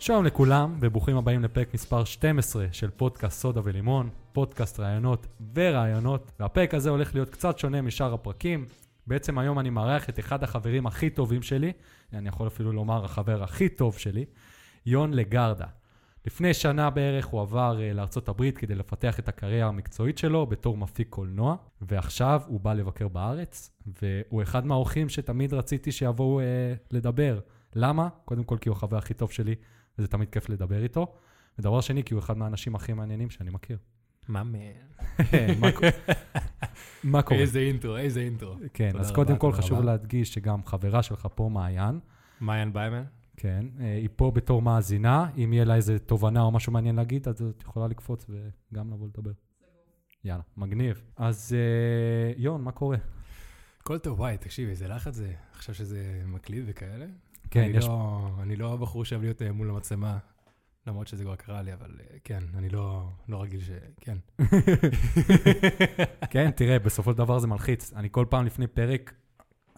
שלום לכולם, וברוכים הבאים לפרק מספר 12 של פודקאסט סודה ולימון, פודקאסט רעיונות ורעיונות, והפרק הזה הולך להיות קצת שונה משאר הפרקים. בעצם היום אני מארח את אחד החברים הכי טובים שלי, אני יכול אפילו לומר החבר הכי טוב שלי, יון לגרדה. לפני שנה בערך הוא עבר לארצות הברית כדי לפתח את הקריירה המקצועית שלו בתור מפיק קולנוע, ועכשיו הוא בא לבקר בארץ, והוא אחד מהאורחים שתמיד רציתי שיבואו uh, לדבר. למה? קודם כל כי הוא החבר הכי טוב שלי, וזה תמיד כיף לדבר איתו. ודבר שני, כי הוא אחד מהאנשים הכי מעניינים שאני מכיר. מה? מה קורה? מה קורה? איזה אינטרו, איזה אינטרו. כן, אז קודם כל חשוב. להדגיש שגם חברה שלך פה, מעיין, מעיין ביימן? כן, אה, היא פה בתור מאזינה, אם יהיה לה איזה תובנה או משהו מעניין להגיד, אז את יכולה לקפוץ וגם לבוא לדבר. יאללה, מגניב. אז אה, יון, מה קורה? הכל טוב, וואי, תקשיב, איזה לחץ זה. עכשיו שזה מקליט וכאלה. כן, אני יש... לא- אני לא בחור שאוהב להיות אה, מול המצלמה, למרות שזה כבר קרה לי, אבל אה, כן, אני לא לא רגיל ש... כן. כן, תראה, בסופו של דבר זה מלחיץ. אני כל פעם לפני פרק,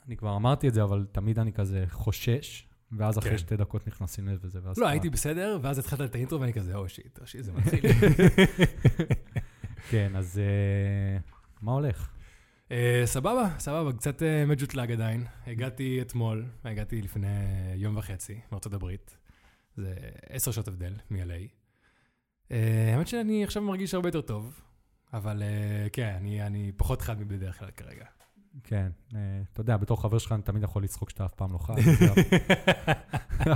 אני כבר אמרתי את זה, אבל תמיד אני כזה חושש, ואז אחרי כן. שתי דקות נכנסים לזה וזה, ואז... לא, הייתי בסדר, ואז התחלת את האינטרו ואני כזה, או שיט, או שיט, זה מתחיל. כן, אז אה, מה הולך? אה, סבבה, סבבה, קצת אה, מג'וטלג עדיין. הגעתי אתמול, הגעתי לפני יום וחצי מארצות הברית. זה עשר שעות הבדל מ-LA. אה, האמת שאני עכשיו מרגיש הרבה יותר טוב, אבל אה, כן, אני, אני פחות חד מבדרך כלל כרגע. כן, אתה יודע, בתור חבר שלך אני תמיד יכול לצחוק שאתה אף פעם לא.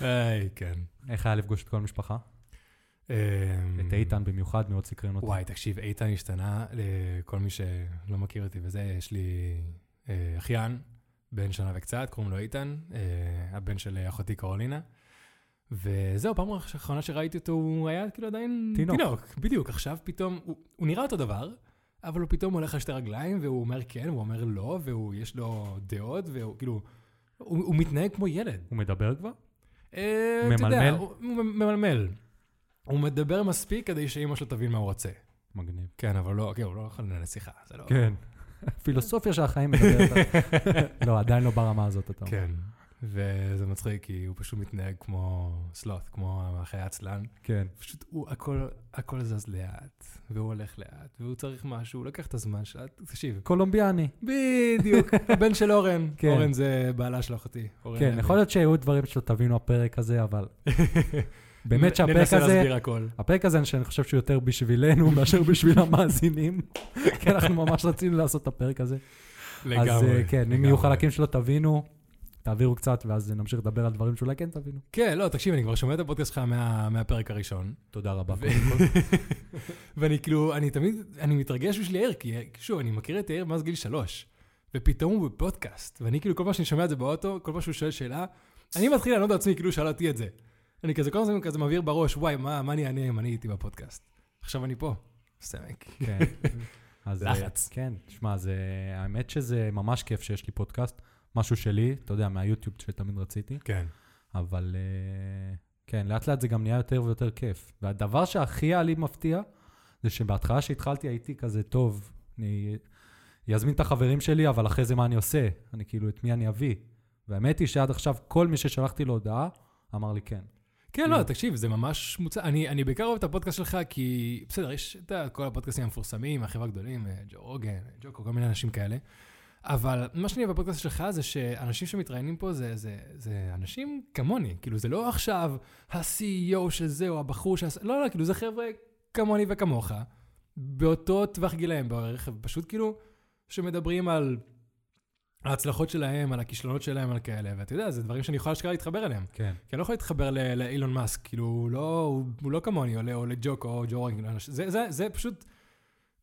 היי, כן. איך היה לפגוש את כל המשפחה? אה, את איתן במיוחד, מאוד סקרן אותי. וואי, תקשיב, איתן השתנה לכל מי שלא מכיר אותי וזה, יש לי אה, אחיין, בן שנה וקצת, קוראים לו איתן, אה, הבן של אחותי קרולינה. וזהו, פעם האחרונה שראיתי אותו, הוא היה כאילו עדיין תינוק. תינוק, בדיוק. עכשיו פתאום, הוא, הוא נראה אותו דבר, אבל הוא פתאום הולך על שתי רגליים, והוא אומר כן, והוא אומר לא, ויש לו דעות, והוא כאילו, הוא, הוא מתנהג כמו ילד. הוא מדבר כבר? אה, אתה יודע, ממלמל? הוא, הוא ממלמל. הוא מדבר מספיק כדי שאימא שלו תבין מה הוא רוצה. מגניב. כן, אבל לא, כן, הוא לא יכול לנהל שיחה, זה לא... כן. פילוסופיה של החיים מדברת. לא, עדיין לא ברמה הזאת, אתה אומר. כן. וזה מצחיק, כי הוא פשוט מתנהג כמו סלוט, כמו החיה עצלן. כן. פשוט הוא, הכל, הכל זז לאט, והוא הולך לאט, והוא צריך משהו, הוא לקח את הזמן שלו. תקשיב, קולומביאני. בדיוק, הבן של אורן. כן. אורן זה בעלה של אחותי. כן. יכול להיות שהיו דברים שלא תבינו הפרק הזה, אבל באמת שהפרק ננסה הזה, להסביר הכל. הפרק הזה, שאני חושב שהוא יותר בשבילנו מאשר בשביל המאזינים, כי אנחנו ממש רצינו לעשות את הפרק הזה. אז לגמרי. אה, כן, אם. יהיו חלקים שלא תבינו, תעבירו קצת, ואז נמשיך לדבר על דברים שאולי כן תבינו. כן, לא, תקשיב, אני כבר שומע את הפודקאסט שלך מה- מהפרק הראשון. תודה רבה. ו- ואני כאילו, אני תמיד, אני מתרגש בשביל יאיר, כי שוב, אני מכיר את יאיר מאז גיל שלוש, ופתאום הוא בפודקאסט, ואני כאילו, כל פעם שאני שומע את זה באוטו, כל פעם שהוא שואל שאלה, אני מתחיל לענות לעצמי כאילו שאל אותי את זה. אני כזה, כל הזמן כזה מבהיר בראש, וואי, מה, מה אני אענה אם אני הייתי בפודקאסט? עכשיו אני פה. סמק. כן. אז, אה, לחץ. כן, תשמע, זה, האמת שזה ממש כיף שיש לי פודקאסט, משהו שלי, אתה יודע, מהיוטיוב שתמיד רציתי, כן. אבל אה, כן, לאט לאט זה גם נהיה יותר ויותר כיף. והדבר שהכי היה לי מפתיע, זה שבהתחלה שהתחלתי הייתי כזה, טוב, אני אזמין את החברים שלי, אבל אחרי זה מה אני עושה? אני כאילו, את מי אני אביא? והאמת היא שעד עכשיו כל מי ששלחתי לו הודעה, אמר לי כן. כן, לא, תקשיב, זה ממש מוצא. אני, אני בעיקר אוהב את הפודקאסט שלך, כי בסדר, יש את כל הפודקאסטים המפורסמים, החברה הגדולים, אה, ג'ו רוגן, ג'וקו, כל מיני אנשים כאלה. אבל מה שאני אוהב בפודקאסט שלך זה שאנשים שמתראיינים פה זה, זה, זה אנשים כמוני. כאילו, זה לא עכשיו ה-CEO של זה, או הבחור שעשה... לא, לא, כאילו, זה חבר'ה כמוני וכמוך, באותו טווח גילאים בערך, פשוט כאילו, שמדברים על ההצלחות שלהם, על הכישלונות שלהם, על כאלה, ואתה יודע, זה דברים שאני יכול אשכרה להתחבר אליהם. כן. כי אני לא יכול להתחבר לאילון מאסק, כאילו, הוא לא, הוא, הוא לא כמוני, או, או לג'וקו, או ג'ו רוגן, לא, זה, זה, זה פשוט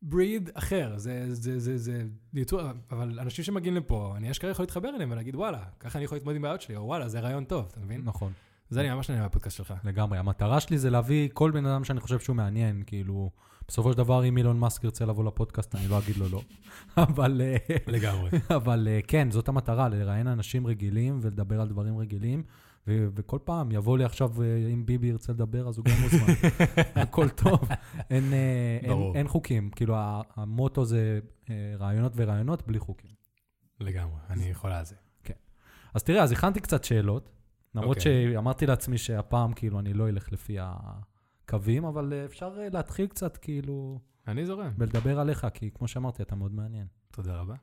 בריד אחר, זה, זה, זה, זה יצור, אבל אנשים שמגיעים לפה, אני אשכרה יכול להתחבר אליהם ולהגיד, וואלה, ככה אני יכול להתמודד עם בעיות שלי, או וואלה, זה רעיון טוב, אתה מבין? נכון. זה אני ממש נהנה מהפודקאסט שלך. לגמרי. המטרה שלי זה להביא כל בן אדם שאני חושב שהוא מעניין, כאילו, בסופו של דבר, אם אילון מאסק ירצה לבוא לפודקאסט, אני לא אגיד לו לא. אבל, אה, לגמרי. אבל אה, כן, זאת המטרה, לראיין אנשים רגילים ולדבר על דברים רגילים. ו- וכל פעם יבוא לי עכשיו, אה, אם ביבי ירצה לדבר, אז הוא גם מוזמן. הכל טוב. אין, אין. אין חוקים. כאילו, ה- המוטו זה רעיונות ורעיונות בלי חוקים. לגמרי, אני יכול על זה. אז תראה, אז הכנתי קצת שאלות, למרות אוקיי. שאמרתי לעצמי שהפעם, כאילו, אני לא אלך לפי הקווים, אבל אה, אפשר אה, להתחיל קצת, כאילו, אני זורם. ולדבר עליך, כי כמו שאמרתי, אתה מאוד מעניין. תודה רבה.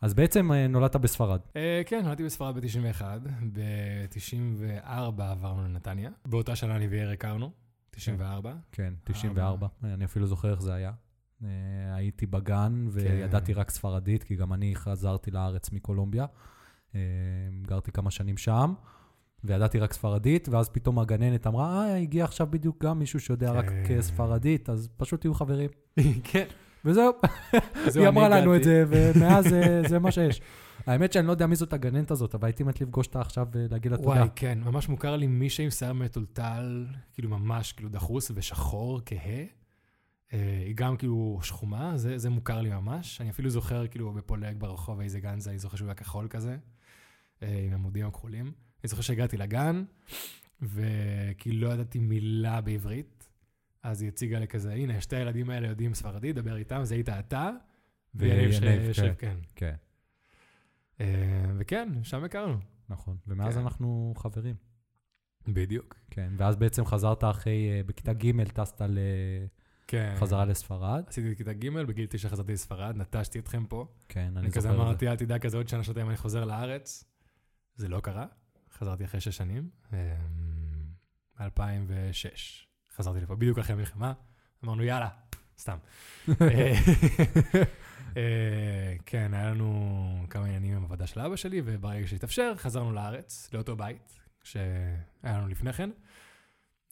אז בעצם אה, נולדת בספרד. כן, נולדתי בספרד ב-91, ב-94 עברנו לנתניה. באותה שנה אני ויאיר הכרנו, 94. כן, 94. אני אפילו זוכר איך זה היה. הייתי בגן כן. וידעתי רק ספרדית, כי גם אני חזרתי לארץ מקולומביה. גרתי כמה שנים שם, וידעתי רק ספרדית, ואז פתאום הגננת אמרה, אה, הגיע עכשיו בדיוק גם מישהו שיודע רק כן. ספרדית, אז פשוט תהיו חברים. כן. וזהו, זהו, היא אמרה לנו את. זה, ומאז זה- מה שיש. האמת שאני לא יודע מי זאת הגננת הזאת, אבל הייתי מת לפגוש אותה עכשיו ולהגיד לה תודה. וואי, כן, ממש מוכר לי מישהי עם שיער מטולטל, כאילו ממש כאילו דחוס ושחור, כהה. אה, היא גם כאילו שחומה, זה, זה מוכר לי ממש. אני אפילו זוכר כאילו בפולג ברחוב איזה גן זה, אני זוכר שהוא היה כחול כזה, אה, עם עמודים הכחולים. אני זוכר שהגעתי לגן, וכאילו לא ידעתי מילה בעברית, אז היא הציגה לי כזה, הנה, שתי הילדים האלה יודעים ספרדית, דבר איתם, זה היית אתה, ויניב ש- כן. כן. כן, אה, וכן, שם הכרנו. נכון. ומאז כן. אנחנו חברים. בדיוק. כן, ואז בעצם חזרת אחרי, אה, בכיתה ג' טסת כן. לחזרה לספרד. עשיתי כיתה ג', בגיל תשע חזרתי לספרד, נטשתי אתכם פה. כן, אני אני כזה זוכר את זה. אמרתי, אל תדאג, כזה עוד שנה, שנתיים אני חוזר לארץ. זה לא קרה, חזרתי אחרי שש שנים, אמ, 2006. חזרתי לפה בדיוק אחרי המלחמה, אמרנו, יאללה, סתם. אה, כן, היה לנו כמה עניינים עם עבודה של אבא שלי, וברגע שהתאפשר, חזרנו לארץ, לאותו בית שהיה לנו לפני כן.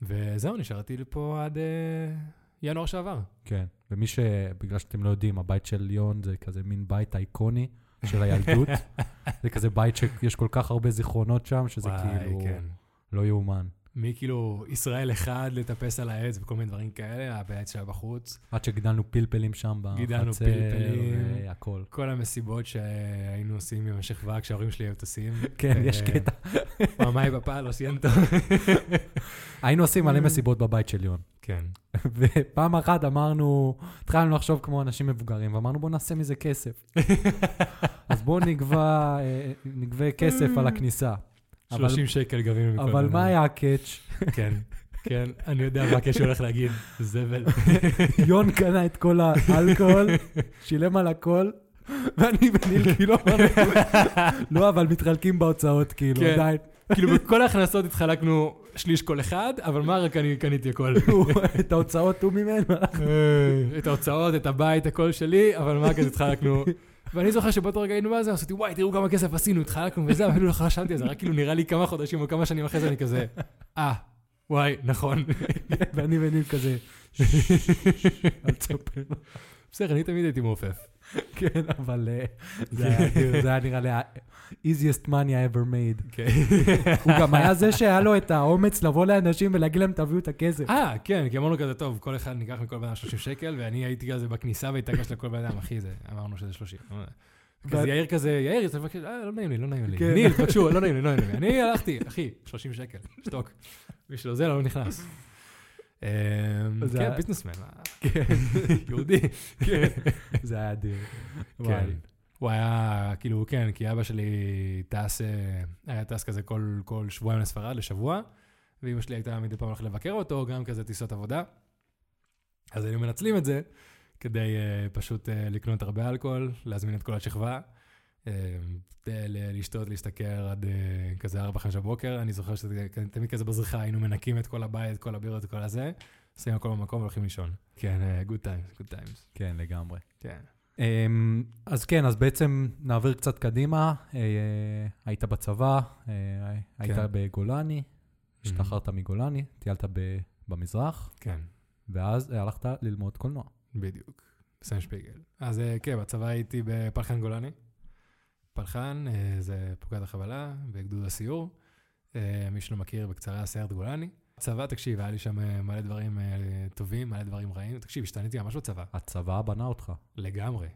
וזהו, נשארתי פה עד אה, ינואר שעבר. כן, ומי ש... בגלל שאתם לא יודעים, הבית של ליאון זה כזה מין בית אייקוני של הילדות. זה כזה בית שיש כל כך הרבה זיכרונות שם, שזה וואי, כאילו כן. לא יאומן. מכאילו ישראל אחד לטפס על העץ וכל מיני דברים כאלה, הבעץ שהיה בחוץ. עד שגידלנו פלפלים שם בחצר, גידלנו פלפלים. והכל. כל המסיבות שהיינו עושים עם השכבה כשההורים שלי היו טסים. כן, יש אה, קטע. ממאי בפעל, לא סיינטו. היינו עושים מלא מסיבות בבית של ליאון. כן. ופעם אחת אמרנו, התחלנו לחשוב כמו אנשים מבוגרים, ואמרנו בוא נעשה מזה כסף. אז בואו נגבה, אה, נגבה כסף על הכניסה. אבל- 30 שקל גבינו מכל אבל מה. היה הקאץ'? כן, כן, אני יודע מה הקשר הולך להגיד, זבל. יון קנה את כל האלכוהול, שילם על הכל, ואני וניל כאילו לא, אבל מתחלקים בהוצאות, כאילו, כן. עדיין. כאילו בכל ההכנסות התחלקנו שליש כל אחד, אבל מה רק אני קניתי הכל. את ההוצאות הוא ממנו. את ההוצאות, את הבית, הכל שלי, אבל מה כזה התחלקנו. ואני זוכר שבאותו רגע היינו בזה, עשיתי, וואי, תראו כמה כסף עשינו, התחלקנו וזה, אפילו לא חשבתי על זה, רק כאילו נראה לי כמה חודשים או כמה שנים אחרי זה אני כזה, אה, וואי, נכון. ואני וניל כזה. בסדר, אני תמיד הייתי מעופף. כן, אבל אה, זה היה- זה היה נראה לי ה-easiest money I ever made. כן. הוא גם היה זה שהיה לו את האומץ לבוא לאנשים ולהגיד להם, תביאו את הכסף. אה, כן, כי אמרנו כזה, טוב, כל אחד ניקח מכל בן אדם 30 שקל, ואני הייתי כזה בכניסה והתעקש לכל בן אדם, אחי, זה, אמרנו שזה 30. כזה יאיר כזה, יאיר, אתה מבקש, אה, לא נעים לי, לא נעים לי. כן. ניל, תבקשו, לא נעים לי, לא נעים לי. אני הלכתי, אחי, 30 שקל, שתוק. בשביל זה לא נכנס. אמ, כן, ביזנסמן, מה? כן, יהודי. כן. זה היה אדיר. כן. הוא היה, כאילו, כן, כי אבא שלי טס, אה, היה טס כזה כל, שבועיים לספרד, לשבוע, ואמא שלי הייתה מדי פעם הולכת לבקר אותו, גם כזה טיסות עבודה. אז היינו מנצלים את זה כדי uh, פשוט לקנות הרבה אלכוהול, להזמין את כל השכבה, לשתות, להשתכר עד אה, כזה 4-5 בבוקר. אני זוכר שתמיד כזה בזריחה היינו מנקים את כל הבית, את כל הבירות, כל הזה, שמים הכל במקום והולכים לישון. כן, good times, good times. כן, לגמרי. כן. אמ, אז כן, אז בעצם נעביר קצת קדימה. אה, היית בצבא, אה, היית כן. בגולני, השתחררת מגולני, טיילת ב- במזרח, כן. ואז אה, הלכת ללמוד קולנוע. בדיוק, בסן שפיגל. אז אה, כן, בצבא הייתי בפלחן גולני. פלחן אה, זה פלוגת החבלה בגדוד הסיור. אה, מי שלא מכיר, בקצרה סיירת גולני. צבא, תקשיב, היה לי שם אה, מלא דברים טובים, מלא דברים רעים. תקשיב, השתניתי ממש בצבא, הצבא בנה אותך. לגמרי.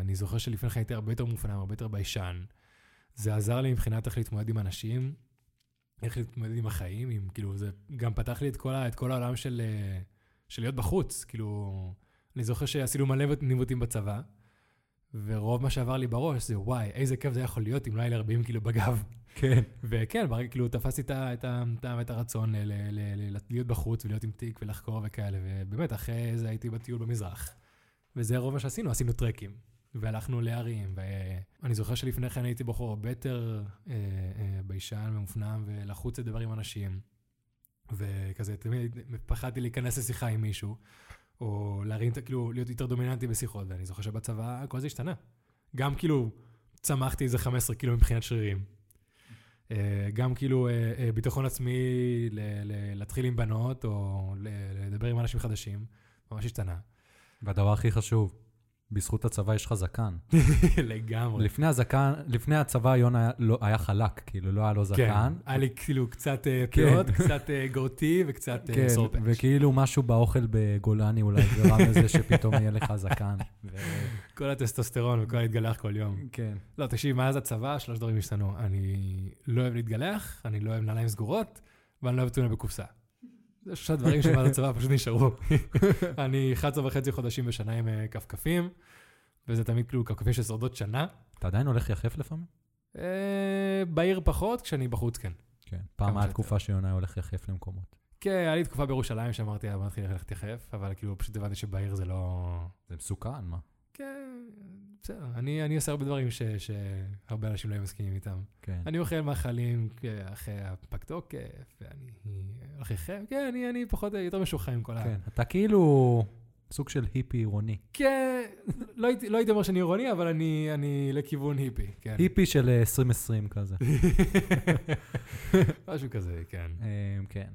אני זוכר שלפני כן הייתי הרבה יותר מופנם, הרבה יותר ביישן. זה עזר לי מבחינת איך להתמודד עם אנשים, איך להתמודד עם החיים, עם, כאילו, זה גם פתח לי את כל, את כל העולם של, של להיות בחוץ. כאילו, אני זוכר שעשינו מלא ניווטים בצבא, ורוב מה שעבר לי בראש זה, וואי, איזה כיף זה יכול להיות אם לא היה לי 40 קילו בגב. כן. וכן, ברגע, כאילו, תפסתי את, את, את, את הרצון ל- ל- ל- ל- להיות בחוץ ולהיות עם תיק ולחקור וכאלה, ובאמת, אחרי זה הייתי בטיול במזרח. וזה רוב מה שעשינו, עשינו טרקים. והלכנו להרים, ואני זוכר שלפני כן הייתי בחור הרבה יותר אה, אה, ביישן ומופנם ולחוץ לדבר עם אנשים. וכזה, תמיד פחדתי להיכנס לשיחה עם מישהו, או להרים, כאילו, להיות יותר דומיננטי בשיחות, ואני זוכר שבצבא כל זה השתנה. גם כאילו, צמחתי איזה 15 קילו מבחינת שרירים. אה, גם כאילו אה, אה, ביטחון עצמי להתחיל עם בנות, או לדבר עם אנשים חדשים, ממש השתנה. והדבר הכי חשוב, בזכות הצבא יש לך זקן. לגמרי. לפני הזקן, לפני הצבא יונה היה, לא, היה חלק, כאילו לא היה לו כן, זקן. היה לי כאילו קצת אה, כן. פאות, קצת אה, גורטי וקצת אה, כן, סורפץ'. וכאילו משהו באוכל בגולני אולי גרם לזה שפתאום יהיה לך זקן. ו... כל הטסטוסטרון וכל להתגלח כל יום. כן. לא, תקשיב, מאז הצבא שלוש דברים השתנו. אני לא אוהב להתגלח, אני לא אוהב נעליים סגורות, ואני לא אוהב טונה בקופסה. זה שלושה דברים שמאז הצבא פשוט נשארו. אני 11 וחצי חודשים בשנה עם אה, כפכפים, וזה תמיד כאילו כפכפים ששורדות שנה. אתה עדיין הולך יחף לפעמים? אה, בעיר פחות, כשאני בחוץ כן. כן. פעם היה. תקופה שיונה הולך יחף למקומות. כן, היה לי תקופה בירושלים שאמרתי, בוא נתחיל ללכת יחף, אבל כאילו פשוט הבנתי שבעיר זה לא... זה מסוכן, מה? כן, בסדר. אני, אני עושה הרבה דברים ש, שהרבה אנשים לא מסכימים איתם. כן. אני אוכל מאכלים אה, אחרי הפג תוקף, ואני הולך יחף. כן, אני, אני פחות, יותר משוחרר עם כל ה... כן. אתה כאילו סוג של היפי עירוני. כן, לא הייתי, לא הייתי אומר שאני עירוני, אבל אני, אני לכיוון היפי, כן. היפי של אה, 2020 כזה. משהו כזה, כן. אה, כן.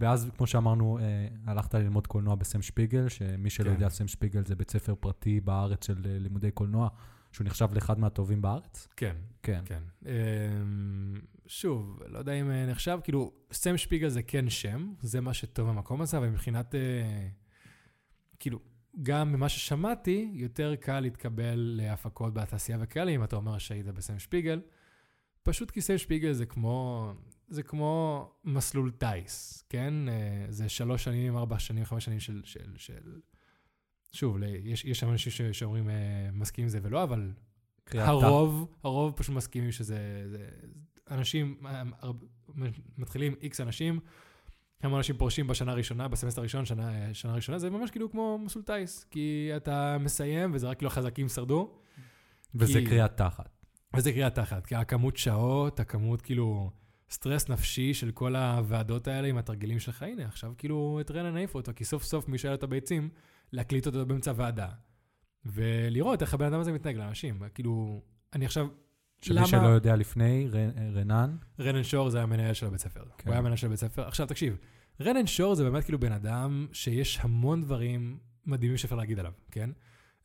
ואז, כמו שאמרנו, אה, הלכת ללמוד קולנוע בסם שפיגל, שמי שלא כן. יודע, סם שפיגל זה בית ספר פרטי בארץ של אה, לימודי קולנוע, שהוא נחשב לאחד מהטובים בארץ. כן, כן. כן. אמ, שוב, לא יודע אם אה, נחשב, כאילו, סם שפיגל זה כן שם, זה מה שטוב במקום הזה, אבל מבחינת, כאילו, גם ממה ששמעתי, יותר קל להתקבל להפקות בתעשייה וכאלה, אם אתה אומר שהיית בסם שפיגל. פשוט כי סם שפיגל זה כמו, זה כמו מסלול טיס, כן? אה, זה שלוש שנים, ארבע שנים, חמש שנים של... של, של... שוב, יש, יש שם אנשים שאומרים אה, מסכים עם זה ולא, אבל קריאת הרוב, הרוב פשוט מסכימים שזה... זה, אנשים, אה, מתחילים איקס אנשים, כמה אנשים פורשים בשנה הראשונה, בסמסטר הראשון, שנה, שנה ראשונה, זה ממש כאילו כמו מסלול טיס, כי אתה מסיים וזה רק כאילו החזקים שרדו, וזה כי- קריעת תחת. וזה קריעת תחת, כי הכמות שעות, הכמות כאילו סטרס נפשי של כל הוועדות האלה עם התרגילים שלך, הנה, עכשיו כאילו את רנן העיפו אותו, כי סוף סוף מישהו היה לו את הביצים להקליט אותו באמצע ועדה, ולראות איך הבן אדם הזה מתנהג לאנשים. כאילו, אני עכשיו, שמי למה- שלא יודע לפני, ר- רנן, רנן שור זה המנהל של הבית ספר. כן. הוא היה מנהל של הבית ספר. עכשיו, תקשיב, רנן שור זה באמת כאילו בן אדם שיש המון דברים מדהימים שאפשר להגיד עליו, כן?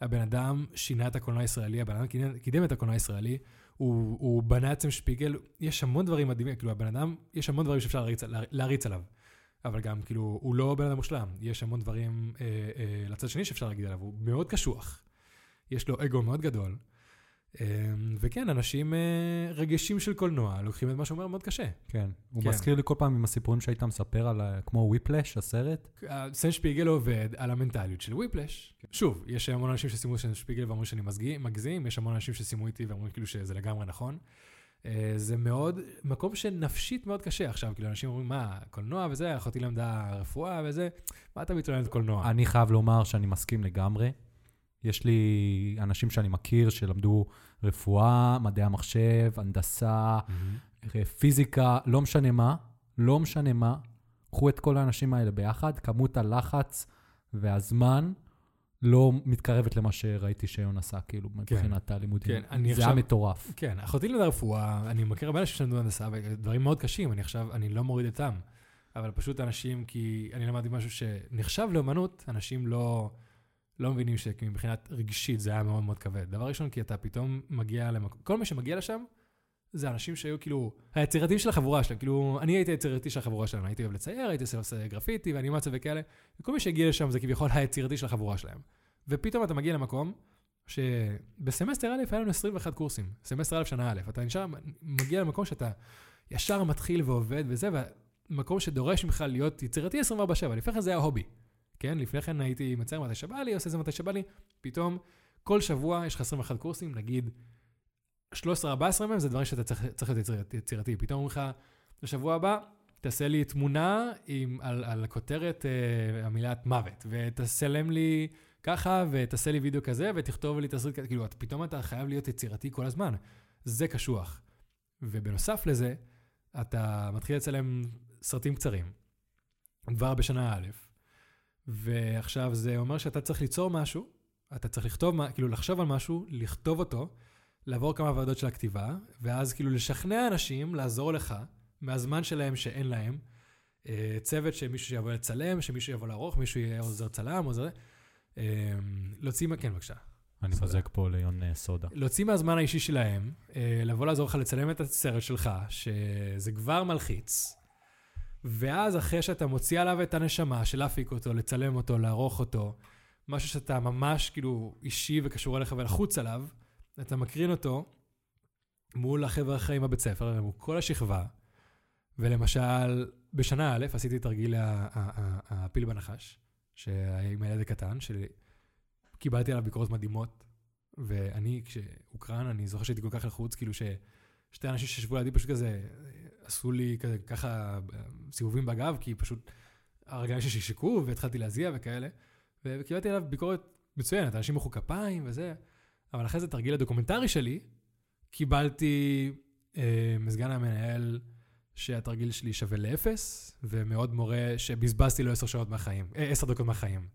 הבן אדם שינה את הקולנוע הישראלי, הבן אדם קידם את הקולנוע הישראלי, הוא, הוא בנה עצם שפיגל, יש המון דברים מדהימים, כאילו הבן אדם, יש המון דברים שאפשר להריץ, לה- להריץ עליו. אבל גם, כאילו, הוא לא בן אדם מושלם. יש המון דברים אה, אה, לצד שני שאפשר להגיד עליו, הוא מאוד קשוח. יש לו אגו מאוד גדול. אה, וכן, אנשים אה, רגישים של קולנוע, לוקחים את מה שהוא אומר מאוד קשה. כן. הוא כן. מזכיר לי כל פעם עם הסיפורים שהיית מספר על, ה- כמו וויפלש, הסרט. סן שפיגל עובד על המנטליות של וויפלש. שוב, יש המון אנשים שסיימו סן שפיגל ואמרו שאני מגזים, יש המון אנשים שסיימו איתי ואמרו כאילו שזה לגמרי נכון. אה, זה מאוד, מקום שנפשית מאוד קשה עכשיו, כאילו אנשים אומרים, מה, קולנוע וזה, אחותי למדה רפואה וזה, מה אתה מתלונן על קולנוע? אני חייב לומר שאני מסכים לגמרי. יש לי אנשים שאני מכיר שלמדו רפואה, מדעי המחשב, הנדסה, מהמם. פיזיקה, לא משנה מה, לא משנה מה. קחו את כל האנשים האלה ביחד, כמות הלחץ והזמן לא מתקרבת למה שראיתי שיון עשה, כאילו, מבחינת הלימודים. כן, אני זה עכשיו- היה מטורף. כן, אחותי למדה רפואה, אני מכיר הרבה אנשים שלמדו הנדסה, ודברים מאוד קשים, אני עכשיו, אני לא מוריד אותם. אבל פשוט אנשים, כי אני למדתי משהו שנחשב לאמנות, אנשים לא, לא מבינים שמבחינת רגשית זה היה מאוד מאוד כבד. דבר ראשון, כי אתה פתאום מגיע למקום, כל מי שמגיע לשם, זה אנשים שהיו כאילו, היצירתיים של החבורה שלהם, כאילו, אני הייתי היצירתי של החבורה שלהם, הייתי אוהב לצייר, הייתי עושה גרפיטי ואנימציה וכאלה, וכל מי שהגיע לשם זה כביכול היצירתי של החבורה שלהם. ופתאום אתה מגיע למקום שבסמסטר א' היה לנו 21 קורסים, סמסטר א' שנה א', אתה נשאר, מגיע למקום שאתה ישר מתחיל ועובד וזה, ומקום שדורש ממך להיות יצירתי 24/7, לפני כן זה היה hobby, כן? לפני כן הייתי מצייר מתי שבא לי, עושה זה מתי שבא לי, פתאום כל שבוע יש לך 21 קורסים, נגיד 13-14 מהם זה דברים שאתה צריך, צריך להיות יצירתי, יצירתי. פתאום אומרים לך, לשבוע הבא, תעשה לי תמונה עם, על, על הכותרת אה, המילת מוות, ותצלם לי ככה, ותעשה לי וידאו כזה, ותכתוב לי תסריט כזה, כאילו, את, פתאום אתה חייב להיות יצירתי כל הזמן. זה קשוח. ובנוסף לזה, אתה מתחיל לצלם סרטים קצרים, כבר בשנה א', ועכשיו זה אומר שאתה צריך ליצור משהו, אתה צריך לכתוב, כאילו לחשוב על משהו, לכתוב אותו, לעבור כמה ועדות של הכתיבה, ואז כאילו לשכנע אנשים לעזור לך מהזמן שלהם שאין להם. אה, צוות שמישהו שיבוא לצלם, שמישהו יבוא לערוך, מישהו יהיה עוזר צלם, עוזר... אה, להוציא, כן, בבקשה. אני מזק פה ליון אה, סודה. להוציא מהזמן האישי שלהם, לבוא לעזור לך לצלם את הסרט שלך, שזה כבר מלחיץ, ואז אחרי שאתה מוציא עליו את הנשמה של להפיק אותו, לצלם אותו, לערוך אותו, משהו שאתה ממש כאילו אישי וקשור אליך ולחוץ עליו, אתה מקרין אותו מול החבר'ה החיים בבית ספר, מול כל השכבה, ולמשל, בשנה א' עשיתי תרגיל הפיל בנחש, שהיה עם הילד הקטן, שקיבלתי עליו ביקורות מדהימות, ואני, כשהוקרן, אני זוכר שהייתי כל כך לחוץ, כאילו ששתי אנשים שישבו לידי פשוט כזה, עשו לי כזה, ככה סיבובים בגב, כי פשוט הרגליים שלי והתחלתי להזיע וכאלה, וקיבלתי עליו ביקורת מצוינת, אנשים מחאו כפיים וזה, אבל אחרי זה תרגיל הדוקומנטרי שלי, קיבלתי אה, מסגן המנהל, שהתרגיל שלי שווה לאפס, ומאוד מורה שבזבזתי לו עשר שעות מהחיים, אה, עשר דקות מהחיים.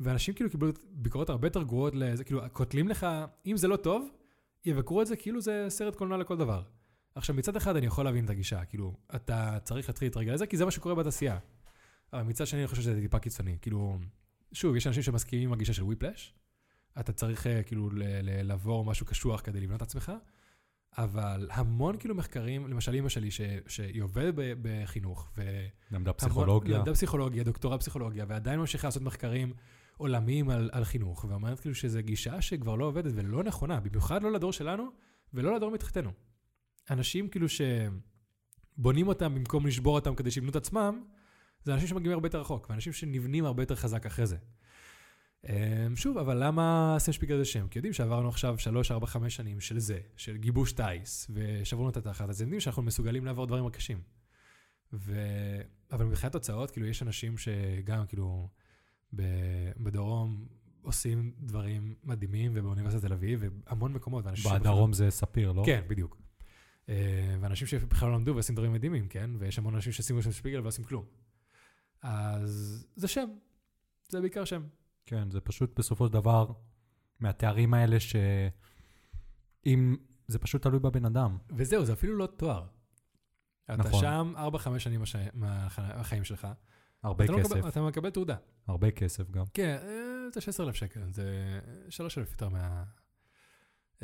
ואנשים כאילו קיבלו ביקורות הרבה יותר גרועות לזה, כאילו, קוטלים לך, אם זה לא טוב, יבקרו את זה כאילו זה סרט קולנוע לכל דבר. עכשיו, מצד אחד אני יכול להבין את הגישה, כאילו, אתה צריך להתחיל להתרגל לזה, כי זה מה שקורה בתעשייה. אבל מצד שני אני חושב שזה טיפה קיצוני. כאילו, שוב, יש אנשים שמסכימים עם הגישה של וויפלאש, אתה צריך אה, כאילו לעבור משהו קשוח כדי לבנות את עצמך, אבל המון כאילו מחקרים, למשל אמא שלי, ש, שהיא עובדת בחינוך, ו... למדה פסיכולוגיה. למדה פסיכולוגיה, דוקטורט פסיכולוגיה, ועדיין ממשיכה לעשות מחקרים עולמיים על, על חינוך, ואומרת כאילו שזו גישה שכבר לא עובדת ולא נכונה, במיוחד לא לדור שלנו ולא לדור מתחתנו. אנשים כאילו שבונים אותם במקום לשבור אותם כדי שיבנו את עצמם, זה אנשים שמגיעים הרבה יותר רחוק, ואנשים שנבנים הרבה יותר חזק אחרי זה. אמ, שוב, אבל למה סמשפיגל זה שם? כי יודעים שעברנו עכשיו 3, 4, 5 שנים של זה, של גיבוש טיס, ושברנו את התחת, אז יודעים שאנחנו מסוגלים לעבור דברים קשים. ו... אבל מבחינת תוצאות, כאילו, יש אנשים שגם, כאילו, ב... בדרום עושים דברים מדהימים, ובאוניברסיטת תל אביב, והמון מקומות, בדרום שבחר... זה ספיר, לא? כן, בדיוק. אה, ואנשים שבכלל לא למדו ועושים דברים מדהימים, כן? ויש המון אנשים ששימו שם שפיגל ולא עושים כלום. אז זה שם, זה בעיקר שם. כן, זה פשוט בסופו של דבר מהתארים האלה שאם, זה פשוט תלוי בבן אדם. וזהו, זה אפילו לא תואר. נכון. אתה שם 4-5 שנים מהחיים שלך. הרבה אתה כסף. לא מקבל, אתה מקבל תעודה. הרבה כסף גם. כן, אה, זה 16,000 שקל, זה 3,000 יותר מה...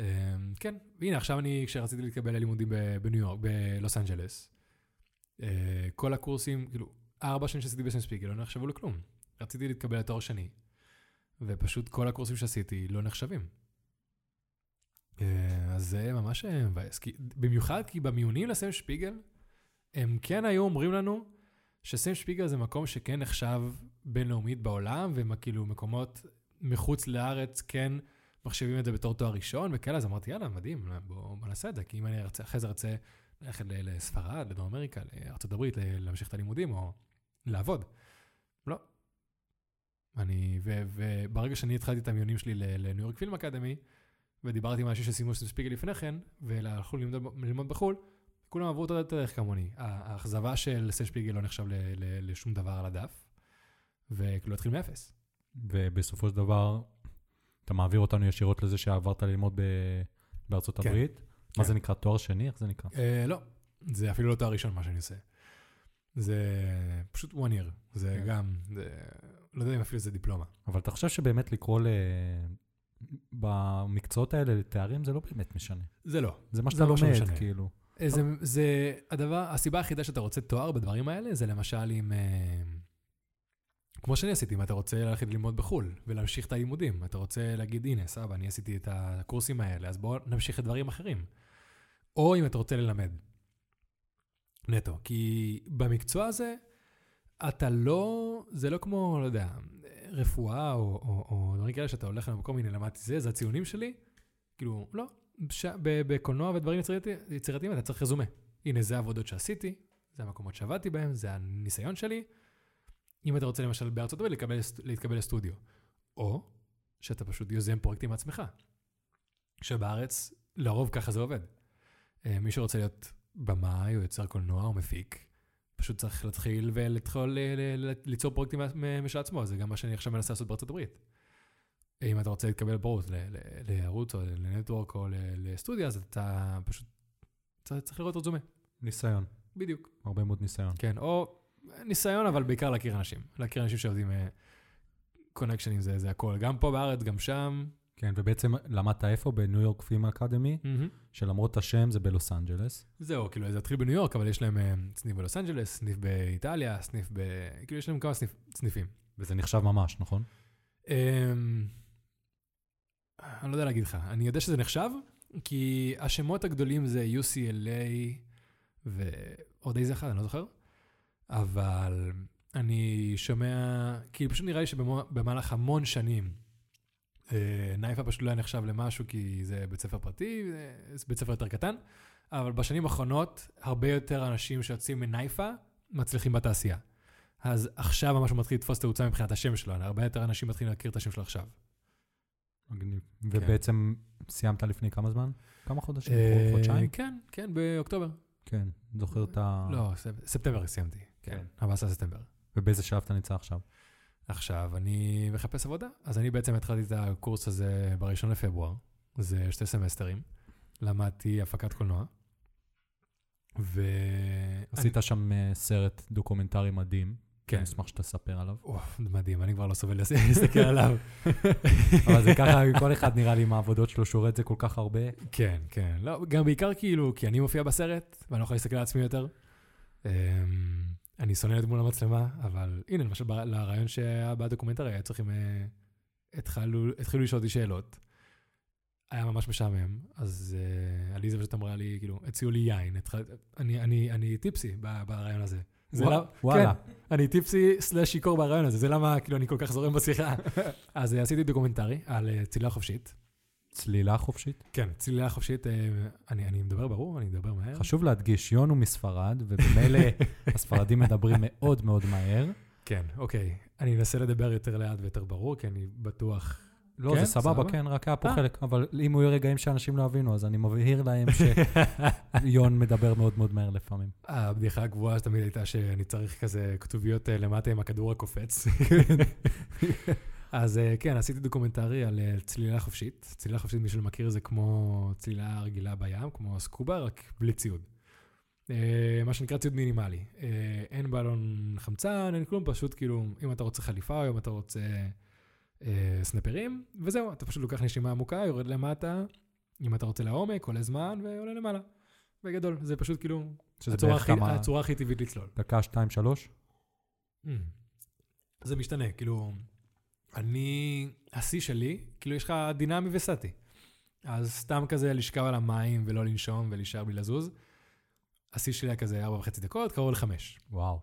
אה, כן, והנה, עכשיו אני, כשרציתי להתקבל ללימודים בניו יורק, בלוס אנג'לס, אה, כל הקורסים, כאילו, ארבע שנים שעשיתי ספיגל לא נחשבו לכלום. רציתי להתקבל לתואר שני, ופשוט כל הקורסים שעשיתי לא נחשבים. אה, אז זה ממש אה, מבאס. במיוחד כי במיונים לסם שפיגל, הם כן היו אומרים לנו שסם שפיגל זה מקום שכן נחשב בינלאומית בעולם, וכאילו מקומות מחוץ לארץ כן מחשבים את זה בתור תואר ראשון וכאלה, אז אמרתי, יאללה, מדהים, בוא, בוא נעשה את זה, כי אם אני ארצה, אחרי זה ארצה ללכת לספרד, לדרום אמריקה, לארה"ב, להמשיך את הלימודים או לעבוד. לא, אני, ו, וברגע שאני התחלתי את המיונים שלי לניו יורק פילם אקדמי, ודיברתי עם אנשים שסיימו ספיגל לפני כן, והלכו ללמוד, ללמוד בחו"ל, כולם עברו אותו דרך כמוני. האכזבה של סשפיגל לא נחשב ל, ל, לשום דבר על הדף, וכאילו התחיל מאפס. ובסופו של דבר, אתה מעביר אותנו ישירות לזה שעברת ללמוד ב, בארצות כן, הברית. כן. מה זה נקרא? תואר שני? איך זה נקרא? אה, לא, זה אפילו לא תואר ראשון מה שאני עושה. זה פשוט one year, זה כן. גם, זה לא יודע אם אפילו זה דיפלומה. אבל אתה חושב שבאמת לקרוא ל... במקצועות האלה לתארים זה לא באמת משנה. זה לא. זה מה שאתה לא לומד, משנה. כאילו. אה, זה, זה הדבר, הסיבה היחידה שאתה רוצה תואר בדברים האלה, זה למשל אם... אה, כמו שאני עשיתי, אם אתה רוצה ללכת ללמוד בחו"ל ולהמשיך את הלימודים, אתה רוצה להגיד, הנה, סבא, אני עשיתי את הקורסים האלה, אז בואו נמשיך את דברים אחרים. או אם אתה רוצה ללמד. נטו. כי במקצוע הזה, אתה לא, זה לא כמו, לא יודע, רפואה או, או, או דברים כאלה שאתה הולך למקום, הנה למדתי זה, זה הציונים שלי. כאילו, לא, ש... בקולנוע ודברים יצירתי- יצירתיים אתה צריך רזומה. הנה, זה העבודות שעשיתי, זה המקומות שעבדתי בהם, זה הניסיון שלי. אם אתה רוצה למשל בארצות הברית להתקבל לסטודיו, או שאתה פשוט יוזם פרויקטים מעצמך. שבארץ, לרוב ככה זה עובד. אה, מי שרוצה להיות במאי או יוצר קולנוע או מפיק, פשוט צריך להתחיל ולהתחיל ל- ל- ליצור פרויקטים משל עצמו, זה גם מה שאני עכשיו מנסה לעשות בארצות הברית. אם אתה רוצה להתקבל ל- לערוץ או לנטוורק או לסטודיה, אז אתה פשוט צריך לראות רזומה. ניסיון, בדיוק. הרבה מאוד ניסיון. כן, או ניסיון, אבל בעיקר להכיר אנשים. להכיר אנשים שעובדים קונקשנים זה, זה הכל. גם פה בארץ, גם שם. כן, ובעצם למדת איפה? בניו יורק פי ล์ ם אקדמי, שלמרות השם זה בלוס אנג'לס. זהו, כאילו זה התחיל בניו יורק, אבל יש להם אה, סניף בלוס אנג'לס, סניף באיטליה, סניף ב... כאילו יש להם כמה סניף, סניפים. וזה נחשב ממש, נכון? אמ, אני לא יודע להגיד לך, אני יודע שזה נחשב, כי השמות הגדולים זה UCLA ועוד איזה אחד, אני לא זוכר, אבל אני שומע, כי פשוט נראה לי שבמהלך המון שנים, אה, נייפה פשוט לא היה נחשב למשהו, כי זה בית ספר פרטי, זה בית ספר יותר קטן, אבל בשנים האחרונות, הרבה יותר אנשים שיוצאים מנייפה מצליחים בתעשייה. אז עכשיו ממש הוא מתחיל לתפוס תאוצה מבחינת השם שלו, הרבה יותר אנשים מתחילים להכיר את השם שלו עכשיו. מגניב. ובעצם סיימת לפני כמה זמן? כמה חודשים? אה, חודשיים? כן, כן, באוקטובר. כן, זוכר את ה... לא, ספ- ספטמבר סיימתי. כן, כן. 14 ספטמבר. ובאיזה שלב אתה נמצא עכשיו? עכשיו, אני מחפש עבודה, אז אני בעצם התחלתי את הקורס הזה בראשון לפברואר. זה שתי סמסטרים. למדתי הפקת קולנוע. ו... עשית שם אה, סרט דוקומנטרי מדהים. כן. אני אשמח שתספר עליו. אוף, מדהים, אני כבר לא סובל להסתכל עליו. אבל זה ככה, כל אחד נראה לי עם העבודות שלו, שהוא רואה את זה כל כך הרבה. כן, כן. לא, גם בעיקר כאילו, כי אני מופיע בסרט, ואני לא יכול להסתכל על עצמי יותר. אני שונא להיות מול המצלמה, אבל הנה, למשל, לריאיון שהיה בדוקומנטרי, היה צריכים... אה, התחלו, התחילו לשאול אותי שאלות. היה ממש משעמם, אז אה, עליזה פשוט אמרה לי, כאילו, הציעו לי יין. התחל... אני, אני, אני tipsy בריאיון הזה. זה ווא- לא- וואלה. כן, אני tipsy slash שיכור בריאיון הזה, זה למה כאילו אני כל כך זורם בשיחה. אז אה, עשיתי דוקומנטרי על אה, צלילה חופשית. צלילה חופשית. כן, צלילה חופשית, אה, אני, אני מדבר ברור, אני מדבר מהר. חשוב להדגיש, יון הוא מספרד, ובמילא הספרדים מדברים מאוד מאוד מהר. כן, אוקיי. אני אנסה לדבר יותר לאט ויותר ברור, כי אני בטוח... לא, כן, זה סבבה, סבבה. כן, רק היה פה אה. חלק, אבל אם יהיו רגעים שאנשים לא יבינו, אז אני מבהיר להם שיון מדבר מאוד מאוד מהר לפעמים. הבדיחה הקבועה תמיד הייתה שאני צריך כזה כתוביות אה, למטה עם הכדור הקופץ. אז אה, כן, עשיתי דוקומנטרי על אה, צלילה חופשית. צלילה חופשית, מי שלא מכיר, זה כמו צלילה רגילה בים, כמו scuba, רק בלי ציוד. אה, מה שנקרא ציוד מינימלי. אין בלון חמצן, אין כלום, פשוט כאילו, אם אתה רוצה חליפה או אם אתה רוצה סנפרים, וזהו, אתה פשוט לוקח נשימה עמוקה, יורד למטה, אם אתה רוצה לעומק, עולה זמן ועולה למעלה. בגדול, זה פשוט כאילו שזה הצורה הכי- כמה, הצורה הכי טבעית לצלול. דקה, שתיים, שלוש? Mm. זה משתנה, כאילו, אני, השיא שלי, כאילו יש לך דינמי וסטי. אז סתם כזה לשכב על המים ולא לנשום ולהישאר בלי לזוז. השיא שלי היה כזה ארבע וחצי דקות, קרוב לחמש. וואו.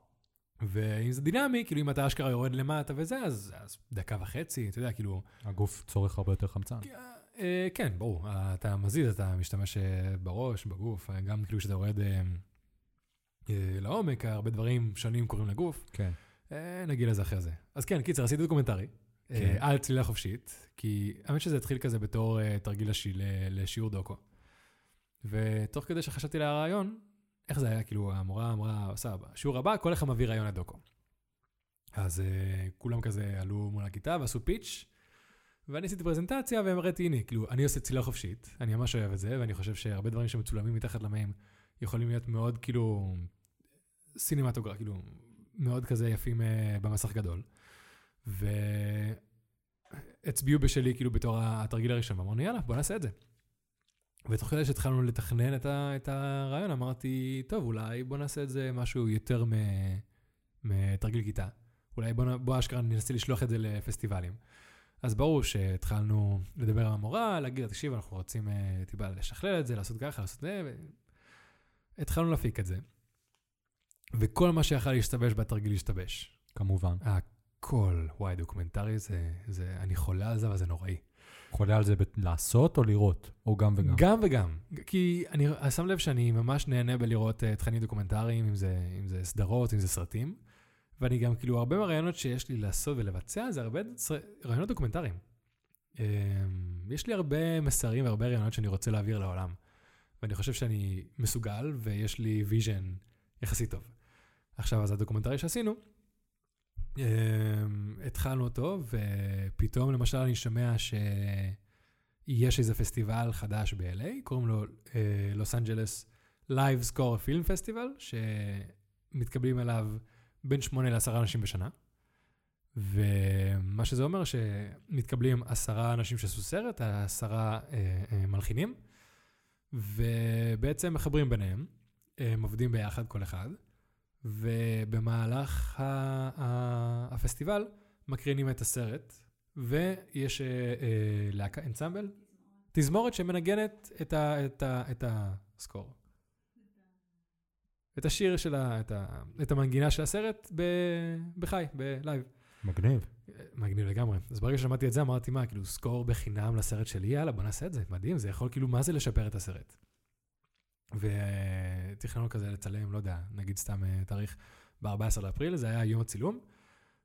ואם זה דינמי, כאילו אם אתה אשכרה יורד למטה וזה, אז, אז דקה וחצי, אתה יודע, כאילו, הגוף צורך הרבה יותר חמצן. אה, כן, ברור, אתה מזיז, אתה משתמש אה, בראש, בגוף, אה, גם כאילו כשאתה יורד אה, אה, לעומק, הרבה דברים שונים קורים לגוף. כן. אה, נגיע לזה אחרי זה. אז כן, קיצר, עשיתי דוקומנטרי. אה, על צלילה חופשית, כי האמת שזה התחיל כזה בתור אה, תרגיל לשיעור דוקו. ותוך כדי שחשבתי על הרעיון, איך זה היה? כאילו, המורה אמרה, סבבה, שיעור הבא, כל אחד מביא רעיון לדוקו. אז אה, כולם כזה עלו מול הכיתה ועשו פיץ', ואני עשיתי פרזנטציה והראיתי, הנה, כאילו, אני עושה צלילה חופשית, אני ממש אוהב את זה, ואני חושב שהרבה דברים שמצולמים מתחת למים יכולים להיות מאוד, כאילו, סינמטוגרף, כאילו, מאוד כזה יפים אה, במסך גדול. והצביעו בשלי, כאילו, בתור התרגיל הראשון, ואמרנו, יאללה, בוא נעשה את זה. ותוך כדי שהתחלנו לתכנן את, ה, את הרעיון, אמרתי, טוב, אולי בוא נעשה את זה משהו יותר מ, מתרגיל כיתה. אולי בוא, בוא אשכרה ננסה לשלוח את זה לפסטיבלים. אז ברור שהתחלנו לדבר עם המורה, להגיד לה, תקשיב, אנחנו רוצים אה, טיפה לשכלל את זה, לעשות ככה, לעשות זה, והתחלנו להפיק את זה. וכל מה שיכול להשתבש בתרגיל השתבש. כמובן. הכל, וואי, דוקומנטרי זה, זה, אני חולה על זה, אבל זה נוראי. חולה על זה ב- לעשות או לראות? או גם וגם? גם וגם. כי אני שם לב שאני ממש נהנה בלראות אה, תכנים דוקומנטריים, אם זה, אם זה סדרות, אם זה סרטים. ואני גם, כאילו, הרבה מהרעיונות שיש לי לעשות ולבצע, זה הרבה רעיונות דוקומנטריים. אמ, יש לי הרבה מסרים והרבה רעיונות שאני רוצה להעביר לעולם. ואני חושב שאני מסוגל, ויש לי vision יחסית טוב. עכשיו, אז הדוקומנטרי שעשינו, התחלנו אותו, ופתאום, למשל, אני שומע ש... יש איזה פסטיבל חדש ב-LA, קוראים לו Los Angeles Live Score Film Festival, שמתקבלים אליו בין 8 ל-10 אנשים בשנה. ומה שזה אומר שמתקבלים עשרה אנשים שעשו סרט, עשרה אה, אה, מלחינים, ובעצם מחברים ביניהם, הם עובדים ביחד כל אחד, ובמהלך ה- ה- הפסטיבל מקרינים את הסרט, ויש אה, אה, להקה, אנסמבל, תזמורת שמנגנת את, ה, את, ה, את הסקור. את השיר של ה... את, ה, את המנגינה של הסרט ב, בחי, בלייב. מגניב. מגניב לגמרי. אז ברגע ששמעתי את זה, אמרתי, מה, כאילו, סקור בחינם לסרט שלי, יאללה, בוא נעשה את זה, מדהים, זה יכול כאילו, מה זה לשפר את הסרט? ותכננו כזה לצלם, לא יודע, נגיד סתם אה, תאריך ב-14 לאפריל, זה היה יום הצילום,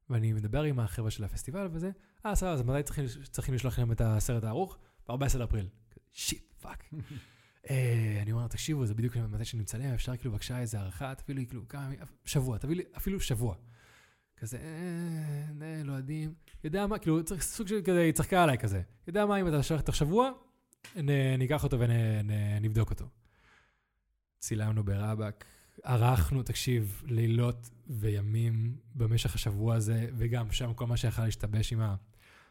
ואני מדבר עם החבר'ה של הפסטיבל וזה, אה, סבבה, אז מתי צריכים, צריכים לשלוח להם את הסרט הערוך? ב-14 לאפריל. shit, fuck. אה, אני אומר, תקשיבו, זה בדיוק מתי שאני מצלם, אפשר כאילו בבקשה איזה הארכה, תביאו לי כאילו כמה, שבוע, תביא לי אפילו שבוע. כזה, אה, אה, לא יודעים, יודע מה, כאילו, צריך סוג של כזה, היא צחקה עליי כזה. יודע מה, אם אתה שולח תוך שבוע, ניקח אותו ונבדוק אותו. צילמנו ברבאק, ערכנו, תקשיב, לילות וימים במשך השבוע הזה, וגם שם כל מה שיכול להשתבש עם ה-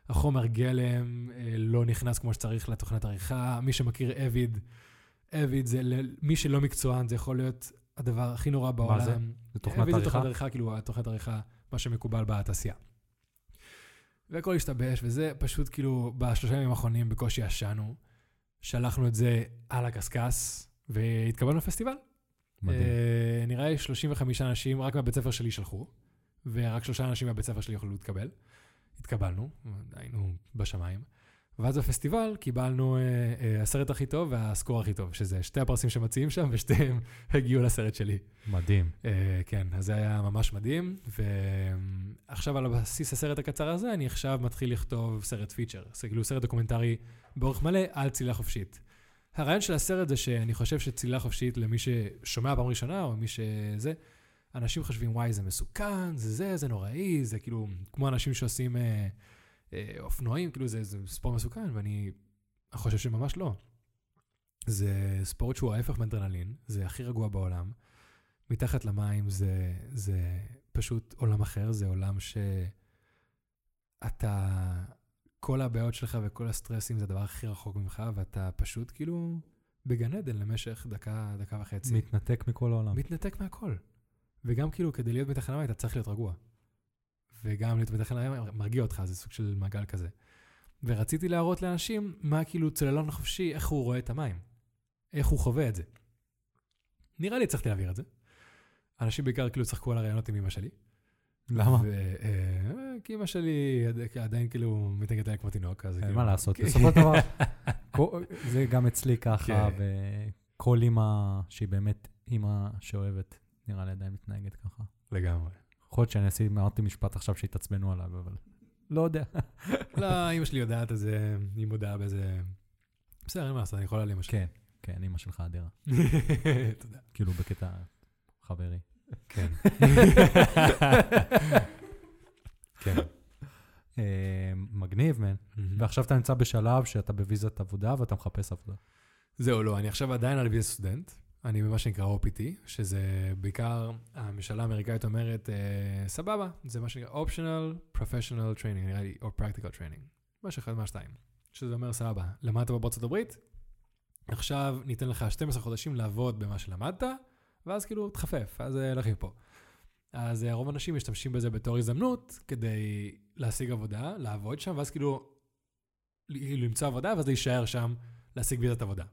החומר גלם, אה, לא נכנס כמו שצריך לתוכנת עריכה. מי שמכיר אביד, אביד זה, מי שלא מקצוען, זה יכול להיות הדבר הכי נורא בעולם. זה? זה תוכנת אביד זה עריכה? תוכנת עריכה, כאילו, התוכנת עריכה, מה שמקובל בתעשייה. והכל השתבש, וזה פשוט כאילו, בשלושה ימים האחרונים בקושי ישנו. שלחנו את זה על הקשקש, והתקבלנו לפסטיבל. מדהים. אה, נראה לי 35 אנשים רק מהבית ספר שלי שלחו, ורק שלושה אנשים מהבית ספר שלי יכולו להתקבל. התקבלנו, היינו בשמיים. ואז בפסטיבל קיבלנו אה, אה, הסרט הכי טוב והסקור הכי טוב, שזה שתי הפרסים שמציעים שם, ושתיהם הגיעו לסרט שלי. מדהים. אה, כן, אז זה היה ממש מדהים, ועכשיו על בסיס הסרט הקצר הזה, אני עכשיו מתחיל לכתוב סרט feature. זה כאילו סרט דוקומנטרי באורך מלא על צלילה חופשית. הרעיון של הסרט זה שאני חושב שצלילה חופשית, למי ששומע פעם ראשונה, או מי שזה, אנשים חושבים, וואי, זה מסוכן, זה זה, זה נוראי, זה כאילו, כמו אנשים שעושים אה, אה, אופנועים, כאילו זה, זה ספורט מסוכן, ואני חושב שממש לא. זה ספורט שהוא ההפך מאדרנלין, זה הכי רגוע בעולם. מתחת למים זה, זה פשוט עולם אחר, זה עולם שאתה, כל הבעיות שלך וכל הסטרסים זה הדבר הכי רחוק ממך, ואתה פשוט כאילו בגן עדן למשך דקה, דקה וחצי. מתנתק מכל העולם. מתנתק מהכל. וגם כאילו, כדי להיות מתחת למים אתה צריך להיות רגוע. וגם להיות מתחת למים מרגיע אותך, זה סוג של מעגל כזה. ורציתי להראות לאנשים מה כאילו צוללון חופשי, איך הוא רואה את המים. איך הוא חווה את זה. נראה לי הצלחתי להעביר את זה. אנשים בעיקר כאילו צחקו על הרעיונות עם אמא שלי. למה? ו- אה, כי אמא שלי עד- עדיין כאילו מתנגדת עליי כמו תינוק, אז אין כאילו... מה לעשות, כן. בסופו של דבר, זה גם אצלי ככה, כן. וכל אימא שהיא באמת אימא שאוהבת, נראה לי עדיין מתנהגת ככה. לגמרי. יכול להיות שאני אעשי, אמרתי משפט עכשיו שהתעצבנו עליו, אבל לא יודע. לא, אמא שלי יודעת את זה, היא מודעה בזה. בסדר, אין מה לעשות, אני יכול על אמא שלי. כן, כן, אימא שלך אדירה. תודה. כאילו בקטע חברי. כן. כן. אה, מגניב, מן. ועכשיו אתה נמצא בשלב שאתה בוויזת עבודה ואתה מחפש עבודה. זהו, לא, אני עכשיו עדיין על ויזה סטודנט. אני במה שנקרא OPT, שזה בעיקר, הממשלה האמריקאית אומרת, אה, סבבה, זה מה שנקרא Optional Professional Training, נראה לי, או Practical Training. משהו אחד מהשתיים. שזה אומר, סבבה, למדת בארצות הברית, עכשיו ניתן לך 12 חודשים לעבוד במה שלמדת, ואז כאילו תחפף, אז אה, לך מפה. אז אה, רוב האנשים משתמשים בזה בתור הזדמנות כדי להשיג עבודה, לעבוד שם, ואז כאילו למצוא עבודה, ואז להישאר שם, להשיג ויזת עבודה.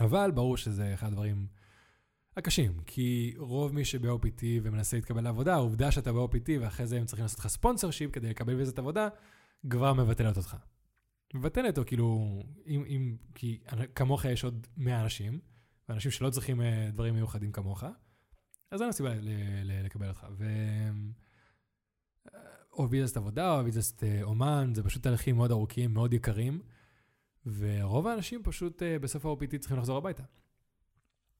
אבל ברור שזה אחד הדברים הקשים, כי רוב מי שב-OPT ומנסה להתקבל לעבודה, העובדה שאתה ב-OPT ואחרי זה הם צריכים לעשות לך ספונסר שיפ כדי לקבל ויזת עבודה, כבר מבטלת אותך. מבטל אותו, כאילו, אם, אם, כי כמוך יש עוד 100 אנשים, ואנשים שלא צריכים אה, דברים מיוחדים כמוך, אז אין סיבה ל- ל- לקבל אותך. ו... אה, או ויזת עבודה, או ויזת אה, אומן, זה פשוט תהליכים מאוד ארוכים, מאוד יקרים, ורוב האנשים פשוט אה, בסוף ה-OPT צריכים לחזור הביתה.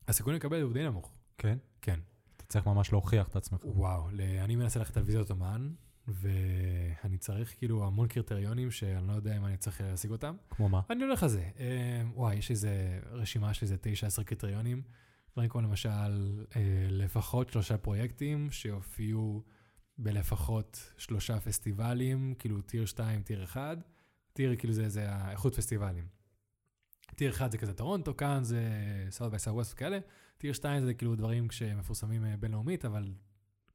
הסיכוי לקבל הוא די נמוך. כן? כן. אתה צריך ממש להוכיח את עצמך. וואו, אני מנסה ללכת על ויזות אומן, ואני צריך כאילו המון קריטריונים שאני לא יודע אם אני צריך להשיג אותם. כמו מה? אני הולך על זה. וואי, יש איזה רשימה של איזה 9-10 קריטריונים. דברים כמו למשל, אה, לפחות שלושה פרויקטים שיופיעו בלפחות שלושה פסטיבלים, כאילו טיר 2, טיר 1. tier כאילו זה, זה האיכות פסטיבלים. tier 1 זה כזה טורונטו, קאן זה South by Southwest וכאלה. tier 2 זה כאילו דברים שמפורסמים אה, בינלאומית, אבל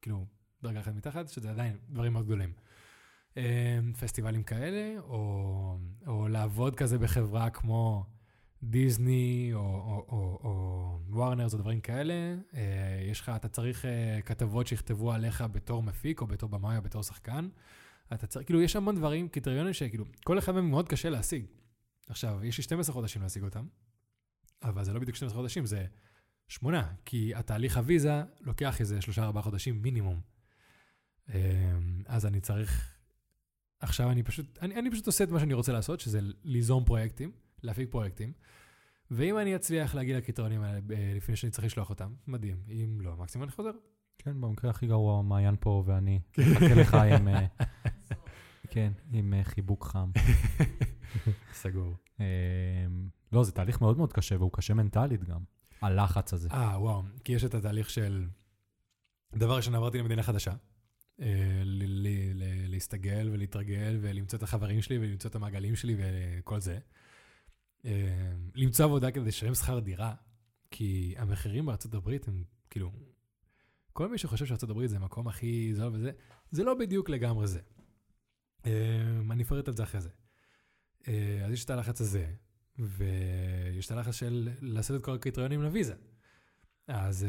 כאילו דרגה אחת מתחת, שזה עדיין דברים מאוד גדולים. אה, פסטיבלים כאלה, או, או לעבוד כזה בחברה כמו דיסני או, או, או, או Warners או דברים כאלה. אה, יש לך, אתה צריך אה, כתבות שיכתבו עליך בתור מפיק, או בתור במאי, או בתור שחקן. אתה צריך, כאילו, יש המון דברים, קריטריונים שכאילו, כל אחד מהם מאוד קשה להשיג. עכשיו, יש לי 12 חודשים להשיג אותם, אבל זה לא בדיוק 12 חודשים, זה שמונה, כי התהליך הוויזה לוקח איזה שלושה ארבעה חודשים מינימום. אמ, אז אני צריך, עכשיו אני פשוט, אני, אני פשוט עושה את מה שאני רוצה לעשות, שזה ליזום פרויקטים, להפיק פרויקטים, ואם אני אצליח להגיע לקריטריונים האלה ב- לפני שאני צריך לשלוח אותם, מדהים. אם לא, מקסימום אני חוזר. כן, במקרה הכי גרוע, מעיין פה ואני מחכה לך עם... אה, כן, עם אה, חיבוק חם. סגור. אה, לא, זה תהליך מאוד מאוד קשה, והוא קשה מנטלית גם. הלחץ הזה. אה, וואו, כי יש את התהליך של... דבר ראשון, עברתי למדינה חדשה. אה, להסתגל ולהתרגל ולמצוא את החברים שלי ולמצוא את המעגלים שלי וכל זה. אה, למצוא עבודה כדי לשלם שכר דירה, כי המחירים בארצות הברית הם כאילו... כל מי שחושב שארצות הברית זה המקום הכי זול וזה, זה לא בדיוק לגמרי זה. אה, אני אפרט על זה אחרי זה. אה, אז יש את הלחץ הזה, ויש את הלחץ של לעשות את כל הקריטריונים לוויזה. אז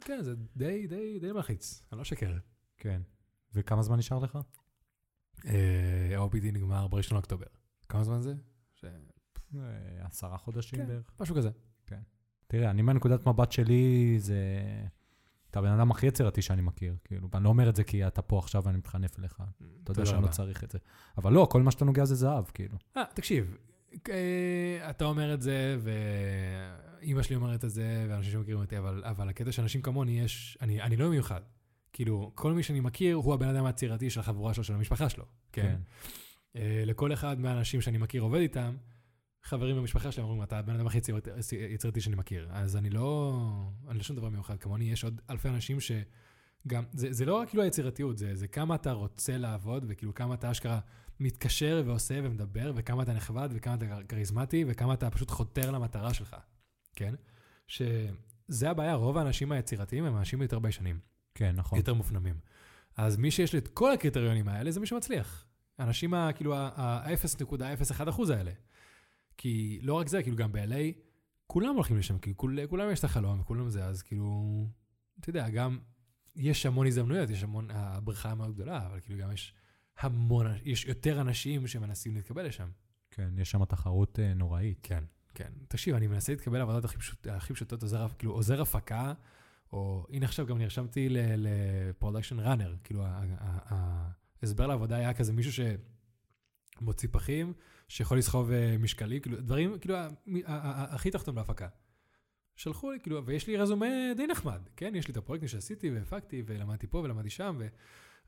כן, זה די, די, די מלחיץ, אני לא שקר. כן. וכמה זמן נשאר לך? ה-OPT נגמר ב-1 לאוקטובר. כמה זמן זה? אה, עשרה חודשים כן. בערך. משהו כזה. תראה, אני מהנקודת מבט שלי, זה... אתה הבן אדם הכי יצירתי שאני מכיר, כאילו, ואני לא אומר את זה כי אתה פה עכשיו ואני מתחנף אליך, אתה יודע שאני לא. צריך את זה. אבל לא, כל מה שאתה נוגע זה זהב, כאילו. אה, תקשיב, אה, אתה אומר את זה, ואימא שלי אומרת את זה, ואנשים שמכירים אותי, אבל, אבל הקטע שאנשים כמוני יש, אני, אני לא מיוחד. כאילו, כל מי שאני מכיר הוא הבן אדם היצירתי של החבורה שלו, של המשפחה שלו. כן. אה, לכל אחד מהאנשים שאני מכיר עובד איתם, חברים במשפחה שלהם אומרים, אתה הבן אדם הכי יצירתי, שאני מכיר. אז אני לא, אני לא שום דבר מיוחד. כמוני יש עוד אלפי אנשים שגם, זה, זה לא רק כאילו היצירתיות, זה, זה כמה אתה רוצה לעבוד, וכאילו כמה אתה אשכרה מתקשר ועושה ומדבר, וכמה אתה נכבד, וכמה אתה כריזמטי, וכמה אתה פשוט חותר למטרה שלך, כן? שזה הבעיה, רוב האנשים היצירתיים הם אנשים יותר ביישנים. כן, נכון. יותר מופנמים. אז מי שיש לי את כל הקריטריונים האלה, זה מי שמצליח. האנשים, ה- כאילו, ה-0.01 אחוז האלה. כי לא רק זה, כאילו, גם ב-LA, כולם הולכים לשם, כאילו, כול, כולם יש את החלום, וכולם זה, אז כאילו, אתה יודע, גם יש המון הזדמנויות, יש המון, הבריכה מאוד גדולה, אבל כאילו, גם יש המון, יש יותר אנשים שמנסים להתקבל לשם. כן, יש שם תחרות אה, נוראית. כן, כן. תקשיב, אני מנסה להתקבל לעבודות הכי, פשוט, הכי פשוטות, עוזר, כאילו עוזר הפקה, או הנה עכשיו גם נרשמתי ל production runner, כאילו ההסבר לעבודה היה כזה מישהו שמוציא פחים, שיכול לסחוב אה, משקלי, כאילו דברים, כאילו הכי תחתון בהפקה. שלחו לי, כאילו, ויש לי רזומה די נחמד, כן? יש לי את הפרויקטים שעשיתי והפקתי, ולמדתי פה ולמדתי שם,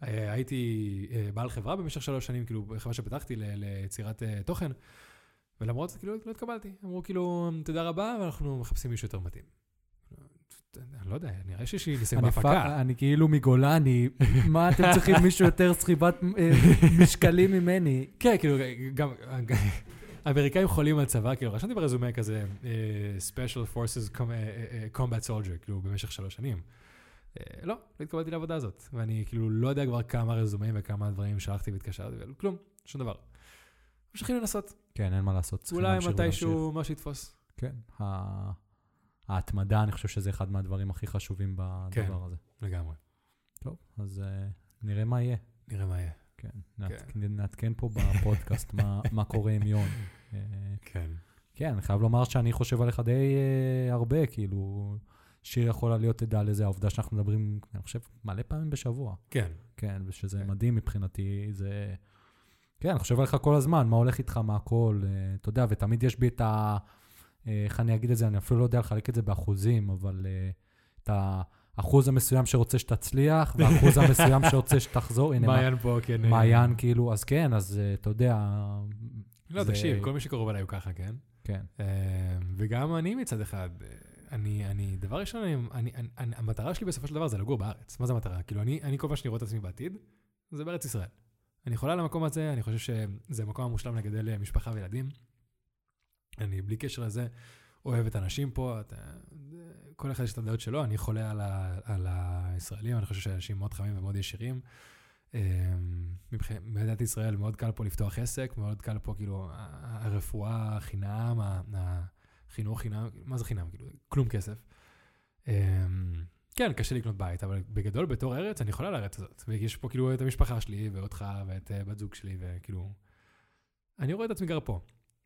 והייתי אה, בעל חברה במשך שלוש שנים, כאילו, חברה שפתחתי ליצירת אה, תוכן. ולמרות זה, כאילו, לא התקבלתי. אמרו, כאילו, תודה רבה, ואנחנו מחפשים מישהו יותר מתאים. אני לא יודע, נראה שיש לי ניסיון בהפקה. אני כאילו מגולני, מה אתם צריכים מישהו יותר סחיבת אה, משקלים ממני? כן, כאילו, גם... האמריקאים חולים על צבא, כאילו, רשמתי ברזומה כזה, אה, Special Forces אה, Combat Soldier, כאילו, במשך שלוש שנים. לא, לא התקבלתי לעבודה הזאת. ואני כאילו לא יודע כבר כמה רזומים וכמה דברים שלחתי והתקשרתי, וכלום, שום דבר. ממשיכים לנסות. כן, אין מה לעשות. אולי. מתישהו משהו יתפוס. כן, ההתמדה, אני חושב שזה אחד מהדברים הכי חשובים כן. בדבר הזה. לגמרי. טוב, אז אה, נראה מה יהיה. נראה מה יהיה. כן, נעדכן- נעדכן פה בפודקאסט מה- מה קורה עם יון. אה, כן. כן, אני חייב לומר שאני חושב עליך די אה, הרבה, כאילו, שיר יכולה להיות עדה לזה, העובדה שאנחנו מדברים, אני חושב, מלא פעמים בשבוע. כן. כן, ושזה כן. מדהים מבחינתי, זה... כן, אני חושב עליך כל הזמן, מה הולך איתך, מה הכל, אה, אתה יודע, ותמיד יש בי את ה... אה, איך אני אגיד את זה, אני אפילו לא יודע לחלק את זה באחוזים, אבל אה, את האחוז המסוים שרוצה שתצליח, והאחוז המסוים שרוצה שתחזור, הנה, מעיין פה, כן. אה, מעיין, כאילו, אז כן, אז אתה יודע, לא, זה- תקשיב, כל מי שקרוב אליי הוא ככה, כן? כן, וגם אני מצד אחד, אני, אני, דבר ראשון, אני, אני, אני, אני, המטרה שלי בסופו של דבר זה לגור בארץ. מה זה המטרה? כאילו, אני, אני כל מה שאני רואה את עצמי בעתיד, זה בארץ ישראל. אני חולה למקום הזה, אני חושב שזה המקום המושלם לגדל משפחה וילדים. אני, בלי קשר לזה, אוהב את האנשים פה, אתה, כל אחד יש את הדעות שלו, אני חולה על, ה, על הישראלים, אני חושב שאנשים מאוד חמים ומאוד ישירים. אה, מבח- במדינת ישראל מאוד קל פה לפתוח עסק, מאוד קל פה, כאילו, הרפואה חינם, החינוך חינם, מה זה חינם? כאילו, כלום כסף. אה, כן, קשה לקנות בית, אבל בגדול, בתור ארץ, אני חולה על הארץ הזאת. ויש פה כאילו את המשפחה שלי, ואותך, ואת אה, בת זוג שלי, וכאילו... אני רואה את עצמי גר פה.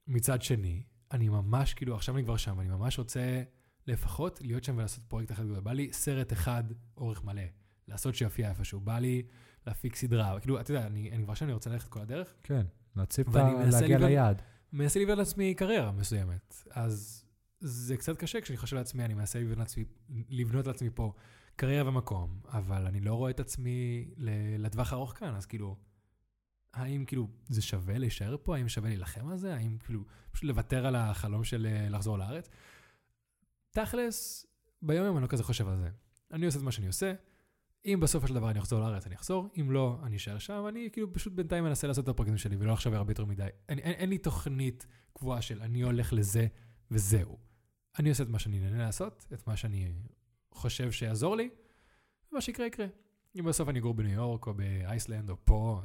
מצד שני, אני ממש, כאילו, עכשיו אני כבר שם, ואני ממש רוצה לפחות להיות שם ולעשות פרויקט אחד גדול. בא לי סרט אחד, אורך מלא, לעשות שיופיע איפשהו. בא לי להפיק סדרה. כאילו, אתה יודע, אני, אני כבר שם, אני רוצה ללכת כל הדרך. כן, להציב את ה... להגיע ליעד. מנסה לבנות לעצמי קריירה מסוימת. אז זה קצת קשה כשאני חושב לעצמי, אני מנסה לבנות לעצמי, לבנות לעצמי פה קריירה ומקום, אבל אני לא רואה את עצמי לטווח הארוך כאן, אז כאילו, האם כאילו זה שווה להישאר פה? האם שווה להילחם על זה? האם כאילו פשוט לוותר על החלום של אה, לחזור לארץ? תכלס, ביום יום אני לא כזה חושב על זה. אני עושה את מה שאני עושה, אם בסופו של דבר אני אחזור לארץ, אני אחזור, אם לא, אני אשאר שם, אני כאילו פשוט בינתיים מנסה לעשות את הפרויקטים שלי, ולא עכשיו הרבה יותר מדי. אני, אין, אין לי תוכנית קבועה של אני הולך לזה וזהו. אני עושה את מה שאני נהנה לעשות, את מה שאני חושב שיעזור לי, ומה שיקרה יקרה. אם בסוף אני אגור בניו יורק או באייסלנד או פה,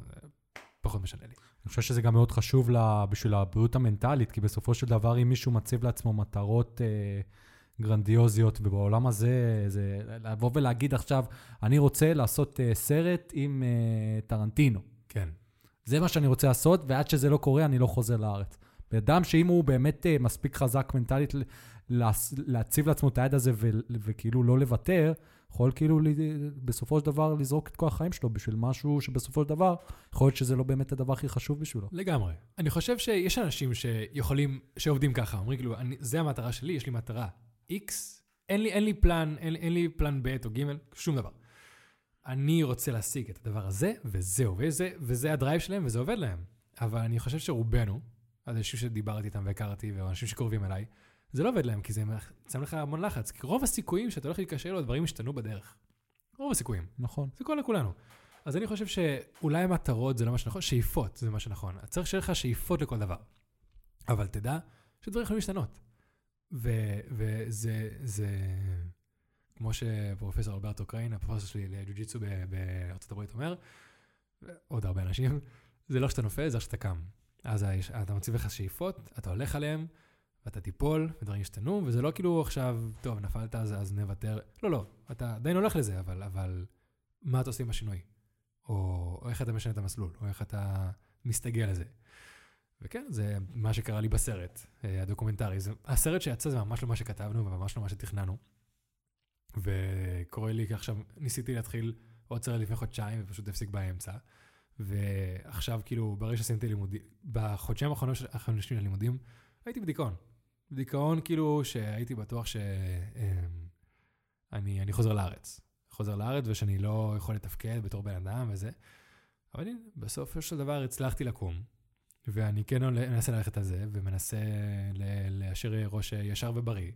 פחות משנה לי. אני חושב שזה גם מאוד חשוב לה, בשביל הבריאות המנטלית, כי בסופו של דבר, אם מישהו מציב לעצמו מטרות אה, גרנדיוזיות, ובעולם הזה, זה לבוא ולהגיד עכשיו, אני רוצה לעשות אה, סרט עם אה, טרנטינו. כן. זה מה שאני רוצה לעשות, ועד שזה לא קורה, אני לא חוזר לארץ. בן אדם שאם הוא באמת אה, מספיק חזק מנטלית ל- להס- להציב לעצמו את היד הזה ו- וכאילו לא לוותר, יכול כאילו בסופו של דבר לזרוק את כל החיים שלו בשביל משהו שבסופו של דבר, יכול להיות שזה לא באמת הדבר הכי חשוב בשבילו. לגמרי. אני חושב שיש אנשים שיכולים, שעובדים ככה, אומרים כאילו, אני, זה המטרה שלי, יש לי מטרה X, אין לי, אין לי פלן, אין, אין לי פלן ב' או ג', שום דבר. אני רוצה להשיג את הדבר הזה, וזהו, וזה, וזה הדרייב שלהם, וזה עובד להם. אבל אני חושב שרובנו, אנשים שדיברתי איתם והכרתי, ואנשים שקרובים אליי, זה לא עובד להם, כי זה שם לך המון לחץ. כי רוב הסיכויים שאתה הולך להיקשר לו, הדברים ישתנו בדרך. רוב הסיכויים. נכון. זה קורה לכולנו. אז אני חושב שאולי המטרות זה לא מה שנכון, שאיפות זה מה שנכון. צריך שיהיה לך שאיפות לכל דבר. אבל תדע שדברים יכולים להשתנות. ו- וזה, זה, כמו שפרופסור אלברטו קריין, הפרופסור שלי לג'ו-ג'יצו ב- בארצות הברית אומר, ועוד הרבה אנשים, זה לא שאתה נופל, זה איך שאתה קם. אז אתה מציב לך שאיפות, אתה הולך עליהן, ואתה תיפול, ודברים ישתנו, וזה לא כאילו עכשיו, טוב, נפלת, אז, אז נוותר. לא, לא, אתה עדיין הולך לזה, אבל, אבל מה אתה עושה עם השינוי? או, או איך אתה משנה את המסלול, או איך אתה מסתגל לזה. וכן, זה מה שקרה לי בסרט, אה, הדוקומנטרי. זה, הסרט שיצא זה ממש לא מה שכתבנו וממש לא מה שתכננו. וקורה לי עכשיו ניסיתי להתחיל עוד סרט לפני חודשיים ופשוט הפסיק באמצע. ועכשיו כאילו, ברגע שסיימתי לימודים, בחודשיים האחרונים של הלימודים, הייתי בדיכאון. בדיכאון כאילו שהייתי בטוח שאני אני חוזר לארץ. חוזר לארץ ושאני לא יכול לתפקד בתור בן אדם וזה. אבל הנה, בסופו של דבר הצלחתי לקום, ואני כן מנסה ללכת על זה, ומנסה להשאיר ראש ישר ובריא,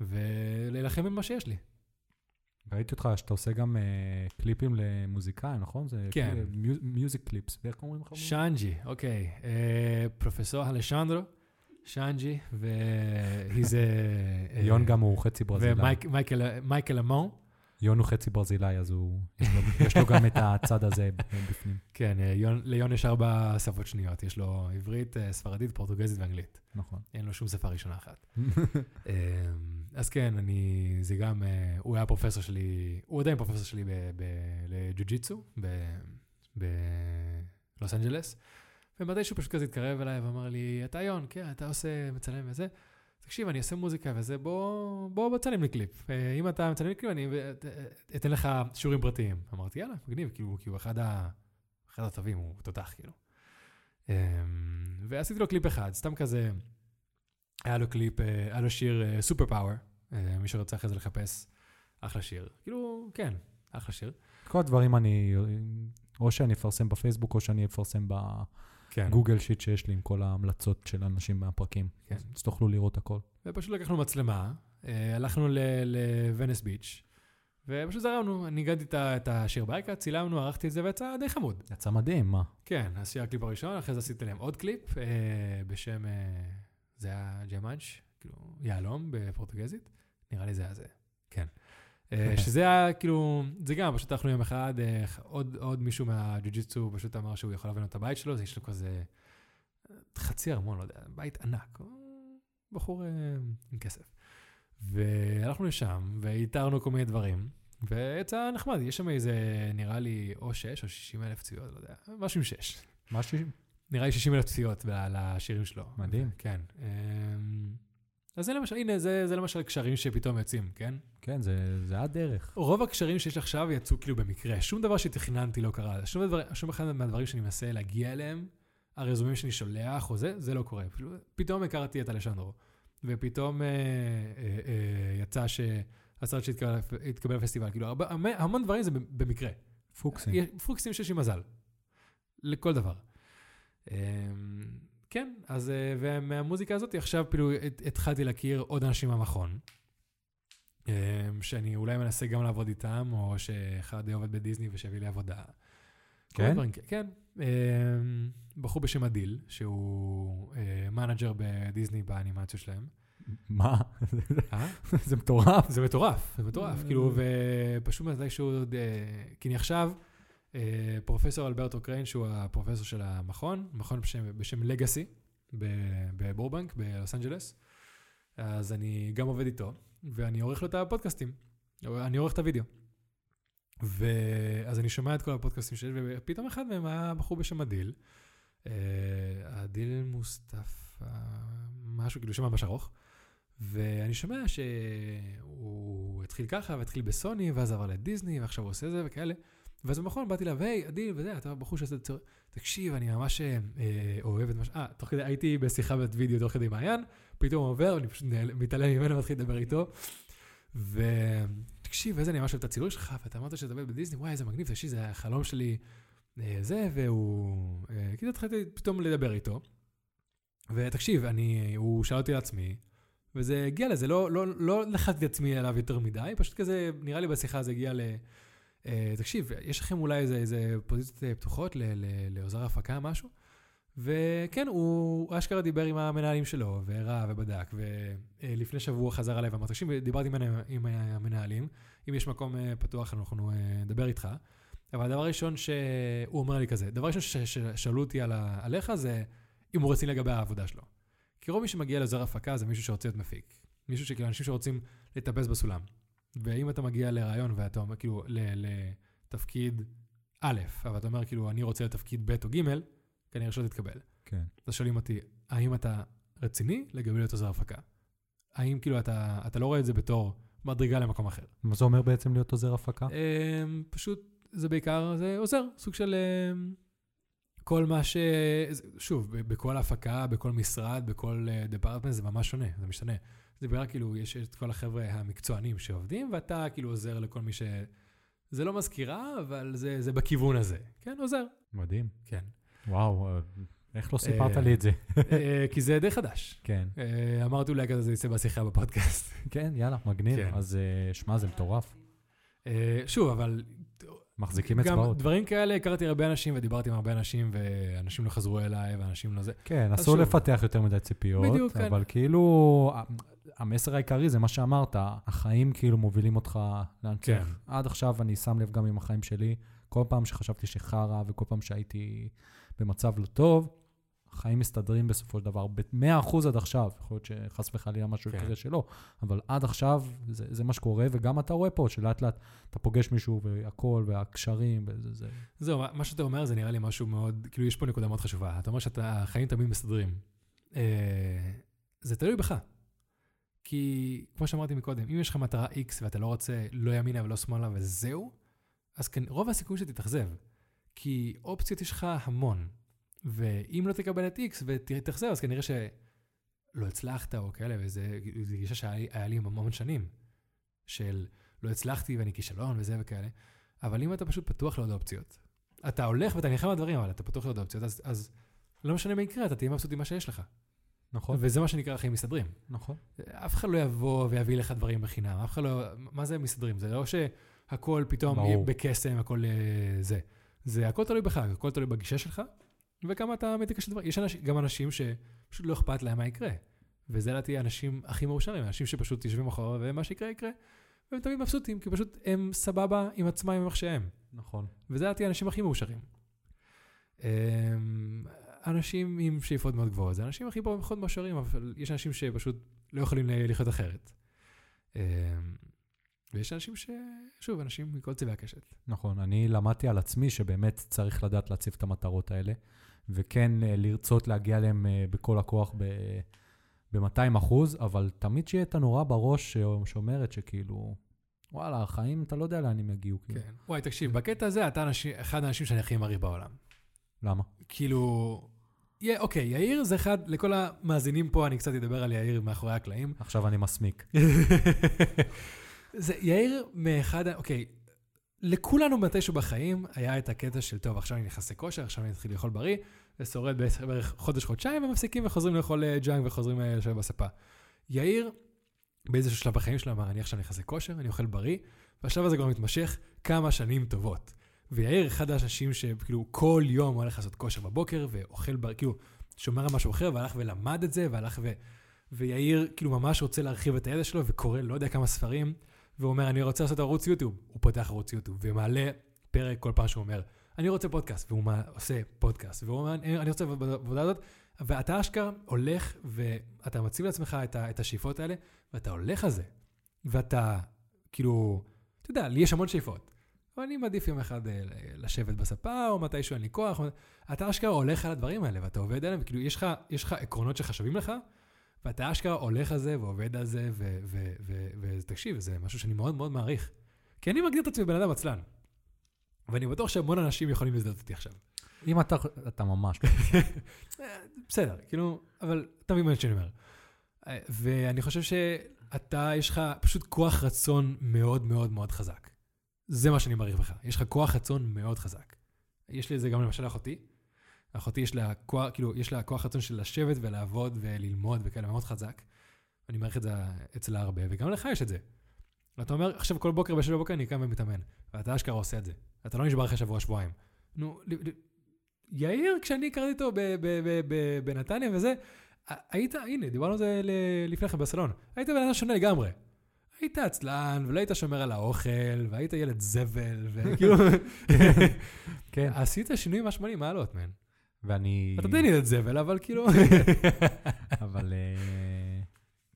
ולהילחם במה שיש לי. ראיתי אותך שאתה עושה גם אה, קליפים למוזיקאים, נכון? זה כן. מיוזיק קליפס, ואיך אומרים לך? שאנג'י, אוקיי. אה, פרופסור אלשנדרו, שאנג'י, a... אה, יון גם הוא חצי ברזילאי. ומייקל אמון. יון הוא חצי ברזילאי, אז הוא, יש לו, גם את הצד הזה בפנים. כן, אה, יון- ליון יש ארבע שפות שניות, יש לו עברית, אה, ספרדית, פורטוגזית ואנגלית. נכון. אין לו שום שפה ראשונה אחת. אמ, אז כן, אני, זה גם, הוא היה פרופסור שלי, הוא עדיין פרופסור שלי לג'ו-ג'יצו, ב- ב- בלוס אנג'לס, ומתישהו פשוט כזה התקרב אליי ואמר לי, אתה יון, כן, אתה עושה, מצלם וזה. תקשיב, אני עושה מוזיקה וזה, בוא, בוא תצלם לי קליפ. אה, אם אתה מצלם לי קליפ, אני אה, אתן לך שיעורים פרטיים. אמרתי, יאללה, מגניב, כאילו, כי הוא אחד, ה... אחד הטובים, הוא תותח, כאילו. אמ, ועשיתי לו קליפ אחד, סתם כזה, היה לו קליפ, אה, היה לו שיר super power, מי שרוצה אחרי זה לחפש, אחלה שיר. כאילו, כן, אחלה שיר. כל הדברים אני, או שאני אפרסם בפייסבוק, או שאני אפרסם בגוגל כן. sheet שיש לי עם כל ההמלצות של אנשים מהפרקים. כן. אז תוכלו לראות הכל. ופשוט לקחנו מצלמה, אה, הלכנו לווניס ביץ', ופשוט זרמנו, אני הגעתי את השיר בייקה, צילמנו, ערכתי את זה, ויצא די חמוד. יצא מדהים, מה? כן, אז שיר הקליפ הראשון, אחרי זה עשיתי להם עוד קליפ, אה, בשם, אה, זה היה diamante, כאילו, יהלום בפורטוגזית, נראה לי זה היה זה, שזה היה כאילו, זה גם, פשוט הלכנו יום אחד, אה, עוד, עוד מישהו מהג'ו-ג'יצו פשוט אמר שהוא יכול להביא את הבית שלו, אז יש לו כזה חצי ארמון, לא יודע, בית ענק, בחור אה, עם כסף. והלכנו לשם, ואיתרנו כל מיני דברים, ויצא נחמד, יש שם איזה, נראה לי, או 6 או 60 אלף צביעות, לא יודע, משהו עם 6. משהו? נראה לי 60 אלף צביעות לשירים שלו. מדהים. כן. אז זה למשל, הנה, זה, זה למשל קשרים שפתאום יוצאים, כן? כן, זה, זה הדרך. רוב הקשרים שיש עכשיו יצאו כאילו במקרה. שום דבר שתכננתי לא קרה. שום, דבר, שום אחד מהדברים שאני מנסה להגיע אליהם, הרזומים שאני שולח או זה, זה לא קורה. פתאום הכרתי את אלשנדרו, ופתאום אה, אה, אה, יצא שהסרט שהתקבל לפסטיבל. כאילו, הרבה, המון דברים זה במקרה. פוקסים. פוקסים שיש לי מזל. לכל דבר. אה, כן, אז אה, ומהמוזיקה הזאת עכשיו כאילו התחלתי להכיר עוד אנשים מהמכון, אה, שאני אולי מנסה גם לעבוד איתם, או שאחד עובד בדיסני ושיביא לי עבודה. כן? כן. אה, בחור בשם אדיל, שהוא manager בדיסני באנימציה שלהם. מה? זה מטורף. זה מטורף, זה מטורף. כאילו, ופשוט מתישהו, כי אני עכשיו... אה, פרופסור אלברטו קריין, שהוא הפרופסור של המכון, מכון בשם, בשם לגאסי, בבורבנק, בלוס אנג'לס. אז אני גם עובד איתו, ואני עורך לו את הפודקאסטים, אני עורך את הוידאו. ואז אני שומע את כל הפודקאסטים שלי, ופתאום אחד מהם היה בחור בשם אדיל. אדיל אה, מוסטפא, משהו, כאילו שם ממש ארוך. ואני שומע שהוא התחיל ככה, והתחיל בסוני, ואז עבר לדיסני, ועכשיו הוא עושה זה וכאלה. ואז במכון באתי אליו, היי, עדי, וזה, אתה בחור שעושה את זה, תקשיב, אני ממש אה, אוהב את מה ש... אה, תוך כדי, הייתי בשיחה בווידאו תוך כדי מעיין, פתאום הוא עובר, אני פשוט מתעלם ממנו ומתחיל לדבר איתו. ותקשיב, איזה אני ממש אוהב את הצילוי שלך, ואתה אמרת שאתה עובד בדיסני, וואי, איזה מגניב, תקשיב, זה החלום שלי, אה, זה, והוא... אה, כאילו התחלתי פתאום לדבר איתו. ותקשיב, אני, הוא שאל אותי לעצמי, וזה הגיע לזה, לא, לא, לא את עצמי אליו יותר מדי, פשוט כזה, נראה לי בשיחה זה הגיע ל... אה, תקשיב, יש לכם אולי איזה, איזה פוזיציות אה, פתוחות לעוזר הפקה, משהו? וכן, הוא אשכרה דיבר עם המנהלים שלו, והראה ובדק, ולפני שבוע חזר אליי ואמר, תקשיב, דיברתי עם המנהלים, אם יש מקום אה, פתוח אנחנו נדבר איתך. אבל הדבר הראשון שהוא אומר לי כזה, דבר ראשון ששאלו אותי על עליך זה אם הוא רציני לגבי העבודה שלו. כי רוב מי שמגיע לעוזר הפקה זה מישהו שרוצה להיות מפיק. מישהו שכאילו אנשים שרוצים לטפס בסולם. ואם אתה מגיע לרעיון ואתה אומר, כאילו, לתפקיד א', אבל אתה אומר, כאילו, אני רוצה לתפקיד ב' או ג', כנראה שלא תתקבל. כן. אז שואלים אותי, האם אתה רציני לגבי להיות עוזר הפקה? האם כאילו אתה, אתה לא רואה את זה בתור מדרגה למקום אחר? מה זה אומר בעצם להיות עוזר הפקה? אמ, פשוט, זה בעיקר, זה עוזר, סוג של אמ, כל מה ש... שוב, בכל הפקה, בכל משרד, בכל דפרטמנט, זה ממש שונה, זה משתנה. זה בעיקר כאילו, יש את כל החבר'ה המקצוענים שעובדים, ואתה כאילו עוזר לכל מי ש... זה לא מזכירה, אבל זה, זה בכיוון הזה. כן, עוזר. מדהים. כן. וואו, איך לא סיפרת לי את זה? אה, כי זה די חדש. כן. אה, אמרתי אולי כזה זה יצא בשיחה בפודקאסט. כן, יאללה, מגניב. כן. אז אה, שמע, זה מטורף. שוב, אבל... מחזיקים אצבעות. גם דברים כאלה, הכרתי הרבה אנשים ודיברתי עם הרבה אנשים, ואנשים לא חזרו אליי, ואנשים לא זה. כן, אסור לפתח יותר מדי ציפיות, בדיוק, כן. אבל כאילו, המסר העיקרי זה מה שאמרת, החיים כאילו מובילים אותך להנצח. כן. עד עכשיו אני שם לב גם עם החיים שלי, כל פעם שחשבתי שחרא וכל פעם שהייתי במצב לא טוב, החיים מסתדרים בסופו של דבר, ב-100% עד עכשיו, יכול להיות שחס וחלילה משהו כן. יקרה שלא, אבל עד עכשיו זה, זה מה שקורה, וגם אתה רואה פה שלאט לאט אתה פוגש מישהו והכל, והקשרים, וזה, זה... זהו, מה- שאתה אומר זה נראה לי משהו מאוד, כאילו יש פה נקודה מאוד חשובה. אתה אומר שהחיים תמיד מסתדרים. אה, זה תלוי בך. כי כמו שאמרתי מקודם, אם יש לך מטרה X ואתה לא רוצה לא ימינה ולא שמאלה וזהו, אז כן, רוב הסיכוי שתתאכזב. כי אופציות יש לך המון. ואם לא תקבל את X ותתאכזב, אז כנראה שלא הצלחת או כאלה, וזו גישה שהיה לי- המון שנים. של לא הצלחתי ואני כישלון וזה וכאלה. אבל אם אתה פשוט פתוח לעוד אופציות, אתה הולך ואתה נלחם על דברים, אבל אתה פתוח לעוד אופציות, אז, אז לא משנה מה יקרה, אתה תהיה מבסוט עם מה שיש לך. נכון, וזה מה שנקרא החיים מסתדרים. נכון. אף אחד לא יבוא ויביא לך דברים בחינם, אף אחד לא... מה זה מסתדרים? זה לא שהכל פתאום ברור. יהיה בקסם, הכל אה, זה. זה הכל תלוי בך, הכל תלוי בגישה שלך, וכמה אתה מתעקש לדבר. יש אנשים, גם אנשים שפשוט לא אכפת להם מה יקרה. וזה לדעתי האנשים הכי מאושרים, אנשים שפשוט יושבים אחורה, ומה שיקרה יקרה, והם תמיד מבסוטים, כי פשוט הם סבבה עם עצמם, עם איך שהם. נכון. וזה לדעתי האנשים הכי מאושרים. אמ, אנשים עם שאיפות מאוד גבוהות, זה האנשים הכי פחות מאושרים, אבל יש אנשים שפשוט לא יכולים לחיות אחרת. אמ, ויש אנשים ש... שוב, אנשים מכל צבעי הקשת. נכון, אני למדתי על עצמי שבאמת צריך לדעת להציב את המטרות האלה, וכן אה, לרצות להגיע אליהן אה, בכל הכוח ב-200 אחוז, אבל תמיד שיהיה את הנורה בראש שאומרת שכאילו, וואלה, החיים, אתה לא יודע לאן הם יגיעו. כאילו. כן. וואי, תקשיב, בקטע הזה אתה אנשים, אחד האנשים שאני הכי מעריך בעולם. למה? כאילו... יא- אוקיי, יאיר זה אחד, לכל המאזינים פה, אני קצת אדבר על יאיר מאחורי הקלעים. עכשיו אני מסמיק. זה יאיר מאחד, אוקיי, לכולנו מתישהו בחיים היה את הקטע של, טוב, עכשיו אני נכנס לכושר, עכשיו אני אתחיל לאכול בריא, ושורד בערך- בערך חודש-חודשיים, ומפסיקים וחוזרים לאכול אה, ג'אנק וחוזרים אה, לשבת בספה. יאיר, באיזשהו שלב בחיים שלו אמר, אני עכשיו נכנס לכושר, אני אוכל בריא, והשלב הזה כבר מתמשך כמה שנים טובות. ויאיר אחד האנשים שכאילו כל יום הולך לעשות כושר בבוקר, ואוכל בריא, כאילו, שומר על משהו אחר, והלך ולמד את זה, והלך ו... ויאיר כאילו ממש רוצה להרחיב את הידע שלו, וקורא לא יודע כמה ספרים, והוא אומר, אני רוצה לעשות ערוץ יוטיוב. הוא פותח ערוץ יוטיוב ומעלה פרק כל פעם שהוא אומר, אני רוצה פודקאסט, והוא עושה פודקאסט, והוא אומר, "אני- רוצה בעבודה הזאת, ואתה אשכרה הולך ואתה מציב לעצמך את, את השאיפות האלה, ואתה הולך על זה. ואתה, כאילו, אתה יודע, לי יש המון שאיפות. אבל אני מעדיף יום אחד אה, לשבת בספה, או מתישהו אין לי כוח. אתה אשכרה הולך על הדברים האלה, ואתה עובד עליהם, וכאילו, יש לך, יש לך עקרונות שחשובים לך, ואתה אשכרה הולך על זה ועובד על זה, ותקשיב, זה משהו שאני מאוד מאוד מעריך. כי אני מגדיר את עצמי בן אדם עצלן. ואני בטוח שהמון אנשים יכולים להזדהות איתי עכשיו. אם אתה, אתה ממש, בסדר, כאילו, אבל אתה מבין מה שאני אומר. אה, ואני חושב שאתה, יש לך פשוט כוח רצון מאוד מאוד מאוד חזק. זה מה שאני מעריך בך. יש לך כוח רצון מאוד חזק. יש לי את זה גם למשל לאחותי. אחותי יש לה כוח, כאילו, יש לה כוח רצון של לשבת ולעבוד וללמוד וכאלה מאוד חזק. אני מעריך את זה אצלה הרבה, וגם לך יש את זה. ואתה אומר, עכשיו כל בוקר בשבע בבוקר אני קם ומתאמן, ואתה אשכרה עושה את זה. אתה לא נשבר אחרי שבוע, שבועיים. נו, יאיר, כשאני הכרתי אותו ב- ב- ב- ב- בנתניה וזה, היית, הנה, דיברנו על זה לפני כן בסלון, היית בן אדם שונה לגמרי. היית עצלן, ולא היית שומר על האוכל, והיית ילד זבל, וכאילו, כן, עשית שינויים משמעותיים מעלות, מן. ואני... אתה די ילד זבל, אבל כאילו... אבל אה,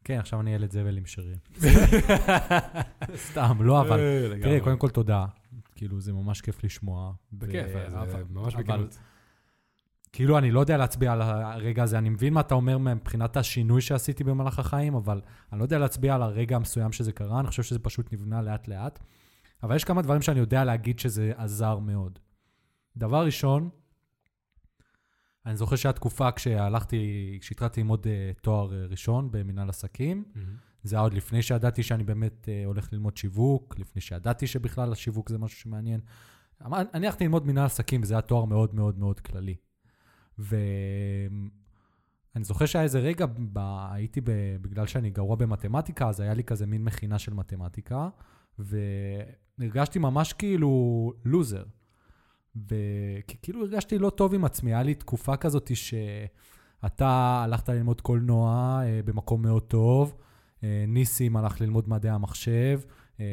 כן, עכשיו אני ילד זבל עם שרירים. סתם, לא, אבל... תראה, קודם כל תודה. כאילו, זה ממש כיף לשמוע. בכיף, ו- זה ממש בכנות. כאילו, אני לא יודע להצביע על הרגע הזה. אני מבין מה אתה אומר מבחינת השינוי שעשיתי במהלך החיים, אבל אני לא יודע להצביע על הרגע המסוים שזה קרה, אני חושב שזה פשוט נבנה לאט-לאט. אבל יש כמה דברים שאני יודע להגיד שזה עזר מאוד. דבר ראשון, אני זוכר שהיה תקופה כשהלכתי, כשהתחלתי ללמוד אה, תואר אה, ראשון במנהל עסקים, מהמם. זה היה עוד לפני שידעתי שאני באמת אה, הולך ללמוד שיווק, לפני שידעתי שבכלל השיווק זה משהו שמעניין. אמר- אני הלכתי ללמוד מנהל עסקים, וזה היה תואר מאוד מאוד מאוד כללי. ואני זוכר שהיה איזה רגע, ב... הייתי, ב... בגלל שאני גרוע במתמטיקה, אז היה לי כזה מין מכינה של מתמטיקה, והרגשתי ממש כאילו לוזר. וכאילו הרגשתי לא טוב עם עצמי, היה לי תקופה כזאת שאתה הלכת ללמוד קולנוע אה, במקום מאוד טוב, אה, ניסים הלך ללמוד מדעי המחשב, אה,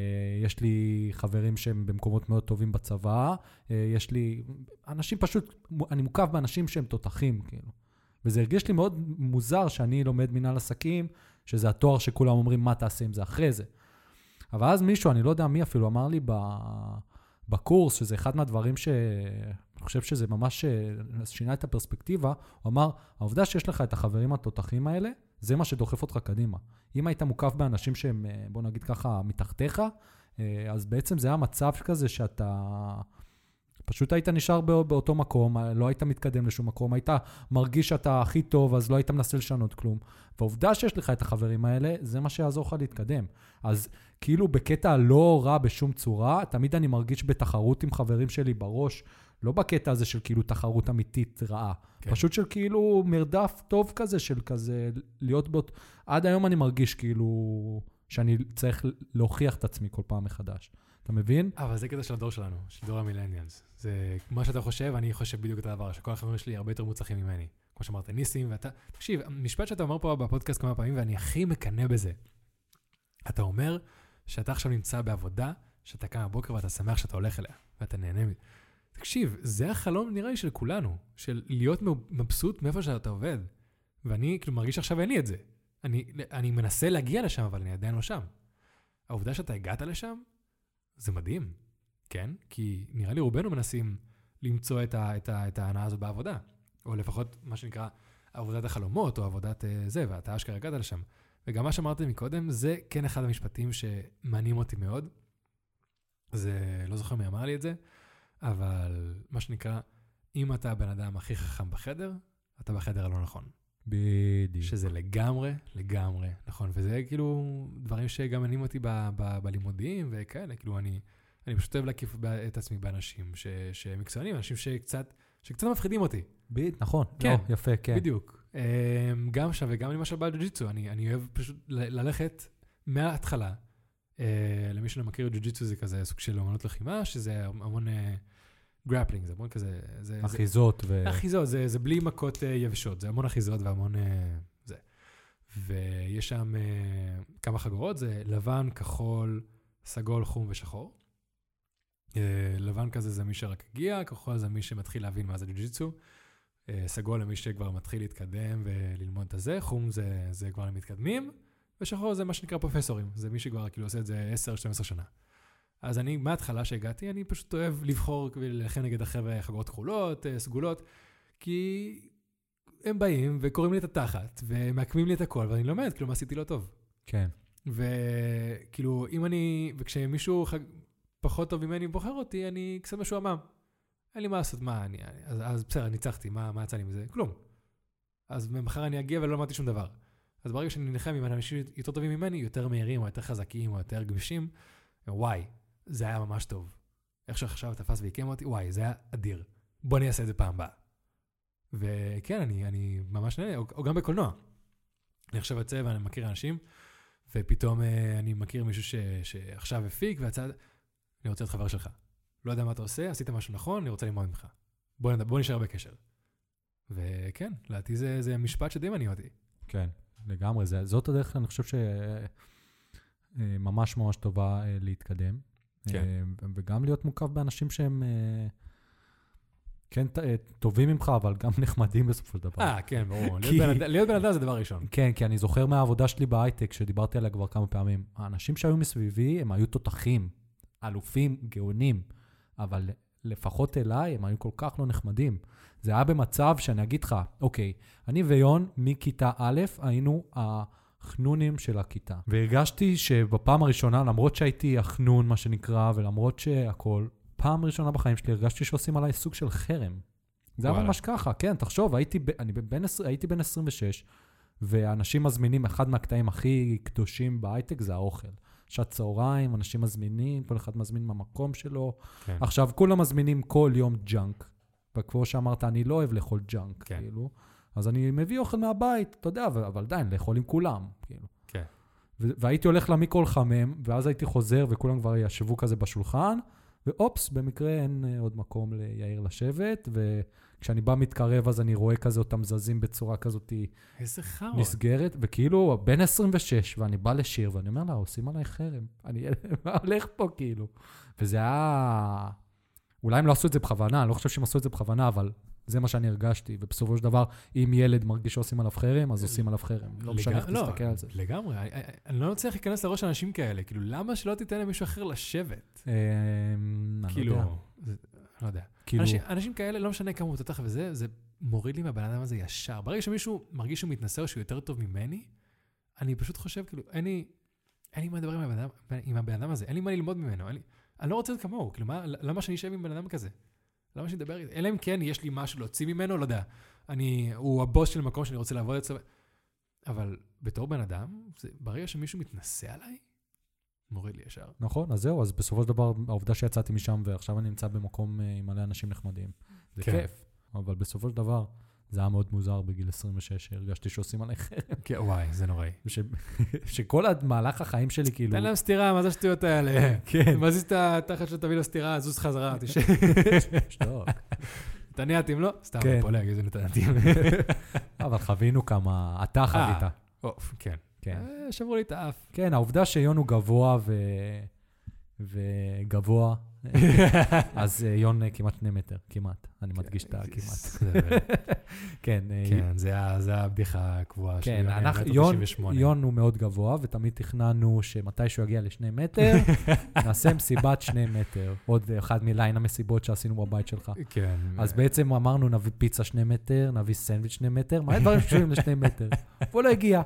יש לי חברים שהם במקומות מאוד טובים בצבא, אה, יש לי... אנשים פשוט, אני מוקף באנשים שהם תותחים, כאילו. וזה הרגיש לי מאוד מוזר שאני לומד מנהל עסקים, שזה התואר שכולם אומרים, מה תעשה עם זה אחרי זה. אבל אז מישהו, אני לא יודע מי אפילו, אמר לי ב... בקורס, שזה אחד מהדברים ש... אני חושב שזה ממש אה, שינה את הפרספקטיבה, הוא אמר, העובדה שיש לך את החברים התותחים האלה, זה מה שדוחף אותך קדימה. אם היית מוקף באנשים שהם, אה, בוא נגיד ככה, מתחתיך, אה, אז בעצם זה היה מצב כזה שאתה... פשוט היית נשאר באותו מקום, לא היית מתקדם לשום מקום, היית מרגיש שאתה הכי טוב, אז לא היית מנסה לשנות כלום. והעובדה שיש לך את החברים האלה, זה מה שיעזור לך להתקדם. אז כאילו בקטע לא רע בשום צורה, תמיד אני מרגיש בתחרות עם חברים שלי בראש, לא בקטע הזה של כאילו תחרות אמיתית רעה, כן. פשוט של כאילו מרדף טוב כזה, של כזה להיות באות... עד היום אני מרגיש כאילו שאני צריך להוכיח את עצמי כל פעם מחדש. אתה מבין? אבל זה קטע של הדור שלנו, של דור המילניאלס. זה מה שאתה חושב, אני חושב בדיוק את הדבר, שכל החברים שלי הרבה יותר מוצלחים ממני. כמו שאמרת, ניסים, ואתה... תקשיב, משפט שאתה אומר פה בפודקאסט כמה פעמים, ואני הכי מקנא בזה. אתה אומר שאתה עכשיו נמצא בעבודה, שאתה קם בבוקר ואתה שמח שאתה הולך אליה, ואתה נהנה מזה. תקשיב, זה החלום נראה לי של כולנו, של להיות מבסוט מאיפה שאתה עובד. ואני כאילו מרגיש שעכשיו אין לי את זה. אני, אני מנסה להגיע לשם, אבל אני עדיין לא שם. העובדה שאתה הגעת לשם, זה מדהים, כן? כי נראה לי רובנו מנסים למצוא את, את, את ההנאה הזאת בעבודה. או לפחות מה שנקרא עבודת החלומות, או עבודת uh, זה, ואתה אשכרה הגעת לשם. וגם מה שאמרתי מקודם, זה כן אחד המשפטים שמעניינים אותי מאוד. זה, לא זוכר מי אמר לי את זה, אבל מה שנקרא, אם אתה הבן אדם הכי חכם בחדר, אתה בחדר הלא נכון. בדיוק. שזה לגמרי, לגמרי נכון. וזה כאילו דברים שגם מעניינים אותי ב- ב- בלימודים וכאלה, כאילו אני, אני פשוט אוהב להקיף את עצמי באנשים ש- שהם מקצוענים, אנשים שקצת, שקצת מפחידים אותי. בדיוק, נכון. כן. לא, יפה, כן. בדיוק. אמ, גם שם וגם למשל בג'ו-ג'יצו, אני, אני אוהב פשוט ללכת מההתחלה. אה, למי שלא מכיר, ג'ו-ג'יצו זה כזה סוג של אמנות לחימה, שזה המון grappling, אה, זה המון כזה... זה, אחיזות זה, ו... אחיזות, זה, זה בלי מכות אה, יבשות, זה המון אחיזות והמון... זה. ויש שם כמה חגורות, זה לבן, כחול, סגול, חום ושחור. לבן כזה זה מי שרק הגיע, כחול זה מי שמתחיל להבין מה זה ג'ו-ג'יצו. סגול למי שכבר מתחיל להתקדם וללמוד את הזה, חום זה, זה כבר למתקדמים. ושחור זה מה שנקרא פרופסורים, זה מי שכבר כאילו עושה את זה 10-12 שנה. אז אני, מההתחלה שהגעתי, אני פשוט אוהב לבחור ולהילחם נגד החבר'ה חגורות כחולות, אה, סגולות, כי הם באים וקוראים לי את התחת, ומעקמים לי את הכל, ואני לומד, כאילו, מה עשיתי לא טוב. כן. וכאילו, אם אני, וכשמישהו חג... פחות טוב ממני בוחר אותי, אני קצת משועמם. אין לי מה לעשות, מה, אני, אז, אז בסדר, ניצחתי, מה, מה יצא לי מזה? כלום. אז מחר אני אגיע ולא למדתי שום דבר. אז ברגע שאני נלחם עם אנשים יותר טובים ממני, יותר מהירים, או יותר חזקים, או יותר גמישים, וואי, זה היה ממש טוב. איך שעכשיו תפס ועיקם אותי, וואי, זה היה אדיר. בוא אני אעשה את זה פעם הבאה. וכן, אני, אני ממש נהנה, או, או גם בקולנוע. אני עכשיו יוצא ואני מכיר אנשים, ופתאום אה, אני מכיר מישהו ש, שעכשיו הפיק, והצד, אני רוצה להיות חבר שלך. לא יודע מה אתה עושה, עשית משהו נכון, אני רוצה ללמוד ממך. בוא, בוא נשאר בקשר. וכן, לדעתי זה, זה משפט שדי מעניין אותי. כן. לגמרי, זה, זאת הדרך, אני חושב שממש ממש טובה אה, להתקדם. כן. אה, וגם להיות מוקף באנשים שהם אה, כן טובים ממך, אבל גם נחמדים בסופו של דבר. אה, כן, ברור. כי... להיות בן אדם זה דבר ראשון. כן, כי אני זוכר מהעבודה שלי בהייטק, שדיברתי עליה כבר כמה פעמים, האנשים שהיו מסביבי, הם היו תותחים, אלופים, גאונים, אבל לפחות אליי, הם היו כל כך לא נחמדים. זה היה במצב שאני אגיד לך, אוקיי, אני ויון מכיתה א' היינו החנונים של הכיתה. והרגשתי שבפעם הראשונה, למרות שהייתי החנון, מה שנקרא, ולמרות שהכול, פעם ראשונה בחיים שלי הרגשתי שעושים עליי סוג של חרם. זה היה ממש ככה, כן, תחשוב, הייתי, אני בין, הייתי בן 26, ואנשים מזמינים, אחד מהקטעים הכי קדושים בהייטק זה האוכל. שעת צהריים, אנשים מזמינים, כל אחד מזמין מהמקום שלו. כן. עכשיו, כולם מזמינים כל יום junk. וכמו שאמרת, אני לא אוהב לאכול junk, כן. כאילו. אז אני מביא אוכל מהבית, אתה יודע, אבל עדיין, לאכול עם כולם, כאילו. כן. והייתי הולך למיקרו לחמם, ואז הייתי חוזר וכולם כבר ישבו כזה בשולחן, ואופס, במקרה אין אה, עוד מקום ליאיר לשבת, וכשאני בא מתקרב אז אני רואה כזה אותם זזים בצורה כזאת איזה חרא. נסגרת, וכאילו, בן 26, ואני בא לשיר, ואני אומר לה, עושים עליי חרם. אני, מה הולך פה, כאילו? וזה היה... אולי הם לא עשו את זה בכוונה, אני לא חושב שהם עשו את זה בכוונה, אבל זה מה שאני הרגשתי, ובסופו של דבר, אם ילד מרגיש שעושים עליו חרם, אז עושים עליו חרם. לא משנה איך לגמרי- תסתכל על זה. לגמרי, אני- לא מצליח להיכנס לראש אנשים כאלה, כאילו, למה שלא תיתן למישהו אחר לשבת? אני לא כאילו, לא יודע. כאילו, אנשים, אנשים כאלה, לא משנה כמה הוא תותח וזה, זה מוריד לי מהבן אדם הזה ישר. ברגע שמישהו מרגיש שהוא מתנשא או שהוא יותר טוב ממני, אני פשוט חושב, כאילו, אין לי, אין לי מה לדבר עם הבן אדם, עם הבן אדם הזה, אין לי מה ללמוד ממנו, לי, אני לא רוצה להיות כמוהו, כאילו, מה, למה שאני אשב עם בן אדם כזה? למה שאני אדבר? אלא אם כן יש לי משהו להוציא ממנו, לא יודע. אני, הוא הבוס של מקום שאני רוצה לעבוד אצלו, אבל בתור בן אדם, זה, ברגע שמישהו מתנשא עליי, מוריד לי ישר. נכון, אז זהו, אז בסופו של דבר, העובדה שיצאתי משם ועכשיו אני נמצא במקום אה, עם מלא אנשים נחמדים, זה כן. כיף. אבל בסופו של דבר, זה היה מאוד מוזר בגיל 26, שהרגשתי שעושים עליי חרם. כן, וואי, זה נוראי. ש- שכל המהלך החיים שלי, כאילו... תן להם סטירה, מה זה השטויות האלה? כן. מזיז את התחת שלו, תביא לו סטירה, זוז חזרה, תשב. שטוב. נתניאתים, לא? סתם, כן. אני פולג, איזה נתניאתים. אבל חווינו כמה... אתה חווית. אוף, כן. כן. אה, שברו לי את האף. כן, העובדה שיון הוא גבוה ו... וגבוה, אז אה, יון אה, כמעט שני מטר, כמעט. אני מדגיש את הכמעט. כן, כן, זה הבדיחה הקבועה. כן, מטר יון, 98. יון הוא מאוד גבוה, ותמיד תכננו שמתישהו יגיע לשני מטר, נעשה מסיבת שני מטר. עוד אחד מליין המסיבות שעשינו בבית שלך. כן. אז בעצם אמרנו, נביא פיצה שני מטר, נביא סנדוויץ' שני מטר, מלא דברים שקשורים לשני מטר. והוא לא הגיע.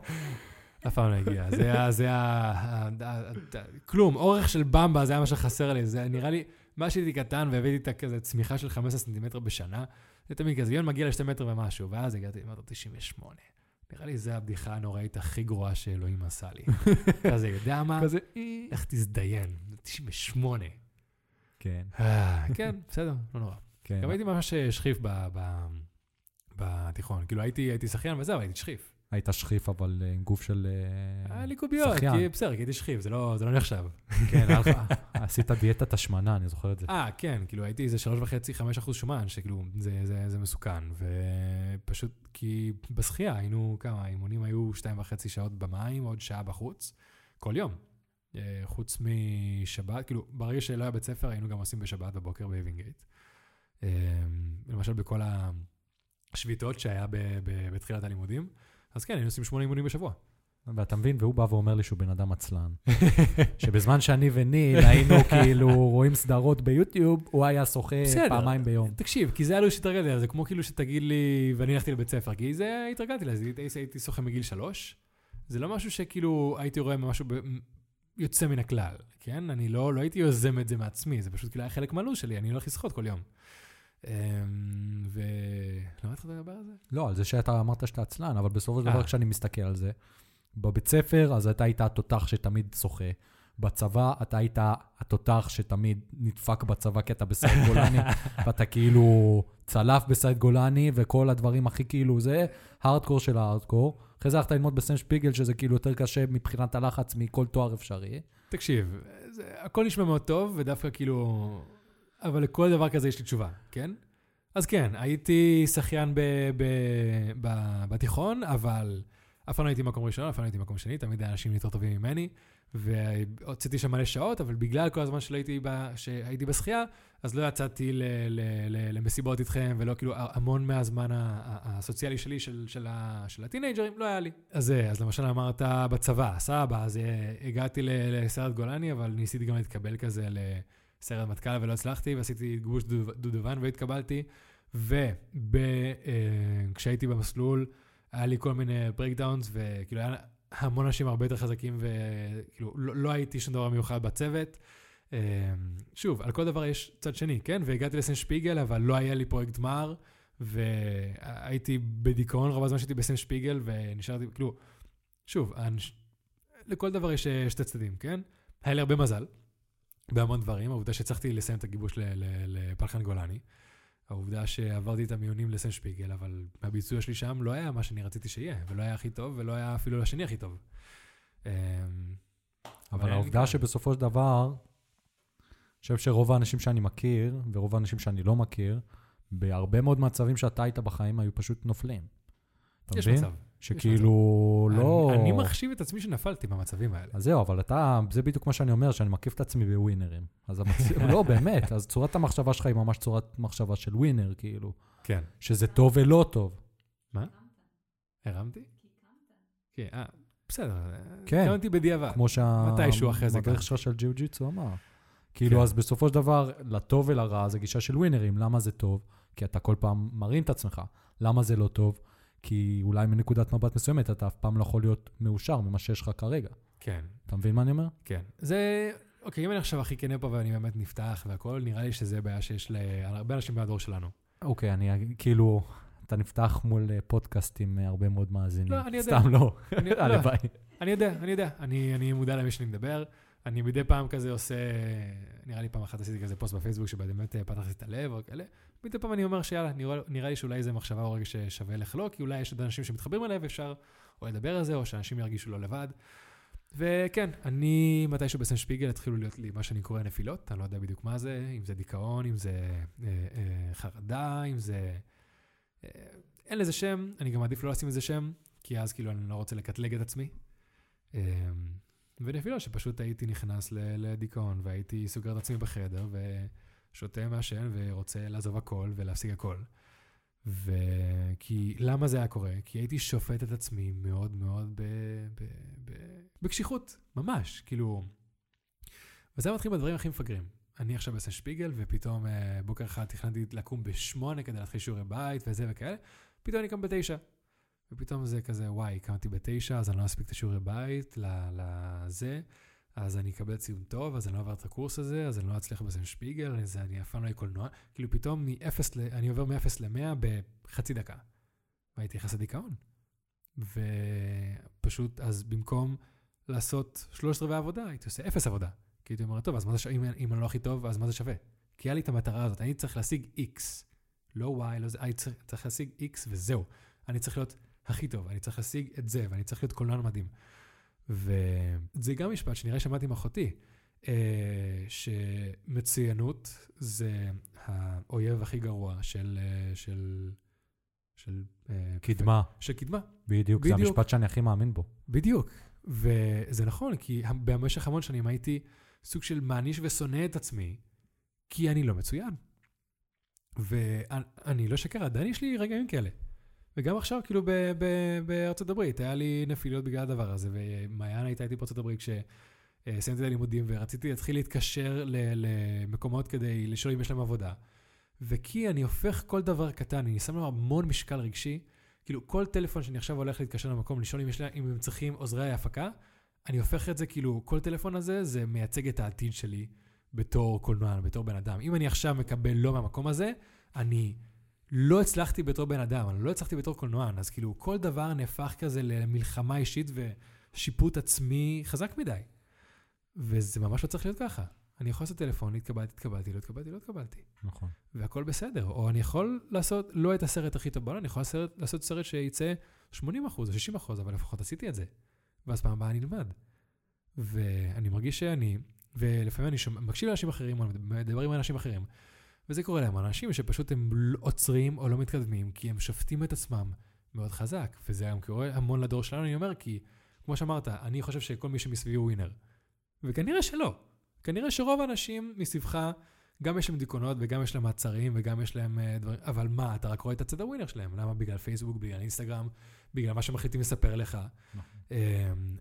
אף פעם לא הגיע. זה ה... זה ה... ה- ה- ה- כלום, אורך של במבה, זה היה מה שחסר לי. זה נראה לי, מה שהייתי קטן והבאתי את הכזה צמיחה של 15 סנטימטר בשנה, זה תמיד כזה, יון מגיע לשתי מטר ומשהו, ואז הגעתי למטר 98. נראה לי זו הבדיחה הנוראית הכי גרועה שאלוהים עשה לי. כזה, יודע מה? כזה, איך תזדיין? 98. כן, אה, כן, בסדר, לא נורא. כן. גם הייתי ממש שכיף ב- ב- בתיכון. כאילו הייתי הייתי שחיין וזהו, הייתי שכיף. היית שכיף, אבל אה, עם גוף של אה, היה לי קוביות, שחיין. כי בסדר, כי הייתי שכיף, זה לא זה לא נחשב. כן, עשית דיאטת השמנה, אני זוכר את זה. אה, כן, כאילו הייתי איזה שלוש וחצי, חמש אחוז שומן, שכאילו זה, זה, זה מסוכן. ופשוט כי בשחייה היינו, כמה, האימונים היו שתיים וחצי שעות במים, עוד שעה בחוץ, כל יום. אה, חוץ משבת, כאילו, ברגע שלא היה בית ספר, היינו גם עושים בשבת בבוקר באבינגייט. אה, למשל בכל השביתות שהיה בתחילת הלימודים, אז כן, היינו עושים שמונה אימונים בשבוע. ואתה מבין, והוא בא ואומר לי שהוא בן אדם עצלן. שבזמן שאני וניל היינו כאילו רואים סדרות ביוטיוב, הוא היה שוחה. פעמיים ביום. תקשיב, כי זה היה לו שהתרגלתי לזה, זה כמו כאילו שתגיד לי, ואני הלכתי לבית ספר, כי זה, התרגלתי לזה, הייתי שוחה מגיל שלוש. זה לא משהו שכאילו הייתי רואה משהו ב, יוצא מן הכלל, כן? אני לא, לא הייתי יוזם את זה מעצמי, זה פשוט כאילו היה חלק מהלו"ז שלי, אני הולך לשחות כל יום. אמ, ו... למה התחלת לדבר על זה? לא, על זה שאתה אמרת שאתה עצלן, אבל בסופו של דבר אה. כשאני מסתכל על זה, בבית ספר, אז אתה היית התותח שתמיד שוחה. בצבא, אתה היית התותח שתמיד נדפק בצבא כי אתה בסייד גולני, ואתה כאילו צלף בסייד גולני, וכל הדברים הכי כאילו, זה הארדקור של הארדקור. אחרי זה הלכת ללמוד בסם שפיגל, שזה כאילו יותר קשה מבחינת הלחץ מכל תואר אפשרי. תקשיב, זה, הכל נשמע מאוד טוב, ודווקא כאילו... אבל לכל דבר כזה יש לי תשובה, כן? אז כן, הייתי שחיין ב, ב, ב, בתיכון, אבל אף פעם לא הייתי מקום ראשון, אף פעם לא הייתי מקום שני, תמיד היה אנשים יותר טובים ממני, והוצאתי שם מלא שעות, אבל בגלל כל הזמן שהייתי, ב, שהייתי בשחייה, אז לא יצאתי ל, ל, ל, למסיבות איתכם, ולא כאילו המון מהזמן הסוציאלי שלי, של, של, ה, של הטינג'רים, לא היה לי. אז אז למשל אמרת בצבא, סבבה, אז אה, הגעתי ל- לסיירת גולני, אבל ניסיתי גם להתקבל כזה לסיירת מטכ"ל ולא הצלחתי, ועשיתי גבוש דו- דודובן והתקבלתי, וכשהייתי במסלול, היה לי כל מיני breakdowns, וכאילו היה המון אנשים הרבה יותר חזקים, וכאילו לא, לא הייתי שום דבר מיוחד בצוות. אה, שוב, על כל דבר יש צד שני, כן? והגעתי לסן שפיגל, אבל לא היה לי פרויקט גמר, והייתי בדיכאון רוב הזמן שהייתי בסן שפיגל, ונשארתי, כאילו, שוב, האנש... לכל דבר יש אה, שתי צדדים, כן? היה לי הרבה מזל בהמון דברים, העובדה שהצלחתי לסיים את הגיבוש לפלחן גולני, העובדה שעברתי את המיונים לסן שפיגל, אבל הביצוע שלי שם לא היה מה שאני רציתי שיהיה, ולא היה הכי טוב, ולא היה אפילו לשני הכי טוב. אה, אבל העובדה. שבסופו של דבר, אני חושב שרוב האנשים שאני מכיר, ורוב האנשים שאני לא מכיר, בהרבה מאוד מצבים שאתה היית בחיים היו פשוט נופלים. אתה יש? מצב. שכאילו לא... אני, אני מחשיב את עצמי שנפלתי במצבים האלה. אז זהו, אבל אתה, זה בדיוק מה שאני אומר, שאני מקיף את עצמי בווינרים. אז המצ... לא, באמת, אז צורת המחשבה שלך היא ממש צורת מחשבה של ווינר, כאילו. כן. שזה טוב ולא טוב. הרמתי? כן, אה, בסדר. כן. קמתי בדיעבד. כמו מתישהו אחרי זה שהמדריך. שלך של ג'יו-ג'יצו אמר. כאילו, כן. אז בסופו של דבר, לטוב ולרע זה גישה של ווינרים. למה זה טוב? כי אתה כל פעם מרים את עצמך. למה זה לא טוב? כי אולי מנקודת מבט מסוימת אתה אף פעם לא יכול להיות מאושר ממה שיש לך כרגע. כן, אתה מבין מה אני אומר? כן. זה, אוקיי, אם אני עכשיו הכי כנה פה ואני באמת נפתח והכול, נראה לי שזה בעיה שיש להרבה אנשים מהדור שלנו. אוקיי, אני כאילו, אתה נפתח מול אה, פודקאסט עם אה, הרבה מאוד מאזינים. לא, אני יודע. סתם לא, אני- לא, הלוואי. אני יודע, אני יודע. אני, אני מודע למי שאני מדבר. אני מדי פעם כזה עושה, נראה לי פעם אחת עשיתי כזה פוסט בפייסבוק שבאמת אה, פתחתי את הלב או כאלה. מדי פעם אני אומר שיאללה, נראה, נראה לי שאולי זה מחשבה או רגע ששווה לחלוק, כי אולי יש עוד אנשים שמתחברים אליהם ואפשר או לדבר על זה, או שאנשים ירגישו לא לבד. וכן, אני מתישהו בסן שפיגל התחילו להיות לי מה שאני קורא נפילות, אני לא יודע בדיוק מה זה, אם זה דיכאון, אם זה אה, אה, חרדה, אם זה... אה, אין לזה שם, אני גם מעדיף לא לשים לזה שם, כי אז כאילו אני לא רוצה לקטלג את עצמי. אה, ונפילות שפשוט הייתי נכנס לדיכאון, והייתי סוגר את עצמי בחדר, ושותה מעשן, ורוצה לעזוב הכל ולהפסיק הכל. וכי, למה זה היה קורה? כי הייתי שופט את עצמי מאוד מאוד ב... ב... ב... בקשיחות, ממש, כאילו... וזה מתחיל בדברים הכי מפגרים. אני עכשיו בסן שפיגל, ופתאום אה, בוקר אחד תכננתי לקום בשמונה כדי להתחיל שיעורי בית וזה וכאלה, פתאום אני קם בתשע. ופתאום זה כזה, וואי, קמתי בתשע, אז אני לא אספיק את השיעורי בית לזה, אז אני אקבל ציון טוב, אז אני לא עובר את הקורס הזה, אז אני לא אצליח בסן שפיגל, זה, אני אף פעם לא אהיה קולנוע. כאילו פתאום מ-0 ל... אני עובר מ-0 ל-100 בחצי דקה. והייתי נכנס לדיכאון. ופשוט, אז במקום לעשות 13 רבעי עבודה, הייתי עושה 0 עבודה. כי הייתי אומר, טוב, אז מה זה שווה, אם, אם אני לא הכי טוב, אז מה זה שווה? כי היה לי את המטרה הזאת, אני צריך להשיג X, לא Y, לא זה, אני צריך, צריך להשיג X וזהו. אני צריך להיות הכי טוב, אני צריך להשיג את זה, ואני צריך להיות קולנוע מדהים. וזה גם משפט שנראה שמעתי עם אחותי, אה, שמצוינות זה האויב הכי גרוע של... אה, של של, אה, קדמה, של קדמה, בדיוק, זה בדיוק. המשפט שאני הכי מאמין בו. בדיוק. וזה נכון, כי במשך המון שנים הייתי סוג של מעניש ושונא את עצמי, כי אני לא מצוין. ואני לא שקר, עדיין יש לי רגעים כאלה. וגם עכשיו, כאילו, ב- ב- בארצות הברית, היה לי נפילות בגלל הדבר הזה, ומעיין הייתה איתי בארצות הברית כשסיימתי את הלימודים, ורציתי להתחיל להתקשר ל- למקומות כדי לשאול אם יש להם עבודה. וכי אני הופך כל דבר קטן, אני שם לו המון משקל רגשי, כאילו, כל טלפון שאני עכשיו הולך להתקשר למקום, לשאול אם, יש לה, אם הם צריכים עוזרי הפקה, אני הופך את זה, כאילו, כל טלפון הזה, זה מייצג את העתיד שלי בתור קולנוען, בתור בן אדם. אם אני עכשיו מקבל לא מהמקום הזה, אני לא הצלחתי בתור בן אדם, אני לא הצלחתי בתור קולנוען, אז כאילו, כל דבר נהפך כזה למלחמה אישית ושיפוט עצמי חזק מדי. וזה ממש לא צריך להיות ככה. אני יכול לעשות טלפון, התקבלתי, התקבלתי, לא התקבלתי, לא התקבלתי. נכון. והכל בסדר. או אני יכול לעשות לא את הסרט הכי טוב בעולם, אני יכול לעשות, לעשות סרט שיצא 80 אחוז או 60 אחוז, אבל לפחות עשיתי את זה. ואז פעם הבאה אני אלמד. ואני מרגיש שאני, ולפעמים אני שומע, מקשיב לאנשים אחרים, מדבר עם אנשים אחרים, וזה קורה להם, אנשים שפשוט הם לא- עוצרים או לא מתקדמים, כי הם שופטים את עצמם מאוד חזק. וזה גם קורה המון לדור שלנו, אני אומר, כי כמו שאמרת, אני חושב שכל מי שמסביבי הוא ווינר. וכנראה שלא. כנראה שרוב האנשים מסביבך, גם יש להם דיכאונות וגם יש להם מעצרים וגם יש להם uh, דברים, אבל מה, אתה רק רואה את הצד הווינר שלהם. למה? בגלל פייסבוק, בגלל אינסטגרם, בגלל מה שמחליטים לספר לך. Um,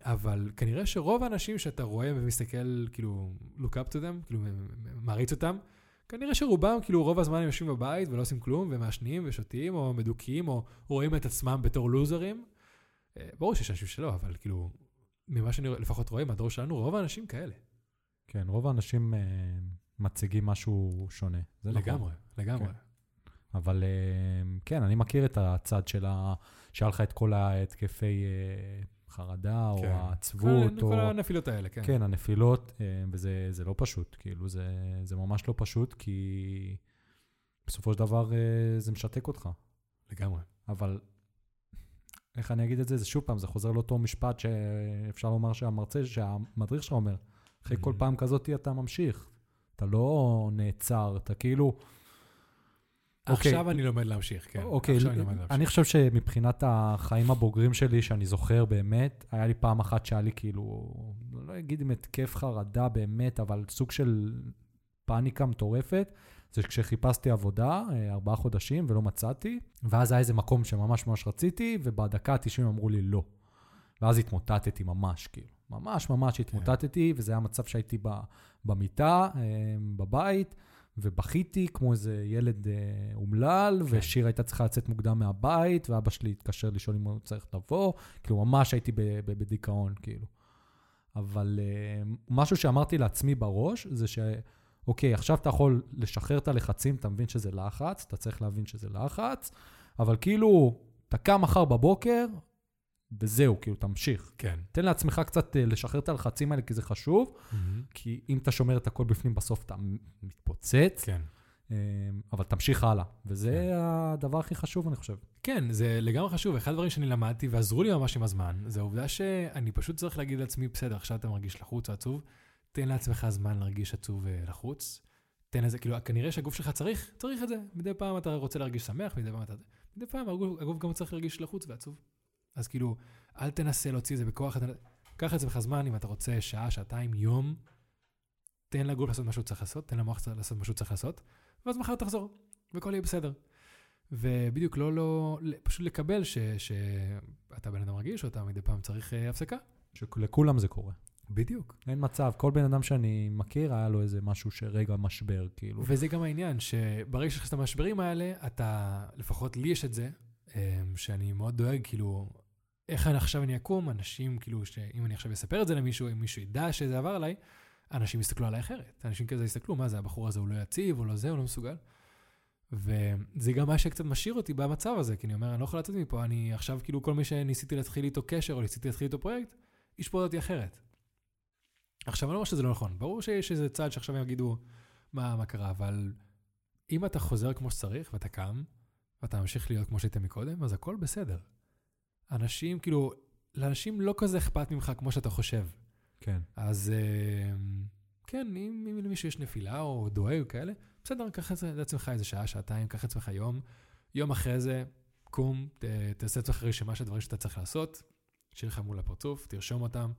אבל כנראה שרוב האנשים שאתה רואה ומסתכל, כאילו, look up to them, כאילו, מעריץ אותם, כנראה שרובם, כאילו, רוב הזמן הם יושבים בבית ולא עושים כלום, ומעשנים ושותים, או מדוכאים, או רואים את עצמם בתור לוזרים. Uh, ברור שיש אנשים שלא, אבל כאילו, ממה שאני לפחות רואה, מהדור שלנו, רוב האנשים כאלה. כן, רוב האנשים אה, מציגים משהו שונה. זה נכון. לגמרי, לגמרי. כן. אבל אה, כן, אני מכיר את הצד של ה... שהיה לך את כל ההתקפי אה, חרדה, או כן. העצבות, כל, או... כל הנפילות האלה, כן. כן, הנפילות, אה, וזה זה לא פשוט, כאילו, זה, זה ממש לא פשוט, כי בסופו של דבר אה, זה משתק אותך. לגמרי. אבל איך אני אגיד את זה? זה שוב פעם, זה חוזר לאותו משפט שאפשר לומר שהמרצה, שהמדריך שלך אומר. אחרי כל Mhm. פעם כזאת אתה ממשיך. אתה לא נעצר, אתה כאילו... אוקיי. עכשיו אני לומד להמשיך, כן. אוקיי, עכשיו אני לומד להמשיך. אני חושב שמבחינת החיים הבוגרים שלי, שאני זוכר באמת, היה לי פעם אחת שהיה לי כאילו, לא אגיד אם התקף חרדה באמת, אבל סוג של פאניקה מטורפת. זה כשחיפשתי עבודה, אה, ארבעה חודשים, ולא מצאתי, ואז היה איזה מקום שממש ממש רציתי, ובדקה ה-90 אמרו לי לא. ואז התמוטטתי ממש, כאילו. ממש ממש התמוטטתי, וזה היה מצב שהייתי במיטה, אה, בבית, ובכיתי כמו איזה ילד אה, אומלל, כן. ושיר הייתה צריכה לצאת מוקדם מהבית, ואבא שלי התקשר לשאול אם הוא צריך לבוא, כאילו ממש הייתי בדיכאון, כאילו. אבל אה, משהו שאמרתי לעצמי בראש, זה ש... אוקיי, עכשיו אתה יכול לשחרר את הלחצים, אתה מבין שזה לחץ, אתה צריך להבין שזה לחץ, אבל כאילו, אתה קם מחר בבוקר, וזהו, כאילו, תמשיך. כן. תן לעצמך קצת אה, לשחרר את הלחצים האלה, כי זה חשוב, מהמם. כי אם אתה שומר את הכל בפנים, בסוף אתה מתפוצץ, כן. אה, אבל תמשיך הלאה. וזה כן. הדבר הכי חשוב, אני חושב. כן, זה לגמרי חשוב. אחד הדברים שאני למדתי ועזרו לי ממש עם הזמן, זה העובדה שאני פשוט צריך להגיד לעצמי, בסדר, עכשיו אתה מרגיש לחוץ או עצוב, תן לעצמך זמן להרגיש עצוב ולחוץ. תן לזה, כאילו, כנראה שהגוף שלך צריך, צריך את זה. מדי פעם אתה רוצה להרגיש שמח, מדי פעם אתה... מדי פעם הגוף, הגוף גם צריך להרגיש לחוץ ועצוב. אז כאילו, אל תנסה להוציא את זה בכוח. קח לעצמך זמן, אם אתה רוצה שעה, שעתיים, יום, תן לגוף לעשות מה שהוא צריך לעשות, תן למוח לעשות מה שהוא צריך לעשות, ואז מחר תחזור, והכל יהיה בסדר. ובדיוק לא, לא, פשוט לקבל ש, שאתה בן אדם רגיש, או אתה מדי פעם צריך אה, הפסקה. שלכולם זה קורה. בדיוק. אין מצב, כל בן אדם שאני מכיר, היה לו איזה משהו שרגע משבר, כאילו. וזה גם העניין, שברגע שיש את המשברים האלה, אתה, לפחות לי יש את זה, אה, שאני מאוד דואג, כאילו, איך אני עכשיו אני אקום, אנשים, כאילו, שאם אני עכשיו אספר את זה למישהו, אם מישהו ידע שזה עבר עליי, אנשים יסתכלו עליי אחרת. אנשים כזה יסתכלו, מה זה, הבחור הזה הוא לא יציב, הוא לא זה, הוא לא מסוגל. וזה גם מה שקצת משאיר אותי במצב הזה, כי אני אומר, אני לא יכול לצאת מפה, אני עכשיו, כאילו, כל מי שניסיתי להתחיל איתו קשר, או ניסיתי להתחיל איתו פרויקט, ישפוט אותי אחרת. עכשיו, אני לא אומר שזה לא נכון, ברור שיש איזה צד שעכשיו הם יגידו, מה, מה קרה, אבל אם אתה חוזר כמו שצריך, ואתה קם, ואתה ממשיך להיות כמו שהיית מקודם, אז הכל בסדר. אנשים, כאילו, לאנשים לא כזה אכפת ממך כמו שאתה חושב. כן. אז אה, כן, אם, אם למישהו יש נפילה או דואג כאלה, בסדר, קח לעצמך איזה שעה, שעתיים, קח לעצמך יום. יום אחרי זה, קום, ת, תעשה לעצמך רשימה של דברים שאתה צריך לעשות, שיהיה לך מול הפרצוף, תרשום אותם,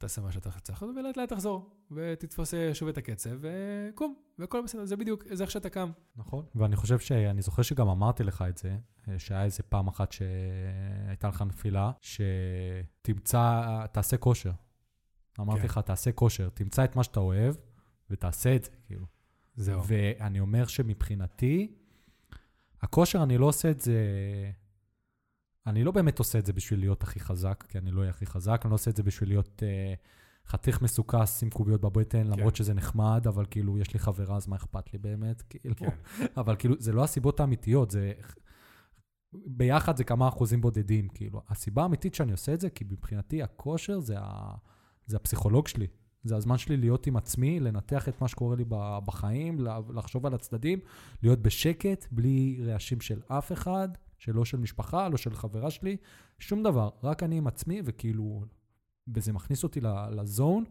תעשה מה שאתה צריך לעשות, ולאט לאט תחזור, ותתפוס אה, שוב את הקצב, וקום, והכל בסדר, זה בדיוק, זה איך שאתה קם. נכון. ואני חושב שאני זוכר שגם אמרתי לך את זה, אה, שהיה איזה פעם אחת שהייתה לך נפילה, שתמצא, תעשה כושר. אמרתי כן. לך, תעשה כושר, תמצא את מה שאתה אוהב, ותעשה את זה, כאילו. זהו. ואני אומר שמבחינתי, הכושר, אני לא עושה את זה... אני לא באמת עושה את זה בשביל להיות הכי חזק, כי אני לא אהיה הכי חזק, אני לא עושה את זה בשביל להיות uh, חתיך מסוכס עם קוביות בבטן, כן. למרות שזה נחמד, אבל כאילו, יש לי חברה, אז מה אכפת לי באמת? כאילו, כן. אבל כאילו, זה לא הסיבות האמיתיות, זה... ביחד זה כמה אחוזים בודדים, כאילו. הסיבה האמיתית שאני עושה את זה, כי מבחינתי הכושר זה, ה... זה הפסיכולוג שלי. זה הזמן שלי להיות עם עצמי, לנתח את מה שקורה לי בחיים, לחשוב על הצדדים, להיות בשקט, בלי רעשים של אף אחד, שלא של משפחה, לא של חברה שלי, שום דבר, רק אני עם עצמי, וכאילו, וזה מכניס אותי לזון,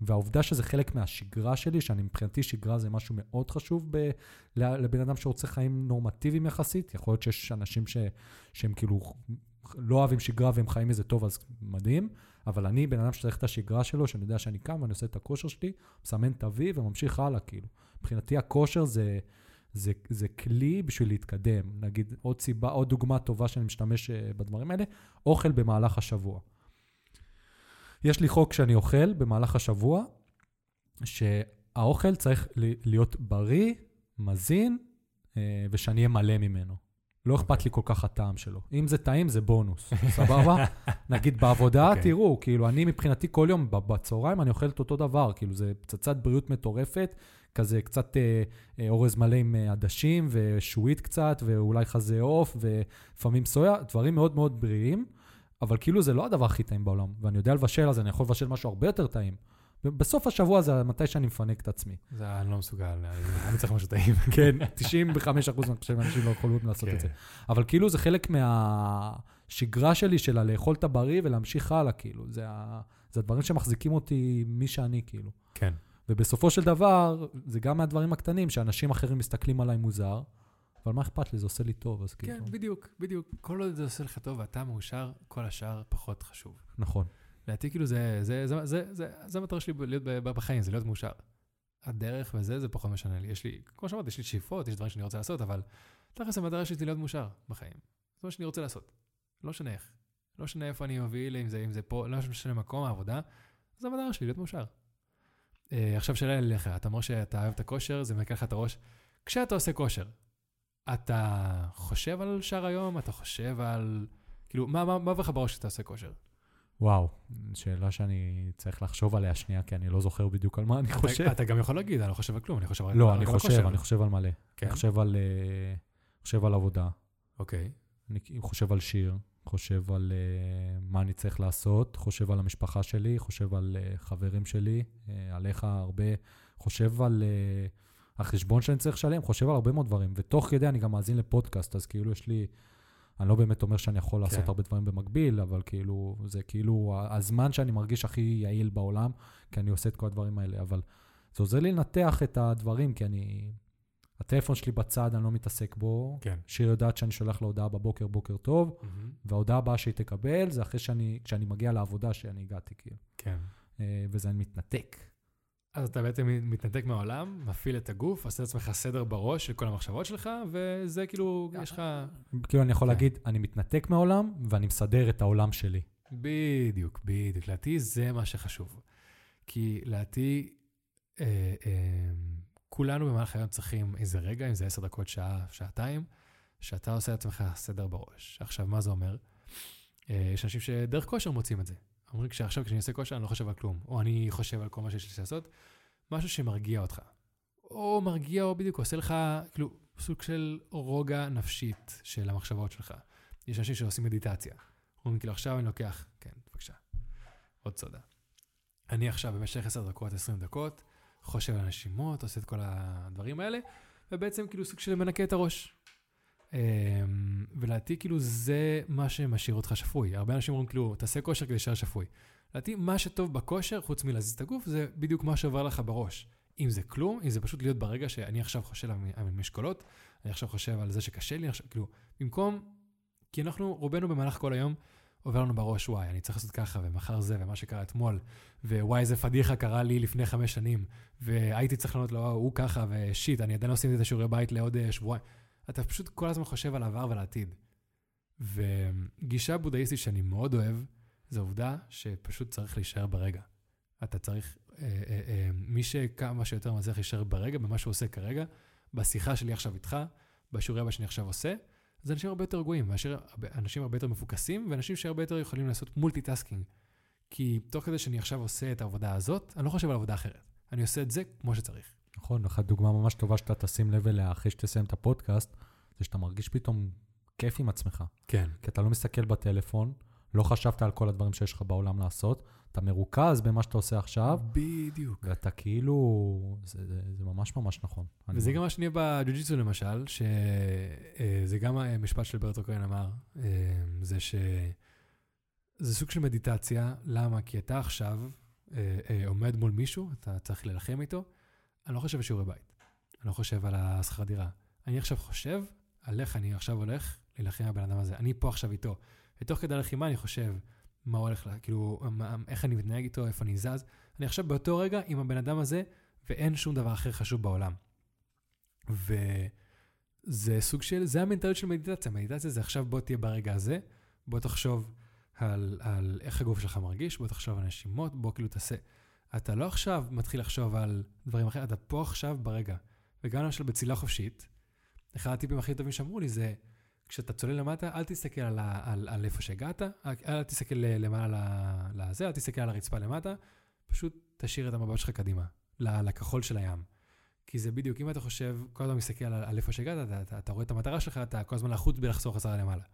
והעובדה שזה חלק מהשגרה שלי, שאני מבחינתי שגרה זה משהו מאוד חשוב ב- לבן אדם שרוצה חיים נורמטיביים יחסית. יכול להיות שיש אנשים ש- שהם כאילו לא אוהבים שגרה והם חיים מזה טוב, אז מדהים. אבל אני בן אדם שצריך את השגרה שלו, שאני יודע שאני קם ואני עושה את הכושר שלי, מסמן את ה-V וממשיך הלאה, כאילו. מבחינתי הכושר זה, זה, זה כלי בשביל להתקדם. נגיד, עוד סיבה, עוד דוגמה טובה שאני משתמש אה, בדברים האלה, אוכל במהלך השבוע. יש לי חוק שאני אוכל במהלך השבוע, שהאוכל צריך להיות בריא, מזין, אה, ושאני אהיה מלא ממנו. לא אכפת לי כל כך הטעם שלו. אם זה טעים, זה בונוס, סבבה? נגיד בעבודה, אוקיי. תראו, כאילו, אני מבחינתי כל יום בצהריים אני אוכל את אותו דבר, כאילו, זה פצצת בריאות מטורפת, כזה קצת אה, אה, אורז מלא עם אה, עדשים ושועית קצת, ואולי חזה עוף, ולפעמים סויה, דברים מאוד מאוד בריאים, אבל כאילו זה לא הדבר הכי טעים בעולם, ואני יודע לבשל, אז אני יכול לבשל משהו הרבה יותר טעים. ובסוף השבוע זה מתי שאני מפנק את עצמי. זה אני לא מסוגל, אני צריך משהו טעים. כן, 95% אני חושב שאנשים לא יכולים לעשות את זה. אבל כאילו זה חלק מהשגרה שלי של לאכול את הבריא ולהמשיך הלאה, כאילו. זה הדברים שמחזיקים אותי מי שאני, כאילו. כן. ובסופו של דבר, זה גם מהדברים הקטנים, שאנשים אחרים מסתכלים עליי מוזר. אבל מה אכפת לי, זה עושה לי טוב, אז כאילו... כן, בדיוק, בדיוק. כל עוד זה עושה לך טוב ואתה מאושר, כל השאר פחות חשוב. נכון. לדעתי, כאילו, זה, זה, זה, זה, זה, זה המטרה שלי להיות בחיים, זה להיות מאושר. הדרך וזה, זה פחות משנה לי. יש לי, כמו שאמרתי, יש לי שאיפות, יש דברים שאני רוצה לעשות, אבל תכלס המטרה שלי זה להיות מאושר בחיים. זה מה שאני רוצה לעשות. לא משנה איך. לא משנה איפה אני מוביל, אם זה, אם זה פה, לא משנה מקום העבודה, זו המטרה שלי, להיות מאושר. אה, עכשיו שאלה אליך, אתה אומר שאתה אוהב את הכושר, זה מקל לך את הראש. כשאתה עושה כושר, אתה חושב על שאר היום? אתה חושב על... כאילו, מה עובר לך בראש כשאתה עושה כושר? וואו, שאלה שאני צריך לחשוב עליה שנייה, כי אני לא זוכר בדיוק על מה אני חושב. אתה, גם יכול להגיד, אני לא חושב על כלום, אני חושב לא, רק אני על חושב. אני חושב על מלא. כן? אני על, אה, חושב על עבודה, אוקיי. אני חושב על שיר, חושב על אה, מה אני צריך לעשות, חושב על המשפחה שלי, חושב על אה, חברים שלי, אה, עליך הרבה, חושב על אה, החשבון שאני צריך לשלם, חושב על הרבה מאוד דברים. ותוך כדי אני גם מאזין לפודקאסט, אז כאילו יש לי, אני לא באמת אומר שאני יכול לעשות כן. הרבה דברים במקביל, אבל כאילו, זה כאילו הזמן שאני מרגיש הכי יעיל בעולם, כי אני עושה את כל הדברים האלה. אבל זה עוזר לי לנתח את הדברים, כי אני... הטלפון שלי בצד, אני לא מתעסק בו. כן. שיר יודעת שאני שולח לה הודעה בבוקר, בוקר טוב, וההודעה הבאה שהיא תקבל זה אחרי שאני, כשאני מגיע לעבודה שאני הגעתי, כאילו. כן. אה, וזה אני מתנתק. אז אתה בעצם מתנתק מהעולם, מפעיל את הגוף, עושה לעצמך סדר בראש של כל המחשבות שלך, וזה כאילו, יש לך... כאילו, אני יכול כן. להגיד, אני מתנתק מהעולם, ואני מסדר את העולם שלי. בדיוק, בדיוק. לדעתי זה מה שחשוב. כי לדעתי, אה, אה, כולנו במהלך היום צריכים איזה רגע, אם זה עשר דקות, שעה, שעתיים, שאתה עושה לעצמך סדר בראש. עכשיו, מה זה אומר? אה, יש אנשים שדרך כושר מוצאים את זה. אומרים, שעכשיו כשאני עושה כושר אני לא חושב על כלום, או אני חושב על כל מה שיש לי לעשות, משהו שמרגיע אותך. או מרגיע, או בדיוק עושה לך, כאילו, סוג של רוגע נפשית של המחשבות שלך. יש אנשים שעושים מדיטציה. אומרים, כאילו, עכשיו אני לוקח, כן, בבקשה, עוד סודה. אני עכשיו במשך 10 דקות, 20 דקות, חושב על הנשימות, עושה את כל הדברים האלה, ובעצם כאילו סוג של מנקה את הראש. אמ, ולדעתי כאילו זה מה שמשאיר אותך שפוי. הרבה אנשים אומרים כאילו, תעשה כושר כדי להישאר שפוי. לדעתי מה שטוב בכושר, חוץ מלהזיז את הגוף, זה בדיוק מה שעובר לך בראש. אם זה כלום, אם זה פשוט להיות ברגע שאני עכשיו חושב על משקולות, אני עכשיו חושב על זה שקשה לי, עכשיו, כאילו, במקום, כי אנחנו, רובנו במהלך כל היום, עובר לנו בראש, וואי, אני צריך לעשות ככה, ומחר זה, ומה שקרה אתמול, ווואי, איזה פדיחה קרה לי לפני חמש שנים, והייתי צריך לענות לו, הוא ככה, ושיט, אני עדיין לא עושים את השיעורי בית לעוד אה, שבועיים. אתה פשוט כל הזמן חושב על העבר ועל העתיד. וגישה בודהיסטית שאני מאוד אוהב, זו העובדה שפשוט צריך להישאר ברגע. אתה צריך, אה, אה, אה, מי שכמה שיותר מצליח להישאר ברגע, במה שהוא עושה כרגע, בשיחה שלי עכשיו איתך, בשיעורי הבא שאני עכשיו עושה, זה אנשים הרבה יותר רגועים, מאשר אנשים הרבה יותר מפוקסים, ואנשים שהרבה יותר יכולים לעשות multitasking. כי תוך כדי שאני עכשיו עושה את העבודה הזאת, אני לא חושב על עבודה אחרת. אני עושה את זה כמו שצריך. נכון, אחת דוגמה ממש טובה שאתה תשים לב אליה אחרי שתסיים את הפודקאסט, זה שאתה מרגיש פתאום כיף עם עצמך. כן. כי אתה לא מסתכל בטלפון, לא חשבת על כל הדברים שיש לך בעולם לעשות, אתה מרוכז במה שאתה עושה עכשיו, בדיוק. ואתה כאילו, זה, זה, זה ממש ממש נכון. וזה גם מה אוהב בג'ו-ג'יצו למשל, שזה גם המשפט של ברטו כהן אמר, אה, זה ש... זה סוג של מדיטציה, למה? כי אתה עכשיו אה, אה, עומד מול מישהו, אתה צריך להילחם איתו, אני לא חושב על שיעורי בית, אני לא חושב על השכר דירה. אני עכשיו חושב על איך אני עכשיו הולך להילחם עם הבן אדם הזה. אני פה עכשיו איתו. ותוך כדי הלחימה אני חושב מה הולך, לה, כאילו, איך אני מתנהג איתו, איפה אני זז. אני עכשיו באותו רגע עם הבן אדם הזה, ואין שום דבר אחר חשוב בעולם. וזה סוג של, זה המנטליות של מדיטציה. מדיטציה זה עכשיו בוא תהיה ברגע הזה, בוא תחשוב על, על איך הגוף שלך מרגיש, בוא תחשוב על נשימות, בוא כאילו תעשה. אתה לא עכשיו מתחיל לחשוב על דברים אחרים, אתה פה עכשיו ברגע. וגם למשל בצילה חופשית, אחד הטיפים הכי טובים שאמרו לי זה, כשאתה צולל למטה, אל תסתכל על, ה, על, על איפה שהגעת, אל, תסתכל למעלה לזה, אל תסתכל על הרצפה למטה, פשוט תשאיר את המבט שלך קדימה, לכחול של הים. כי זה בדיוק, אם אתה חושב, כל הזמן מסתכל על, על איפה שהגעת, אתה, אתה, אתה רואה את המטרה שלך, אתה כל הזמן לחוץ בלחזור חזרה למעלה.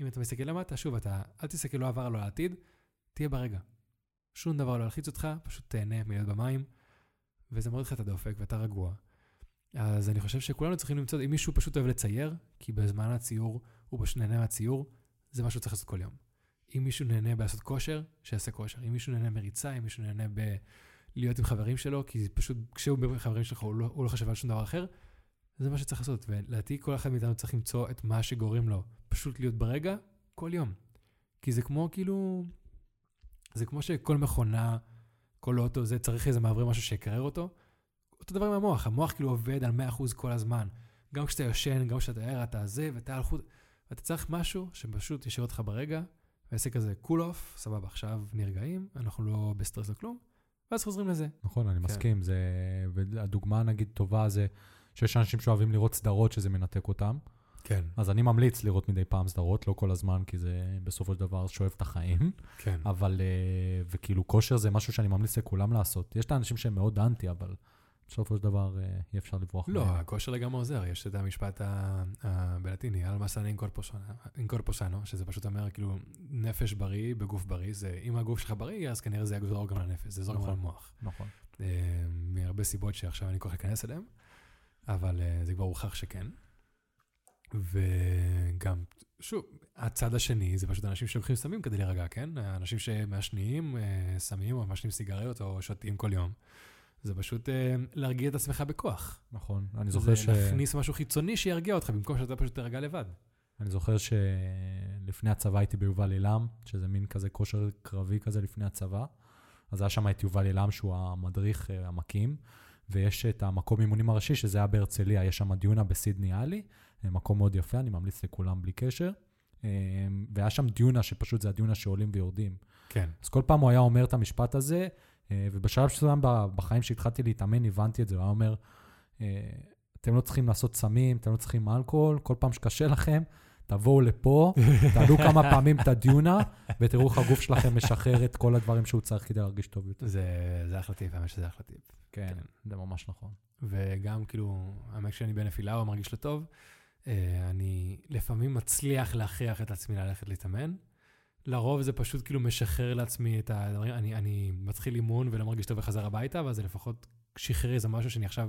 אם אתה מסתכל למטה, שוב, אתה, אל תסתכל לא עבר, לא לעתיד, תהיה ברגע. שום דבר לא ילחיץ אותך, פשוט תהנה מלהיות במים, וזה מוריד לך את הדופק ואתה רגוע. אז אני חושב שכולנו צריכים למצוא, אם מישהו פשוט אוהב לצייר, כי בזמן הציור הוא פשוט נהנה מהציור, זה מה שהוא צריך לעשות כל יום. אם מישהו נהנה בלעשות כושר, שיעשה כושר. אם מישהו נהנה מריצה, אם מישהו נהנה ב... להיות עם חברים שלו, כי פשוט כשהוא עם חברים שלך הוא לא, הוא לא חושב על שום דבר אחר, זה מה שצריך לעשות, ולדעתי כל אחד מאיתנו צריך למצוא את מה שגורם לו פשוט להיות ברגע כל יום. כי זה כמו כאילו, זה כמו שכל מכונה, כל אוטו, זה צריך איזה מעברי משהו שיקרר אותו. אותו דבר עם המוח, המוח כאילו עובד על 100% כל הזמן. גם כשאתה יושן, גם כשאתה ער, אתה זה, ואתה על חוט... ואתה צריך משהו שפשוט ישאיר אותך ברגע, ויעשה כזה cool off, סבבה, עכשיו נרגעים, אנחנו לא בסטרס או כלום, ואז חוזרים לזה. נכון, אני כן. מסכים. זה... והדוגמה, נגיד, טובה זה שיש אנשים שאוהבים לראות סדרות שזה מנתק אותם. כן. אז אני ממליץ לראות מדי פעם סדרות, לא כל הזמן, כי זה בסופו של דבר שואב את החיים. כן. אבל, אה, וכאילו, כושר זה משהו שאני ממליץ לכולם לעשות. יש את האנשים שהם מאוד אנטי, אבל בסופו של דבר אה, אי אפשר לברוח לא, מהם. הכושר לגמרי עוזר, יש את המשפט ה- ה- בלטיני, על מסנה אינקורפוסנו, שזה פשוט אומר כאילו נפש בריא בגוף בריא, זה אם הגוף שלך בריא, אז כנראה זה יעזור גם לנפש, זה יעזור גם נכון. למוח. נכון. אה, מהרבה סיבות שעכשיו אני כל כך אכנס אליהן, אבל אה, זה כבר הוכח שכן. וגם, שוב, הצד השני זה פשוט אנשים שלוקחים סמים כדי להירגע, כן? אנשים שמעשנים אה, סמים או מעשנים סיגריות או שותים כל יום. זה פשוט אה, להרגיע את עצמך בכוח. נכון. אני זוכר ש... זה להכניס משהו חיצוני שירגיע אותך, במקום שאתה פשוט תירגע לבד. אני זוכר שלפני הצבא הייתי ביובל אילם, שזה מין כזה כושר קרבי כזה לפני הצבא. אז היה שם את יובל אילם, שהוא המדריך אה, המקים, ויש את המקום אימונים הראשי, שזה היה בהרצליה, יש שם דיונה בסידני עלי, אה, מקום מאוד יפה, אני ממליץ לכולם בלי קשר. אה, והיה שם דיונה, שפשוט זה הדיונה שעולים ויורדים. כן. אז כל פעם הוא היה אומר את המשפט הזה, ובשלב מסוים ב- בחיים שהתחלתי להתאמן, הבנתי את זה, הוא היה אומר, אה, אתם לא צריכים לעשות סמים, אתם לא צריכים אלכוהול, כל פעם שקשה לכם, תבואו לפה, תעלו כמה פעמים את הדיונה, ותראו איך הגוף שלכם משחרר את כל הדברים שהוא צריך כדי להרגיש טוב יותר. זה, זה אחלה טיפ, האמת שזה אחלה טיפ. כן, זה ממש נכון. וגם כאילו, האמת כשאני בנפילה או מרגיש לא טוב, אה, אני לפעמים מצליח להכריח את עצמי ללכת להתאמן. לרוב זה פשוט כאילו משחרר לעצמי את הדברים, אני, אני מתחיל אימון ולא מרגיש טוב וחזר הביתה, ואז זה לפחות שחרר איזה משהו שאני עכשיו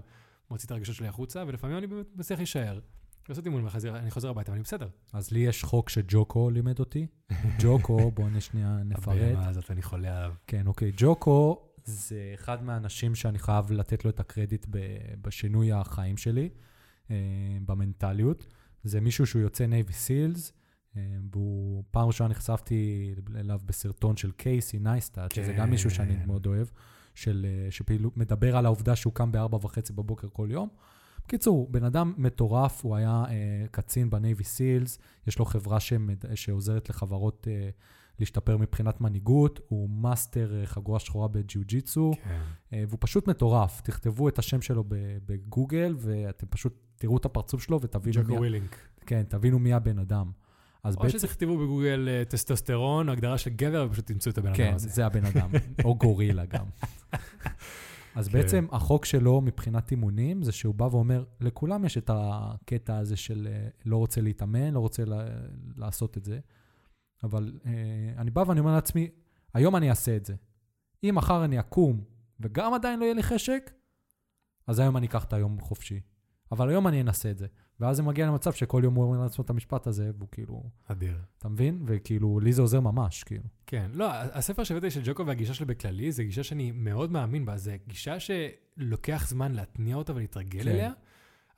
מוציא את הרגשות שלי החוצה, ולפעמים אני באמת מצליח להישאר. לעשות אימון ואני חוזר הביתה ואני בסדר. אז לי יש חוק שג'וקו לימד אותי. ג'וקו, בואו שנייה נפרט. הבהמה הזאת, אני חולה עליו. כן, אוקיי. ג'וקו זה אחד מהאנשים שאני חייב לתת לו את הקרדיט בשינוי החיים שלי, אה, במנטליות. זה מישהו שהוא יוצא Navy SEALs, והוא, פעם ראשונה נחשפתי אליו בסרטון של קייסי נייסטאט, שזה גם מישהו שאני כן. מאוד אוהב, של, אה, שפעילו, מדבר על העובדה שהוא קם בארבע וחצי בבוקר כל יום. בקיצור, בן אדם מטורף, הוא היה אה, קצין ב Navy SEALs, יש לו חברה שמד... שעוזרת לחברות אה, להשתפר מבחינת מנהיגות, הוא מאסטר אה, חגורה שחורה בג'יוג'יצו, כן. אה, והוא פשוט מטורף. תכתבו את השם שלו בגוגל, ואתם פשוט תראו את הפרצוף שלו ותבינו מי, ווילינק. כן, תבינו מי הבן אדם. אז או בעצם, שתכתבו בגוגל אה, טסטוסטרון, הגדרה של גבר, ופשוט תמצאו את הבן כן, אדם הזה. זה הבן אדם, או גורילה גם. אז כן. בעצם החוק שלו מבחינת אימונים, זה שהוא בא ואומר, לכולם יש את הקטע הזה של אה, לא רוצה להתאמן, לא רוצה ל- לעשות את זה, אבל אה, אני בא ואני אומר לעצמי, היום אני אעשה את זה. אם מחר אני אקום וגם עדיין לא יהיה לי חשק, אז היום אני אקח את היום חופשי. אבל היום אני אנסה את זה. ואז זה מגיע למצב שכל יום הוא אומר לעצמו את המשפט הזה, והוא כאילו, אדיר. אתה מבין? וכאילו, לי זה עוזר ממש, כאילו. כן, לא, הספר שהבאתי של ג'וקו והגישה שלו בכללי, זו גישה שאני מאוד מאמין בה, זו גישה שלוקח זמן להתניע אותה ולהתרגל כן. אליה,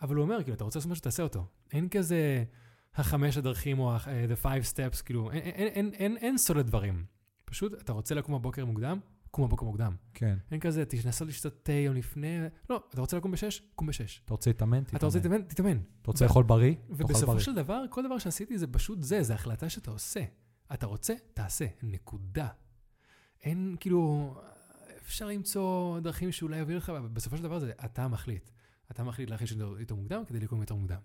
אבל הוא אומר, כאילו, אתה רוצה לעשות משהו, תעשה אותו. אין כזה החמש הדרכים או ה- the five steps, כאילו, אין, אין, אין, אין, אין סוד לדברים. פשוט, אתה רוצה לקום בבוקר מוקדם, קום בבוקר מוקדם. כן. אין כזה, תנסה לשתות תה יום לפני, לא, אתה רוצה לקום בשש? קום בשש. אתה רוצה להתאמן? אתה רוצה תתאמן. להתאמן? תתאמן. אתה רוצה לאכול בריא? ובסופו. של דבר, כל דבר שעשיתי זה פשוט זה, זה החלטה שאתה עושה. אתה רוצה, תעשה, נקודה. אין, כאילו, אפשר למצוא דרכים שאולי יובילו לך, אבל בסופו של דבר זה אתה מחליט. אתה מחליט להכין יותר מוקדם כדי לקום יותר מוקדם.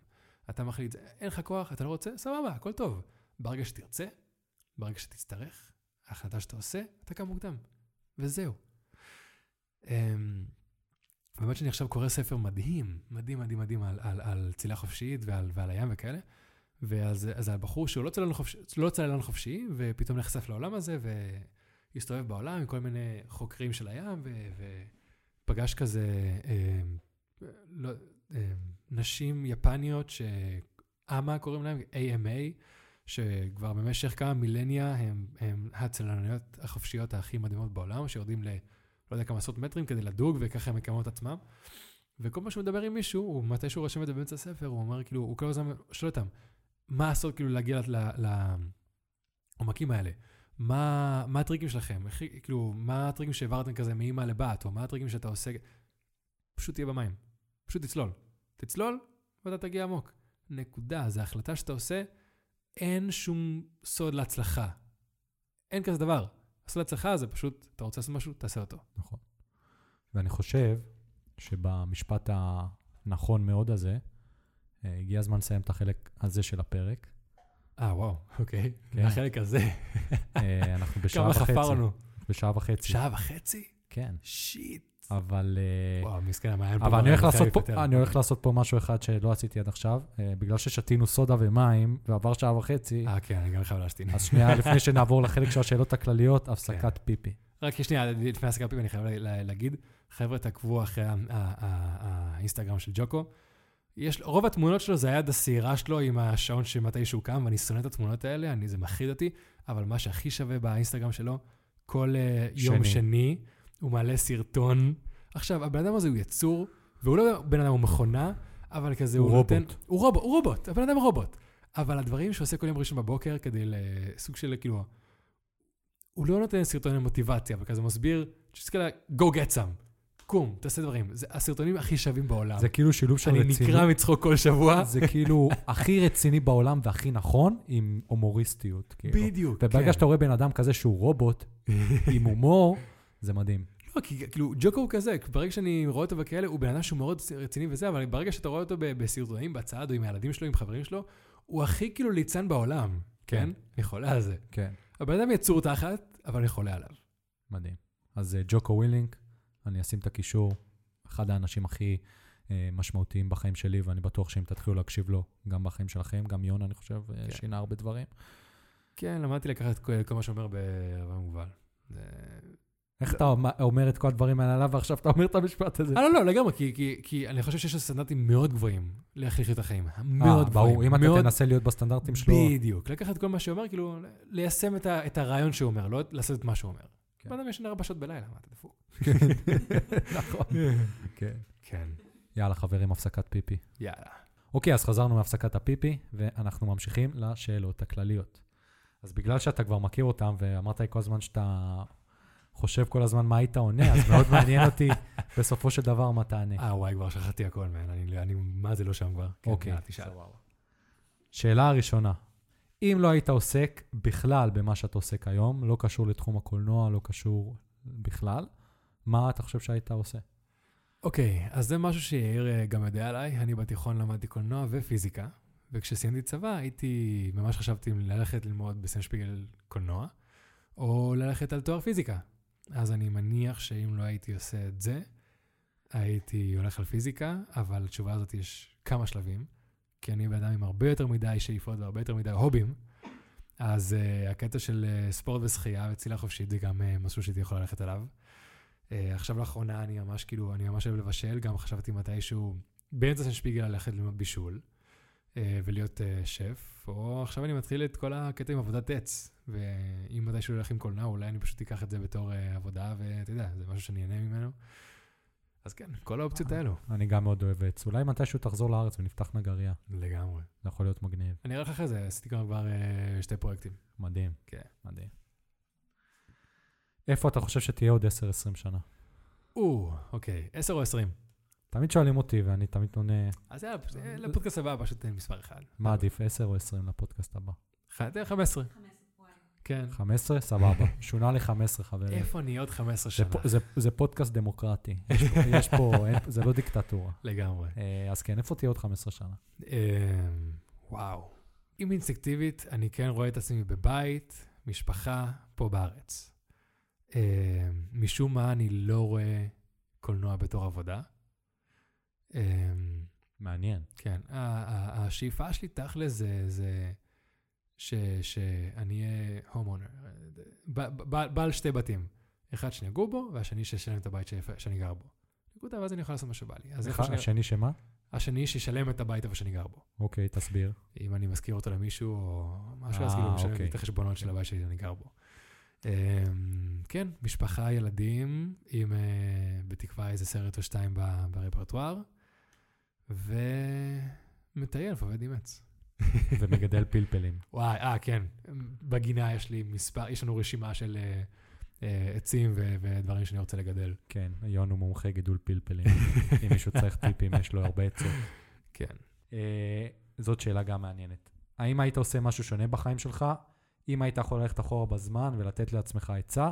אתה מחליט, אין לך כוח, אתה לא רוצה, סבבה, הכל טוב. ברגע שתרצה, ברגע שתצטרך, ההחלטה שאתה עושה, אתה קם מוקדם. וזהו. אמ, באמת שאני עכשיו קורא ספר מדהים, מדהים, מדהים, מדהים, על, על, על צלילה חופשית ועל, ועל הים וכאלה. ואז אז הבחור שהוא לא צללן חופשי, לא צללן חופשי, ופתאום נחשף לעולם הזה, והסתובב בעולם עם כל מיני חוקרים של הים, ו, ופגש כזה אה, לא, אה, נשים יפניות שאמה קוראים להם, AMA, שכבר במשך כמה מילניה הם, הם הצללניות החופשיות הכי מדהימות בעולם, שיורדים ל... לא יודע כמה עשרות מטרים כדי לדוג, וככה הם מקיימות את עצמם. וכל פעם שהוא מדבר עם מישהו, הוא מתי שהוא רושם את זה באמצע הספר, הוא אומר, כאילו, הוא כל הזמן שואל אותם, מה לעשות, כאילו, להגיע לעומקים האלה? מה, מה הטריקים שלכם? איך, כאילו, מה הטריקים שהעברתם כזה מאמא לבת, או מה הטריקים שאתה עושה? פשוט תהיה במים. פשוט תצלול. תצלול, ואתה תגיע עמוק. נקודה. זו החלטה שאתה עושה, אין שום סוד להצלחה. אין כזה דבר. הסוד להצלחה זה פשוט, אתה רוצה לעשות משהו, תעשה אותו. נכון. ואני חושב שבמשפט הנכון מאוד הזה, אה, הגיע הזמן לסיים את החלק הזה של הפרק. אה, וואו, אוקיי. כן. החלק הזה. אה, אנחנו בשעה כמה וחצי. חפרנו. בשעה וחצי. שעה וחצי? כן. שיט. אבל... אה, וואו, מסכן, המעיין פה. אבל אני הולך לעשות פה. אני הולך לעשות פה משהו אחד שלא עשיתי עד עכשיו. אה, בגלל ששתינו סודה ומים ועבר שעה וחצי, אה, כן, אני גם חייב להשתין. אז שנייה לפני שנעבור לחלק של השאלות הכלליות, הפסקת פיפי. רק שנייה, לפני הסקאפים אני חייב לה- לה- להגיד, חבר'ה, תעקבו אחרי האינסטגרם של ג'וקו. יש, רוב התמונות שלו זה היד השעירה שלו עם השעון שמתי שהוא קם, ואני שונא את התמונות האלה, אני, זה מחיד אותי, אבל מה שהכי שווה באינסטגרם שלו, כל uh, יום שני. הוא מעלה סרטון. עכשיו, הבן אדם הזה הוא יצור, והוא לא בן אדם, הוא מכונה, אבל כזה הוא הוא, נותן... רובוט. הוא רובוט, הוא רובוט, הבן אדם רובוט. אבל הדברים שהוא עושה כל יום ראשון בבוקר כדי לסוג של כאילו, הוא לא נותן סרטוני מוטיבציה, אבל כזה מסביר, just go get some, קום, תעשה דברים. זה הסרטונים הכי שווים בעולם. זה כאילו שילוב של אני רצינות. נקרע מצחוק כל שבוע. זה כאילו הכי רציני בעולם והכי נכון עם הומוריסטיות. כאילו. בדיוק, וברגע כן. שאתה רואה בן אדם כזה שהוא רובוט, עם הומור, זה מדהים. לא, כי כאילו, ג'וקו הוא כזה, ברגע שאני רואה אותו בכאלה, הוא בן אדם שהוא מאוד רציני וזה, אבל ברגע שאתה רואה אותו ב- בסרטונים, בצד, או עם הילדים שלו, עם חברים שלו, הוא הכי כאילו ליצן בעולם, כן? כן. אני חולה על זה. כן, הבן אדם יצור תחת, אבל אני חולה עליו. מדהים. אז אה, ג'וקו ווילינק, אני אשים את הקישור, אחד האנשים הכי אה, משמעותיים בחיים שלי, ואני בטוח שאם תתחילו להקשיב לו, גם בחיים שלכם, גם יונה, אני חושב, אה, כן. שינה הרבה דברים. כן, למדתי לקחת כל כל מה שאומר בערבון מובל. זה... איך אתה אומר את כל הדברים האלה עליו, ועכשיו אתה אומר את המשפט הזה? אה, לא, לא, לגמרי, כי, אני חושב שיש סטנדרטים מאוד גבוהים לאיך לחיות את החיים. אה, מאוד גבוהים. ברור, אם אתה תנסה להיות בסטנדרטים שלו, בדיוק. לקחת כל מה שהוא אומר, כאילו, ליישם את, את הרעיון שהוא אומר, לא לעשות את מה שהוא אומר. כן. בן אדם ישן ארבע שעות בלילה, מה אתה דפוק? נכון. כן. כן. יאללה, חברים, הפסקת פיפי. יאללה. אוקיי, אז חזרנו מהפסקת הפיפי, ואנחנו ממשיכים לשאלות הכלליות. אז בגלל שאתה כבר מכיר אותם, ואמרת לי כל הזמן שאתה חושב כל הזמן מה היית עונה, אז מאוד מעניין אותי בסופו של דבר מה תענה. אה, וואי, כבר שכחתי הכל, מן. אני, אני, מה זה לא שם כבר? כן, אוקיי. שאלה הראשונה, אם לא היית עוסק בכלל במה שאתה עוסק היום, לא קשור לתחום הקולנוע, לא קשור בכלל, מה אתה חושב שהיית עושה? אוקיי, אז זה משהו שיאיר אה, גם יודע עליי. אני בתיכון למדתי קולנוע ופיזיקה, וכשסיימתי צבא הייתי, ממש חשבתי ללכת ללמוד בסן שפיגל קולנוע, או ללכת על תואר פיזיקה. אז אני מניח שאם לא הייתי עושה את זה, הייתי הולך על פיזיקה, אבל לתשובה הזאת יש כמה שלבים, כי אני בן אדם עם הרבה יותר מדי שאיפות והרבה יותר מדי הובים. אז uh, הקטע של uh, ספורט ושחייה וצלילה חופשית זה גם uh, משהו שהייתי יכול ללכת עליו. Uh, עכשיו לאחרונה אני ממש כאילו, אני ממש אוהב לבשל, גם חשבתי מתישהו באמצע סן שפיגל ללכת ללמוד בישול ולהיות uh, שף, או עכשיו אני מתחיל את כל הקטע עם עבודת עץ, ואם מתישהו הולך עם קולנוע, אולי אני פשוט אקח את זה בתור uh, עבודה, ואתה יודע, זה משהו שאני אהנה ממנו. אז כן, כל האופציות האלו. אני גם מאוד אוהב עץ. אולי מתישהו תחזור לארץ ונפתח נגרייה. לגמרי. זה יכול להיות מגניב. אני אראה לך אחרי זה, עשיתי כבר שתי פרויקטים. מדהים. כן. מדהים. איפה אתה חושב שתהיה עוד 10-20 שנה? או, אוקיי, 10 או 20? תמיד שואלים אותי, ואני תמיד עונה, אז יאללה, אה, לפודקאסט הבא פשוט תן מספר אחד. מה עדיף, 10 או 20 לפודקאסט הבא? ח- תן 15. כן. 15? סבבה. שונה ל-15, חברים. איפה נהיה עוד 15 זה שנה? זה- זה פודקאסט דמוקרטי. יש פה- זה לא דיקטטורה. לגמרי. אה, אז כן, איפה תהיה עוד 15 שנה? אמ, וואו. אם אינסטינקטיבית, אני כן רואה את עצמי בבית, משפחה, פה בארץ. אמ, משום מה אני לא רואה קולנוע בתור עבודה. אמ, מעניין. כן, השאיפה שלי תכל'ס זה, זה ש, שאני אהיה הומונר, בעל שתי בתים. אחד שאני אגור בו, והשני שישלם את הבית שאני גר בו. נקודה, ואז אני יכול לעשות מה שבא לי. אז שאני... השני שמה? השני שישלם את הבית איפה שאני גר בו. אוקיי, תסביר. אם אני משכיר אותו למישהו או משהו, אז אה, כאילו הוא משלם לי אוקיי. את החשבונות של הבית שאני גר בו. אמ, כן, משפחה, ילדים, עם אה, בתקווה איזה סרט או שתיים ברפרטואר, ומטייל עם עץ. ומגדל פלפלים. וואי, אה, כן. בגינה יש לי מספר, יש לנו רשימה של אה, אה, עצים ו- ודברים שאני רוצה לגדל. כן, יון הוא מומחה גידול פלפלים. אם מישהו צריך טיפים, יש לו הרבה עצות. כן. אה, זאת שאלה גם מעניינת. האם היית עושה משהו שונה בחיים שלך? אם היית יכול ללכת אחורה בזמן ולתת לעצמך עצה,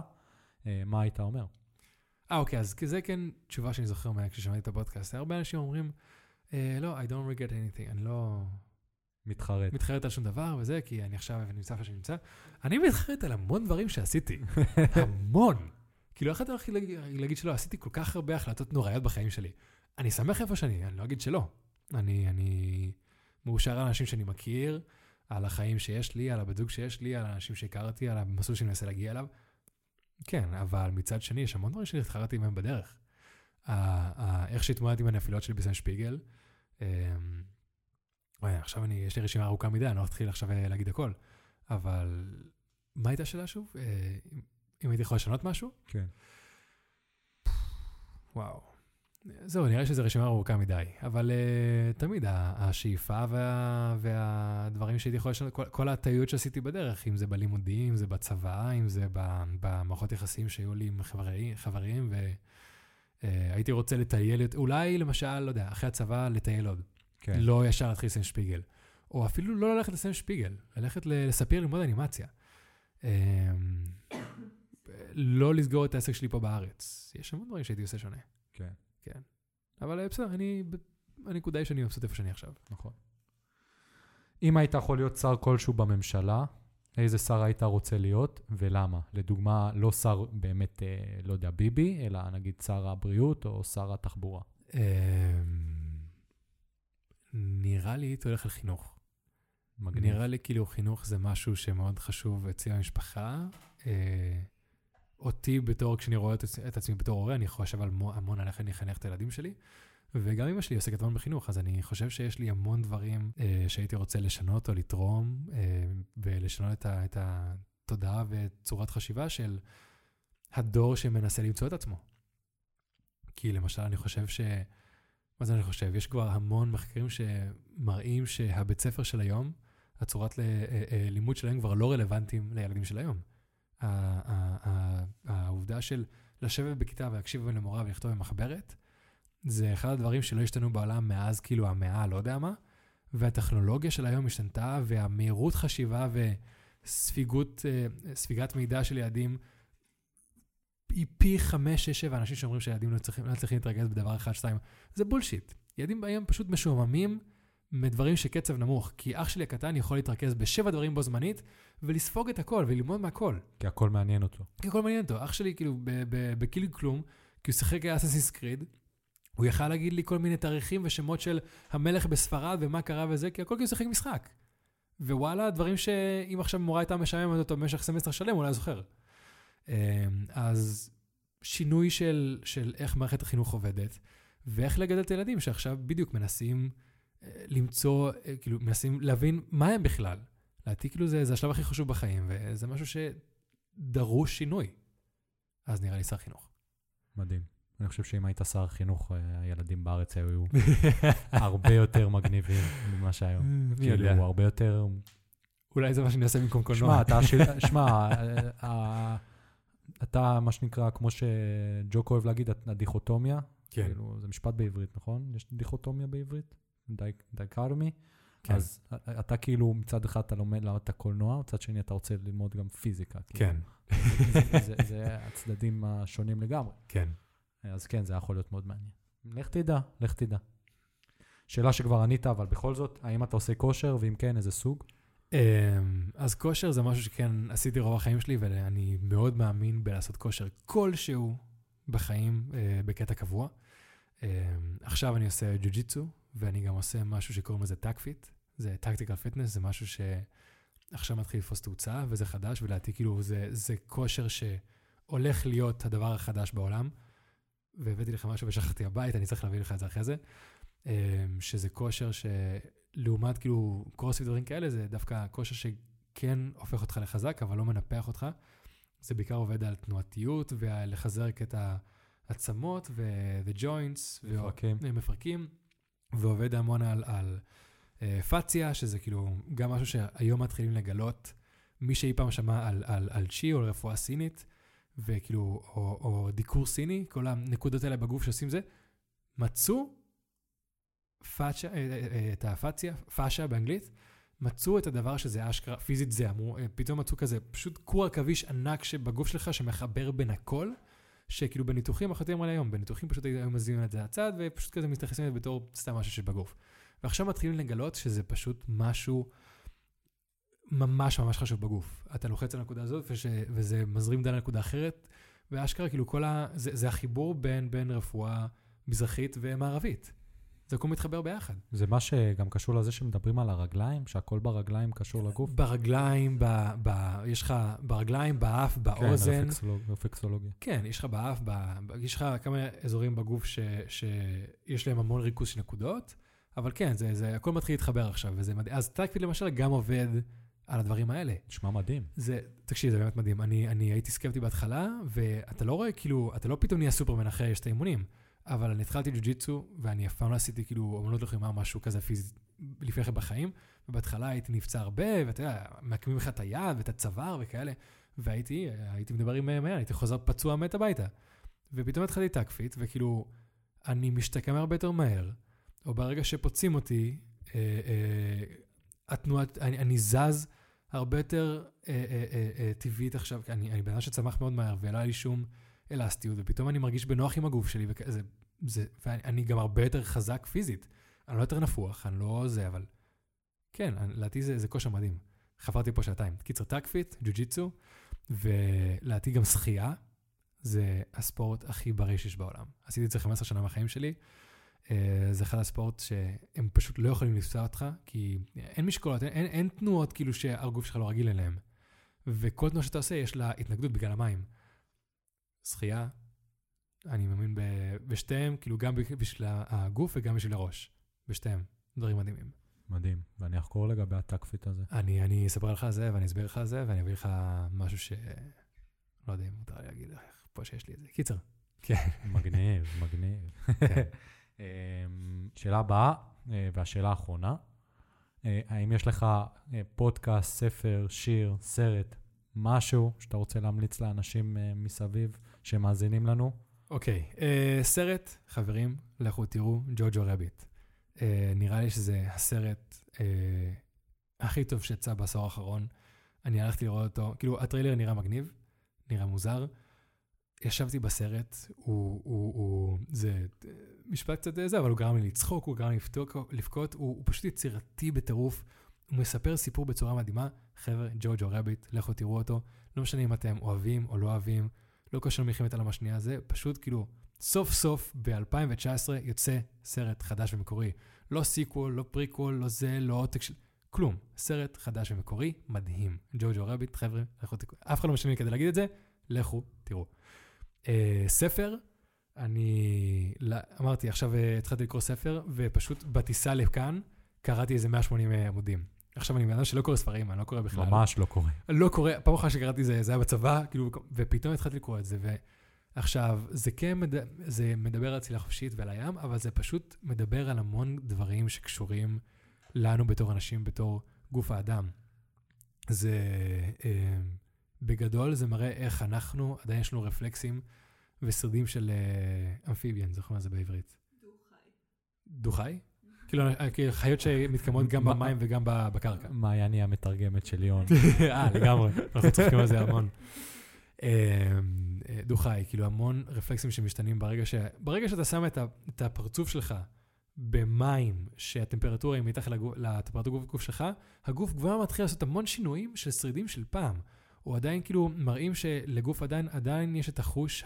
אה, מה היית אומר? אה, אוקיי, אז זה כן תשובה שאני זוכר מה- כששמעתי את הפודקאסט. הרבה אנשים אומרים, לא, I don't regret anything, אני לא מתחרט. מתחרט על שום דבר וזה, כי אני עכשיו נמצא איפה שאני נמצא. אני מתחרט על המון דברים שעשיתי. המון. כאילו, איך אתה הולך להגיד, להגיד שלא? עשיתי כל כך הרבה החלטות נוראיות בחיים שלי. אני שמח איפה שאני, אני לא אגיד שלא. אני, אני מאושר על אנשים שאני מכיר, על החיים שיש לי, על הבת זוג שיש לי, על האנשים שהכרתי, על המסלול שאני מנסה להגיע אליו. כן, אבל מצד שני, יש המון דברים שהתחרתי מהם בדרך. איך שהתמודדתי עם הנפילות שלי בסן שפיגל, אמ, וואי, עכשיו אני, יש לי רשימה ארוכה מדי, אני לא אתחיל עכשיו אה, להגיד הכל. אבל מה הייתה השאלה שוב? אה, אם- הייתי יכול לשנות משהו? כן. וואו. זהו, נראה שזו רשימה ארוכה מדי. אבל uh, תמיד השאיפה וה, והדברים שהייתי יכול לשנות, כל, כל הטעויות שעשיתי בדרך, אם זה בלימודים, אם זה בצבא, אם זה במערכות יחסים שהיו לי עם חברים, חברים והייתי רוצה לטייל, אולי למשל, לא יודע, אחרי הצבא לטייל עוד. כן. לא ישר להתחיל לסיים שפיגל. או אפילו לא ללכת לסיים שפיגל, ללכת לספיר ללמוד אנימציה. אמ, לא לסגור את העסק שלי פה בארץ. יש המון דברים שהייתי עושה שונה. כן. כן. אבל אה, בסדר, אני בנקודה היא שאני מבסוט איפה שאני עכשיו. נכון. אם היית יכול להיות שר כלשהו בממשלה, איזה שר היית רוצה להיות ולמה? לדוגמה, לא שר באמת, אה, לא יודע, ביבי, אלא נגיד שר הבריאות או שר התחבורה. אמ, נראה לי הייתי הולך על חינוך. מגניב. נראה לי כאילו חינוך זה משהו שמאוד חשוב אצלי במשפחה. אה, אותי בתור, כשאני רואה את, עצ- את עצמי בתור הורה, אני חושב על מו- המון על איך אני אחנך את הילדים שלי. וגם אמא שלי עוסקת המון בחינוך, אז אני חושב שיש לי המון דברים אה, שהייתי רוצה לשנות או לתרום, אה, ולשנות את, ה, את התודעה וצורת חשיבה של הדור שמנסה למצוא את עצמו. כי למשל, אני חושב ש... מה זה אני חושב? יש כבר המון מחקרים שמראים שהבית ספר של היום, הצורת ל- אה, אה, לימוד שלהם כבר לא רלוונטיים לילדים של היום. ה- ה- ה- העובדה של לשבת בכיתה ולהקשיב למורה ולכתוב במחברת, זה אחד הדברים שלא השתנו בעולם מאז כאילו המאה, לא יודע מה, והטכנולוגיה של היום השתנתה, והמהירות חשיבה וספיגות, אה, מידע של ילדים היא פי חמש, שש, שבע אנשים שאומרים שילדים לא צריכים, לא צריכים להתרכז בדבר אחד, שתיים. זה בולשיט. ילדים היום פשוט משועממים מדברים שקצב נמוך, כי אח שלי הקטן יכול להתרכז בשבע דברים בו זמנית ולספוג את הכל וללמוד מהכל. כי הכל מעניין אותו. כי הכל מעניין אותו. אח שלי כאילו בכאילו כלום, כי הוא שיחק אססיס קריד, הוא יכל להגיד לי כל מיני תאריכים ושמות של המלך בספרד ומה קרה וזה, כי הכל כאילו שיחק משחק. ווואלה, דברים שאם עכשיו מורה הייתה משעממת אותו במשך סמסטר שלם, היה זוכר. אמ, אז שינוי של, של איך מערכת החינוך עובדת, ואיך לגדל את הילדים שעכשיו בדיוק מנסים אה, למצוא, אה, כאילו, מנסים להבין מה הם בכלל. לדעתי, כאילו, זה, זה השלב הכי חשוב בחיים, וזה משהו שדרוש שינוי. אז נראה לי שר חינוך. מדהים. אני חושב שאם היית שר חינוך, אה, הילדים בארץ היו הרבה יותר מגניבים ממה שהיום. יודע? כאילו, הרבה יותר... אולי זה מה שאני אעשה במקום קולנוע. שמע, אתה, אה, אה, מה שנקרא, כמו שג'וק אוהב להגיד, הדיכוטומיה. כן. כאילו, זה משפט בעברית, נכון? יש דיכוטומיה בעברית? דייקרמי? כן. אז אה, אתה כאילו, מצד אחד אתה לומד למה אתה קולנוע, מצד שני אתה רוצה ללמוד גם פיזיקה. כאילו. כן, זה הצדדים השונים לגמרי. כן. אז כן, זה יכול להיות מאוד מעניין. לך תדע, לך תדע. שאלה שכבר ענית, אבל בכל זאת, האם אתה עושה כושר, ואם כן, איזה סוג? אמ, אז כושר זה משהו שכן עשיתי רוב החיים שלי, ואני מאוד מאמין בלעשות כושר כלשהו בחיים אה, בקטע קבוע. אמ, עכשיו אני עושה ג'ו-ג'יצו, ואני גם עושה משהו שקוראים לזה TACFIT. זה tactical fitness, זה משהו שעכשיו מתחיל לתפוס תאוצה, וזה חדש, ולדעתי כאילו זה, זה כושר שהולך להיות הדבר החדש בעולם. והבאתי לך משהו ושכחתי הבית, אני צריך להביא לך את זה אחרי זה. אמ, שזה כושר שלעומת כאילו קרוספיט ודברים כאלה, זה דווקא כושר שכן הופך אותך לחזק, אבל לא מנפח אותך. זה בעיקר עובד על תנועתיות ולחזק את העצמות ו-joints. מפרקים. מפרקים, ועובד המון על, על אה, פציה, שזה כאילו גם משהו שהיום מתחילים לגלות. מי שאי פעם שמע על, על, על צ'י או על רפואה סינית, וכאילו, או, או דיקור סיני, כל הנקודות האלה בגוף שעושים זה, מצאו פאצ'ה, אה, אה, אה, את הפאציה, פאשה באנגלית, מצאו את הדבר שזה אשכרה, פיזית זה, אמרו, פתאום מצאו כזה, פשוט קור עכביש ענק שבגוף שלך שמחבר בין הכל, שכאילו בניתוחים, אנחנו יודעים על היום, בניתוחים פשוט היו מזיזים את זה לצד, ופשוט כזה מתייחסים לזה בתור סתם משהו שבגוף. ועכשיו מתחילים לגלות שזה פשוט משהו ממש ממש חשוב בגוף. אתה לוחץ על הנקודה הזאת, וש, וזה מזרים דם לנקודה אחרת, ואשכרה, כאילו כל ה... זה, זה החיבור בין, בין רפואה מזרחית ומערבית. זה הכל מתחבר ביחד. זה מה שגם קשור לזה שמדברים על הרגליים, שהכל ברגליים קשור לגוף. ברגליים, ב, ב, יש לך ברגליים, באף, באוזן. כן, רפקסולוג- רפקסולוגיה. כן, יש לך באף, ב, ב, יש לך כמה אזורים בגוף ש, שיש להם המון ריכוז של נקודות, אבל כן, זה, זה הכל מתחיל להתחבר עכשיו, וזה מדהים. אז טרקפיד למשל גם עובד על הדברים האלה. נשמע מדהים. זה, תקשיב, זה באמת מדהים. אני, אני הייתי סקפטי בהתחלה, ואתה לא רואה, כאילו, אתה לא פתאום נהיה סופרמן אחרי שתי אימונים, אבל אני התחלתי ג'ו-ג'יצו, ואני אף פעם לא עשיתי כאילו אמנות לחימה, משהו כזה פיזי לפני כן בחיים, ובהתחלה הייתי נפצע הרבה, ואתה יודע, מעקמים לך את היד ואת הצוואר וכאלה, והייתי, הייתי מדבר עם מאיר, הייתי חוזר פצוע מת הביתה. ופתאום התחלתי TACFIT, וכאילו, אני משתקם הרבה יותר מהר, או ברגע שפוצעים אותי, אה, אה, התנועת, אני, אני זז הרבה יותר אה, אה, אה, אה, טבעית עכשיו, כי אני, אני בן אדם שצמח מאוד מהר, ולא היה לי שום אלסטיות, ופתאום אני מרגיש בנוח עם הגוף שלי, וכזה, זה, ואני אני גם הרבה יותר חזק פיזית. אני לא יותר נפוח, אני לא זה, אבל כן, לדעתי זה, זה כושר מדהים. חברתי פה שעתיים. קיצר, TACFIT, ג'ו-ג'יצו, ולדעתי גם שחייה, זה הספורט הכי בריא שיש בעולם. עשיתי את זה 15 שנה מהחיים שלי. אה, זה אחד הספורט שהם פשוט לא יכולים לפצוע אותך, כי אין משקולות, אין, אין, אין תנועות כאילו שהגוף שלך לא רגיל אליהן. וכל תנועה שאתה עושה יש לה התנגדות בגלל המים. שחייה, אני מאמין ב- בשתיהם, כאילו גם בשביל הגוף וגם בשביל הראש. בשתיהם. דברים מדהימים. מדהים. ואני אחקור לגבי ה TACFIT הזה. אני, אני אספר לך על זה ואני אסביר לך על זה ואני אביא לך משהו ש... לא יודע אם מותר לי להגיד פה שיש לי את זה. קיצר. כן. מגניב, מגניב. אמ, שאלה הבאה, אה, והשאלה האחרונה, אה, האם יש לך אה, פודקאסט, ספר, שיר, סרט, משהו שאתה רוצה להמליץ לאנשים מסביב שמאזינים לנו? אוקיי, אה, סרט, חברים, לכו תראו, ג'וג'ו רביט. אה, נראה לי שזה הסרט אה, הכי טוב שיצא בעשור האחרון. אני הלכתי לראות אותו, כאילו, הטריילר נראה מגניב, נראה מוזר. ישבתי בסרט, הוא, הוא, הוא, זה אה, משפט קצת זה, אבל הוא גרם לי לצחוק, הוא גרם לי לבכות, הוא, הוא פשוט יצירתי בטירוף. הוא מספר סיפור בצורה מדהימה. חבר'ה, ג'וג'ו רביט, לכו תראו אותו. לא משנה אם אתם אוהבים או לא אוהבים, לא קשר למלחמת העולם השנייה, זה פשוט כאילו, סוף סוף ב-2019 יוצא סרט חדש ומקורי. לא sequel, לא פריקוול, לא זה, לא עותק של... כלום. סרט חדש ומקורי, מדהים. ג'וג'ו רביט, חבר'ה, לכו תקראו. אף אחד לא לי כדי להגיד את זה, לכו תראו. אה, ספר, אני לא, אמרתי, עכשיו אה, התחלתי לקרוא ספר, ופשוט בטיסה לכאן קראתי איזה 180 עמודים. עכשיו אני בן אדם שלא קורא ספרים, אני לא קורא בכלל. ממש לא קורה. לא קורא, פעם אחת שקראתי זה, זה היה בצבא, כאילו, ופתאום התחלתי לקרוא את זה, ועכשיו, זה כן, מד... זה מדבר על צלילה חופשית ועל הים, אבל זה פשוט מדבר על המון דברים שקשורים לנו בתור אנשים, בתור גוף האדם. זה, אה, בגדול, זה מראה איך אנחנו, עדיין יש לנו רפלקסים ושרידים של אה, אמפיביאן, זוכרים מה זה בעברית? דו-חי? כאילו, אה, כאילו, חיות שמתקיימות גם במים וגם בקרקע. מעייני המתרגמת של ליאון. אה, לגמרי, אנחנו צוחקים על זה המון. אה, אה, דו-חי, כאילו המון רפלקסים שמשתנים ברגע ש... ברגע שאתה שם את, הפרצוף שלך במים, שהטמפרטורה היא מתחת לטמפרטורה גוף שלך, הגוף כבר מתחיל לעשות המון שינויים של שרידים של פעם. או עדיין כאילו מראים שלגוף עדיין, עדיין יש את החוש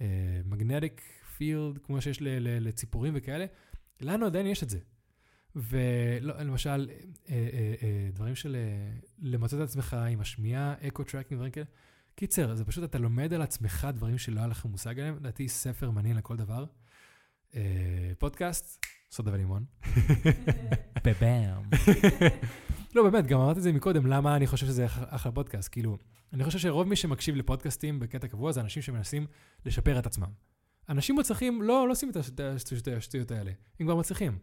ה magnetic field, כמו שיש לציפורים וכאלה, לנו עדיין יש את זה. ולמשל, אה, אה, אה, דברים של אה, למצוא את עצמך עם השמיעה, echo tracking, דברים כאלה. קיצר, זה פשוט, אתה לומד על עצמך דברים שלא היה לך מושג עליהם. לדעתי, ספר מעניין לכל דבר. אה, פודקאסט, סודה ולימון. בבאם. לא, באמת, גם אמרתי את זה מקודם, למה אני חושב שזה אח- אחלה פודקאסט. כאילו, אני חושב שרוב מי שמקשיב לפודקאסטים בקטע קבוע זה אנשים שמנסים לשפר את עצמם. אנשים מצליחים, לא, לא עושים את הש- את השטויות- האלה, הם כבר מצליחים.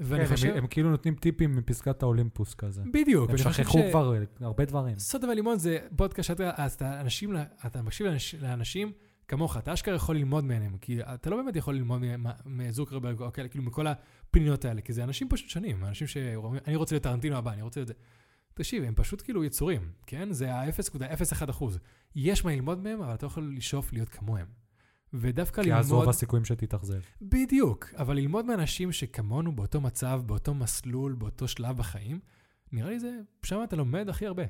ואני כן, חושב... הם, הם כאילו נותנים טיפים מפסקת האולימפוס כזה. בדיוק. הם שכחו ש- כבר הרבה דברים. סודה ולימון זה פודקאסט שאתה אז אתה אנשים, אתה מקשיב לאנש, לאנשים כמוך, אתה אשכרה יכול ללמוד מהם, כי אתה לא באמת יכול ללמוד מזוקרברג או כאלה, כאילו מכל הפניות האלה, כי זה אנשים פשוט שונים, אנשים שאומרים, אני רוצה להיות טרנטינו הבא, אני רוצה זה. תקשיב, הם פשוט כאילו יצורים, כן? זה ה-0.01 אחוז. יש מה ללמוד מהם, אבל אתה לא יכול לשאוף להיות כמוהם. ודווקא כי אז רוב ללמוד... הסיכויים שתתאכזב. בדיוק, אבל ללמוד מאנשים שכמונו באותו מצב, באותו מסלול, באותו שלב בחיים, נראה לי זה, שם אתה לומד הכי הרבה.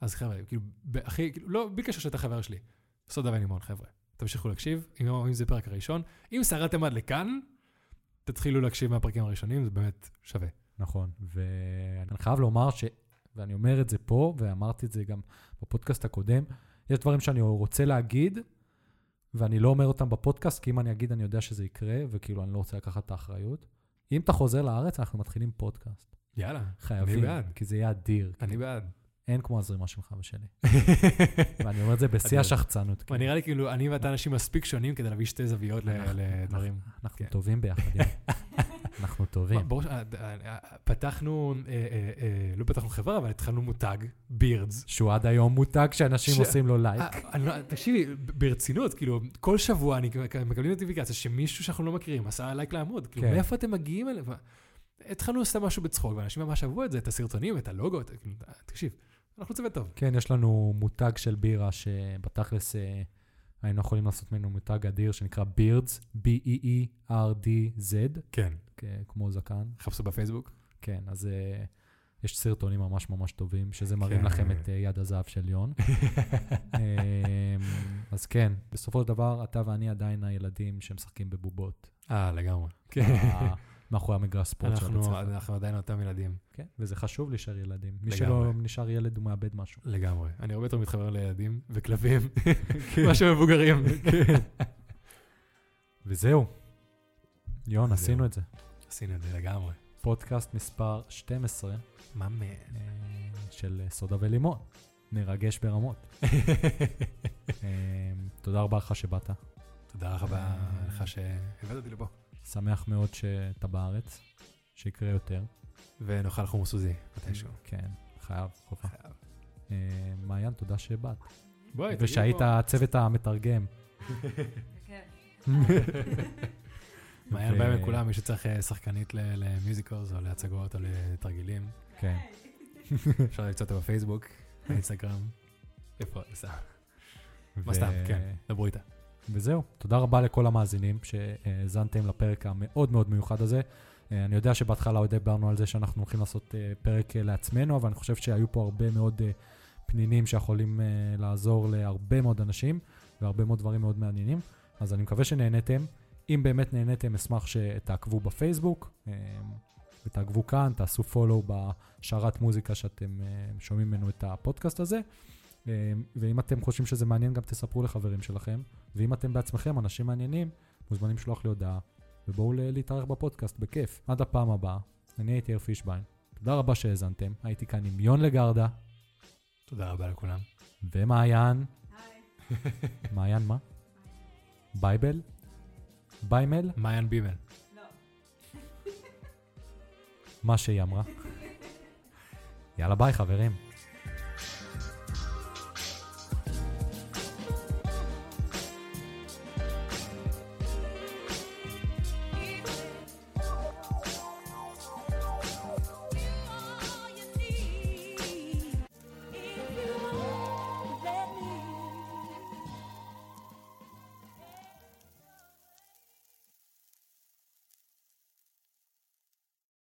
אז חבר'ה, כאילו, הכי, כאילו, לא, בלי קשר שאתה חבר שלי. סודה ולימון, חבר'ה. תמשיכו להקשיב, אם, אם זה פרק הראשון. אם שרדתם עד לכאן, תתחילו להקשיב מהפרקים הראשונים, זה באמת שווה. נכון, ואני חייב לומר ש... ואני אומר את זה פה, ואמרתי את זה גם בפודקאסט הקודם, יש דברים שאני רוצה להגיד, ואני לא אומר אותם בפודקאסט, כי אם אני אגיד, אני יודע שזה יקרה, וכאילו, אני לא רוצה לקחת את האחריות. אם אתה חוזר לארץ, אנחנו מתחילים פודקאסט. יאללה, חייבים, אני בעד. כי זה יהיה אדיר. אני בעד. אין כמו הזרימה שלך ושלי. ואני אומר את זה בשיא. השחצנות. אבל נראה לי כאילו, אני ואתה אנשים מספיק שונים כדי להביא שתי זוויות לדברים. אנחנו כן. טובים ביחד. אנחנו טובים. אה, אה, אה, פתחנו, לא פתחנו חברה, אבל התחלנו מותג, בירדס. שהוא עד היום מותג שאנשים עושים לו לייק. לא- תקשיבי, ברצינות, כאילו, כל שבוע אני מקבלים נוטיפיקציה שמישהו שאנחנו לא מכירים עשה לייק לעמוד. כאילו, כן. מאיפה אתם מגיעים אליו? התחלנו לעשות משהו בצחוק, ואנשים ממש אהבו את זה, את הסרטונים, את הלוגו, כאילו, תקשיב, אנחנו צוות טוב. כן, יש לנו מותג של בירה שבתכלס אה, היינו יכולים לעשות ממנו מותג אדיר שנקרא בירדס, B-E-E-R-D-Z, כן. כמו זקן. חפשו בפייסבוק. כן, אז אה, יש סרטונים ממש ממש טובים, שזה מראים כן. לכם את אה, יד הזהב של יון. אה, אז כן, בסופו של דבר, אתה ואני עדיין הילדים שמשחקים בבובות. אה, לגמרי. ה- מאחורי המגרש ספורט של אנחנו ספר. אנחנו עדיין אותם ילדים. כן, וזה חשוב להישאר ילדים. מי. שלא נשאר ילד, הוא מאבד משהו. לגמרי. אני הרבה יותר מתחבר לילדים וכלבים, מה שמבוגרים. וזהו. יון. עשינו את זה. עשינו את זה לגמרי. פודקאסט מספר 12 מה מן? אה, של סודה ולימון. מרגש ברמות. אה, תודה רבה לך שבאת. תודה רבה לך שהבאת אותי לפה. שמח מאוד שאתה בארץ, שיקרה יותר. ונאכל חומוס סוזי מתישהו. כן, חייב, חובה. חייב. אה, מעיין, תודה שבאת. בואי, ושהיית הצוות המתרגם. מעיין ו- בא עם כולם, מי שצריך אה, שחקנית ל- למיוזיקלס או להצגות או לתרגילים. כן. אפשר למצוא אותה בפייסבוק, באינסטגרם. איפה? סתם. מה סתם, כן, דברו איתה. וזהו, תודה רבה לכל המאזינים שהאזנתם לפרק המאוד מאוד מיוחד הזה. אה, אני יודע שבהתחלה עוד דיברנו על זה שאנחנו הולכים לעשות אה, פרק אה, לעצמנו, אבל אני חושב שהיו פה הרבה מאוד פנינים שיכולים לעזור להרבה מאוד אנשים והרבה מאוד דברים מאוד מעניינים. אז אני מקווה שנהניתם. אם באמת נהניתם, אשמח שתעקבו בפייסבוק ותעקבו כאן, תעשו follow בשרת מוזיקה שאתם שומעים ממנו את הפודקאסט הזה. ואם אתם חושבים שזה מעניין, גם תספרו לחברים שלכם. ואם אתם בעצמכם אנשים מעניינים, מוזמנים לשלוח לי הודעה, ובואו להתארח בפודקאסט, בכיף. עד הפעם הבאה, אני הייתי אר פישביין. תודה רבה שהאזנתם, הייתי כאן עם יון לגרדה, תודה רבה לכולם. ומעיין, מעיין מה? בייבל? ביימל? מעיין בימל. מה שהיא אמרה. יאללה ביי חברים.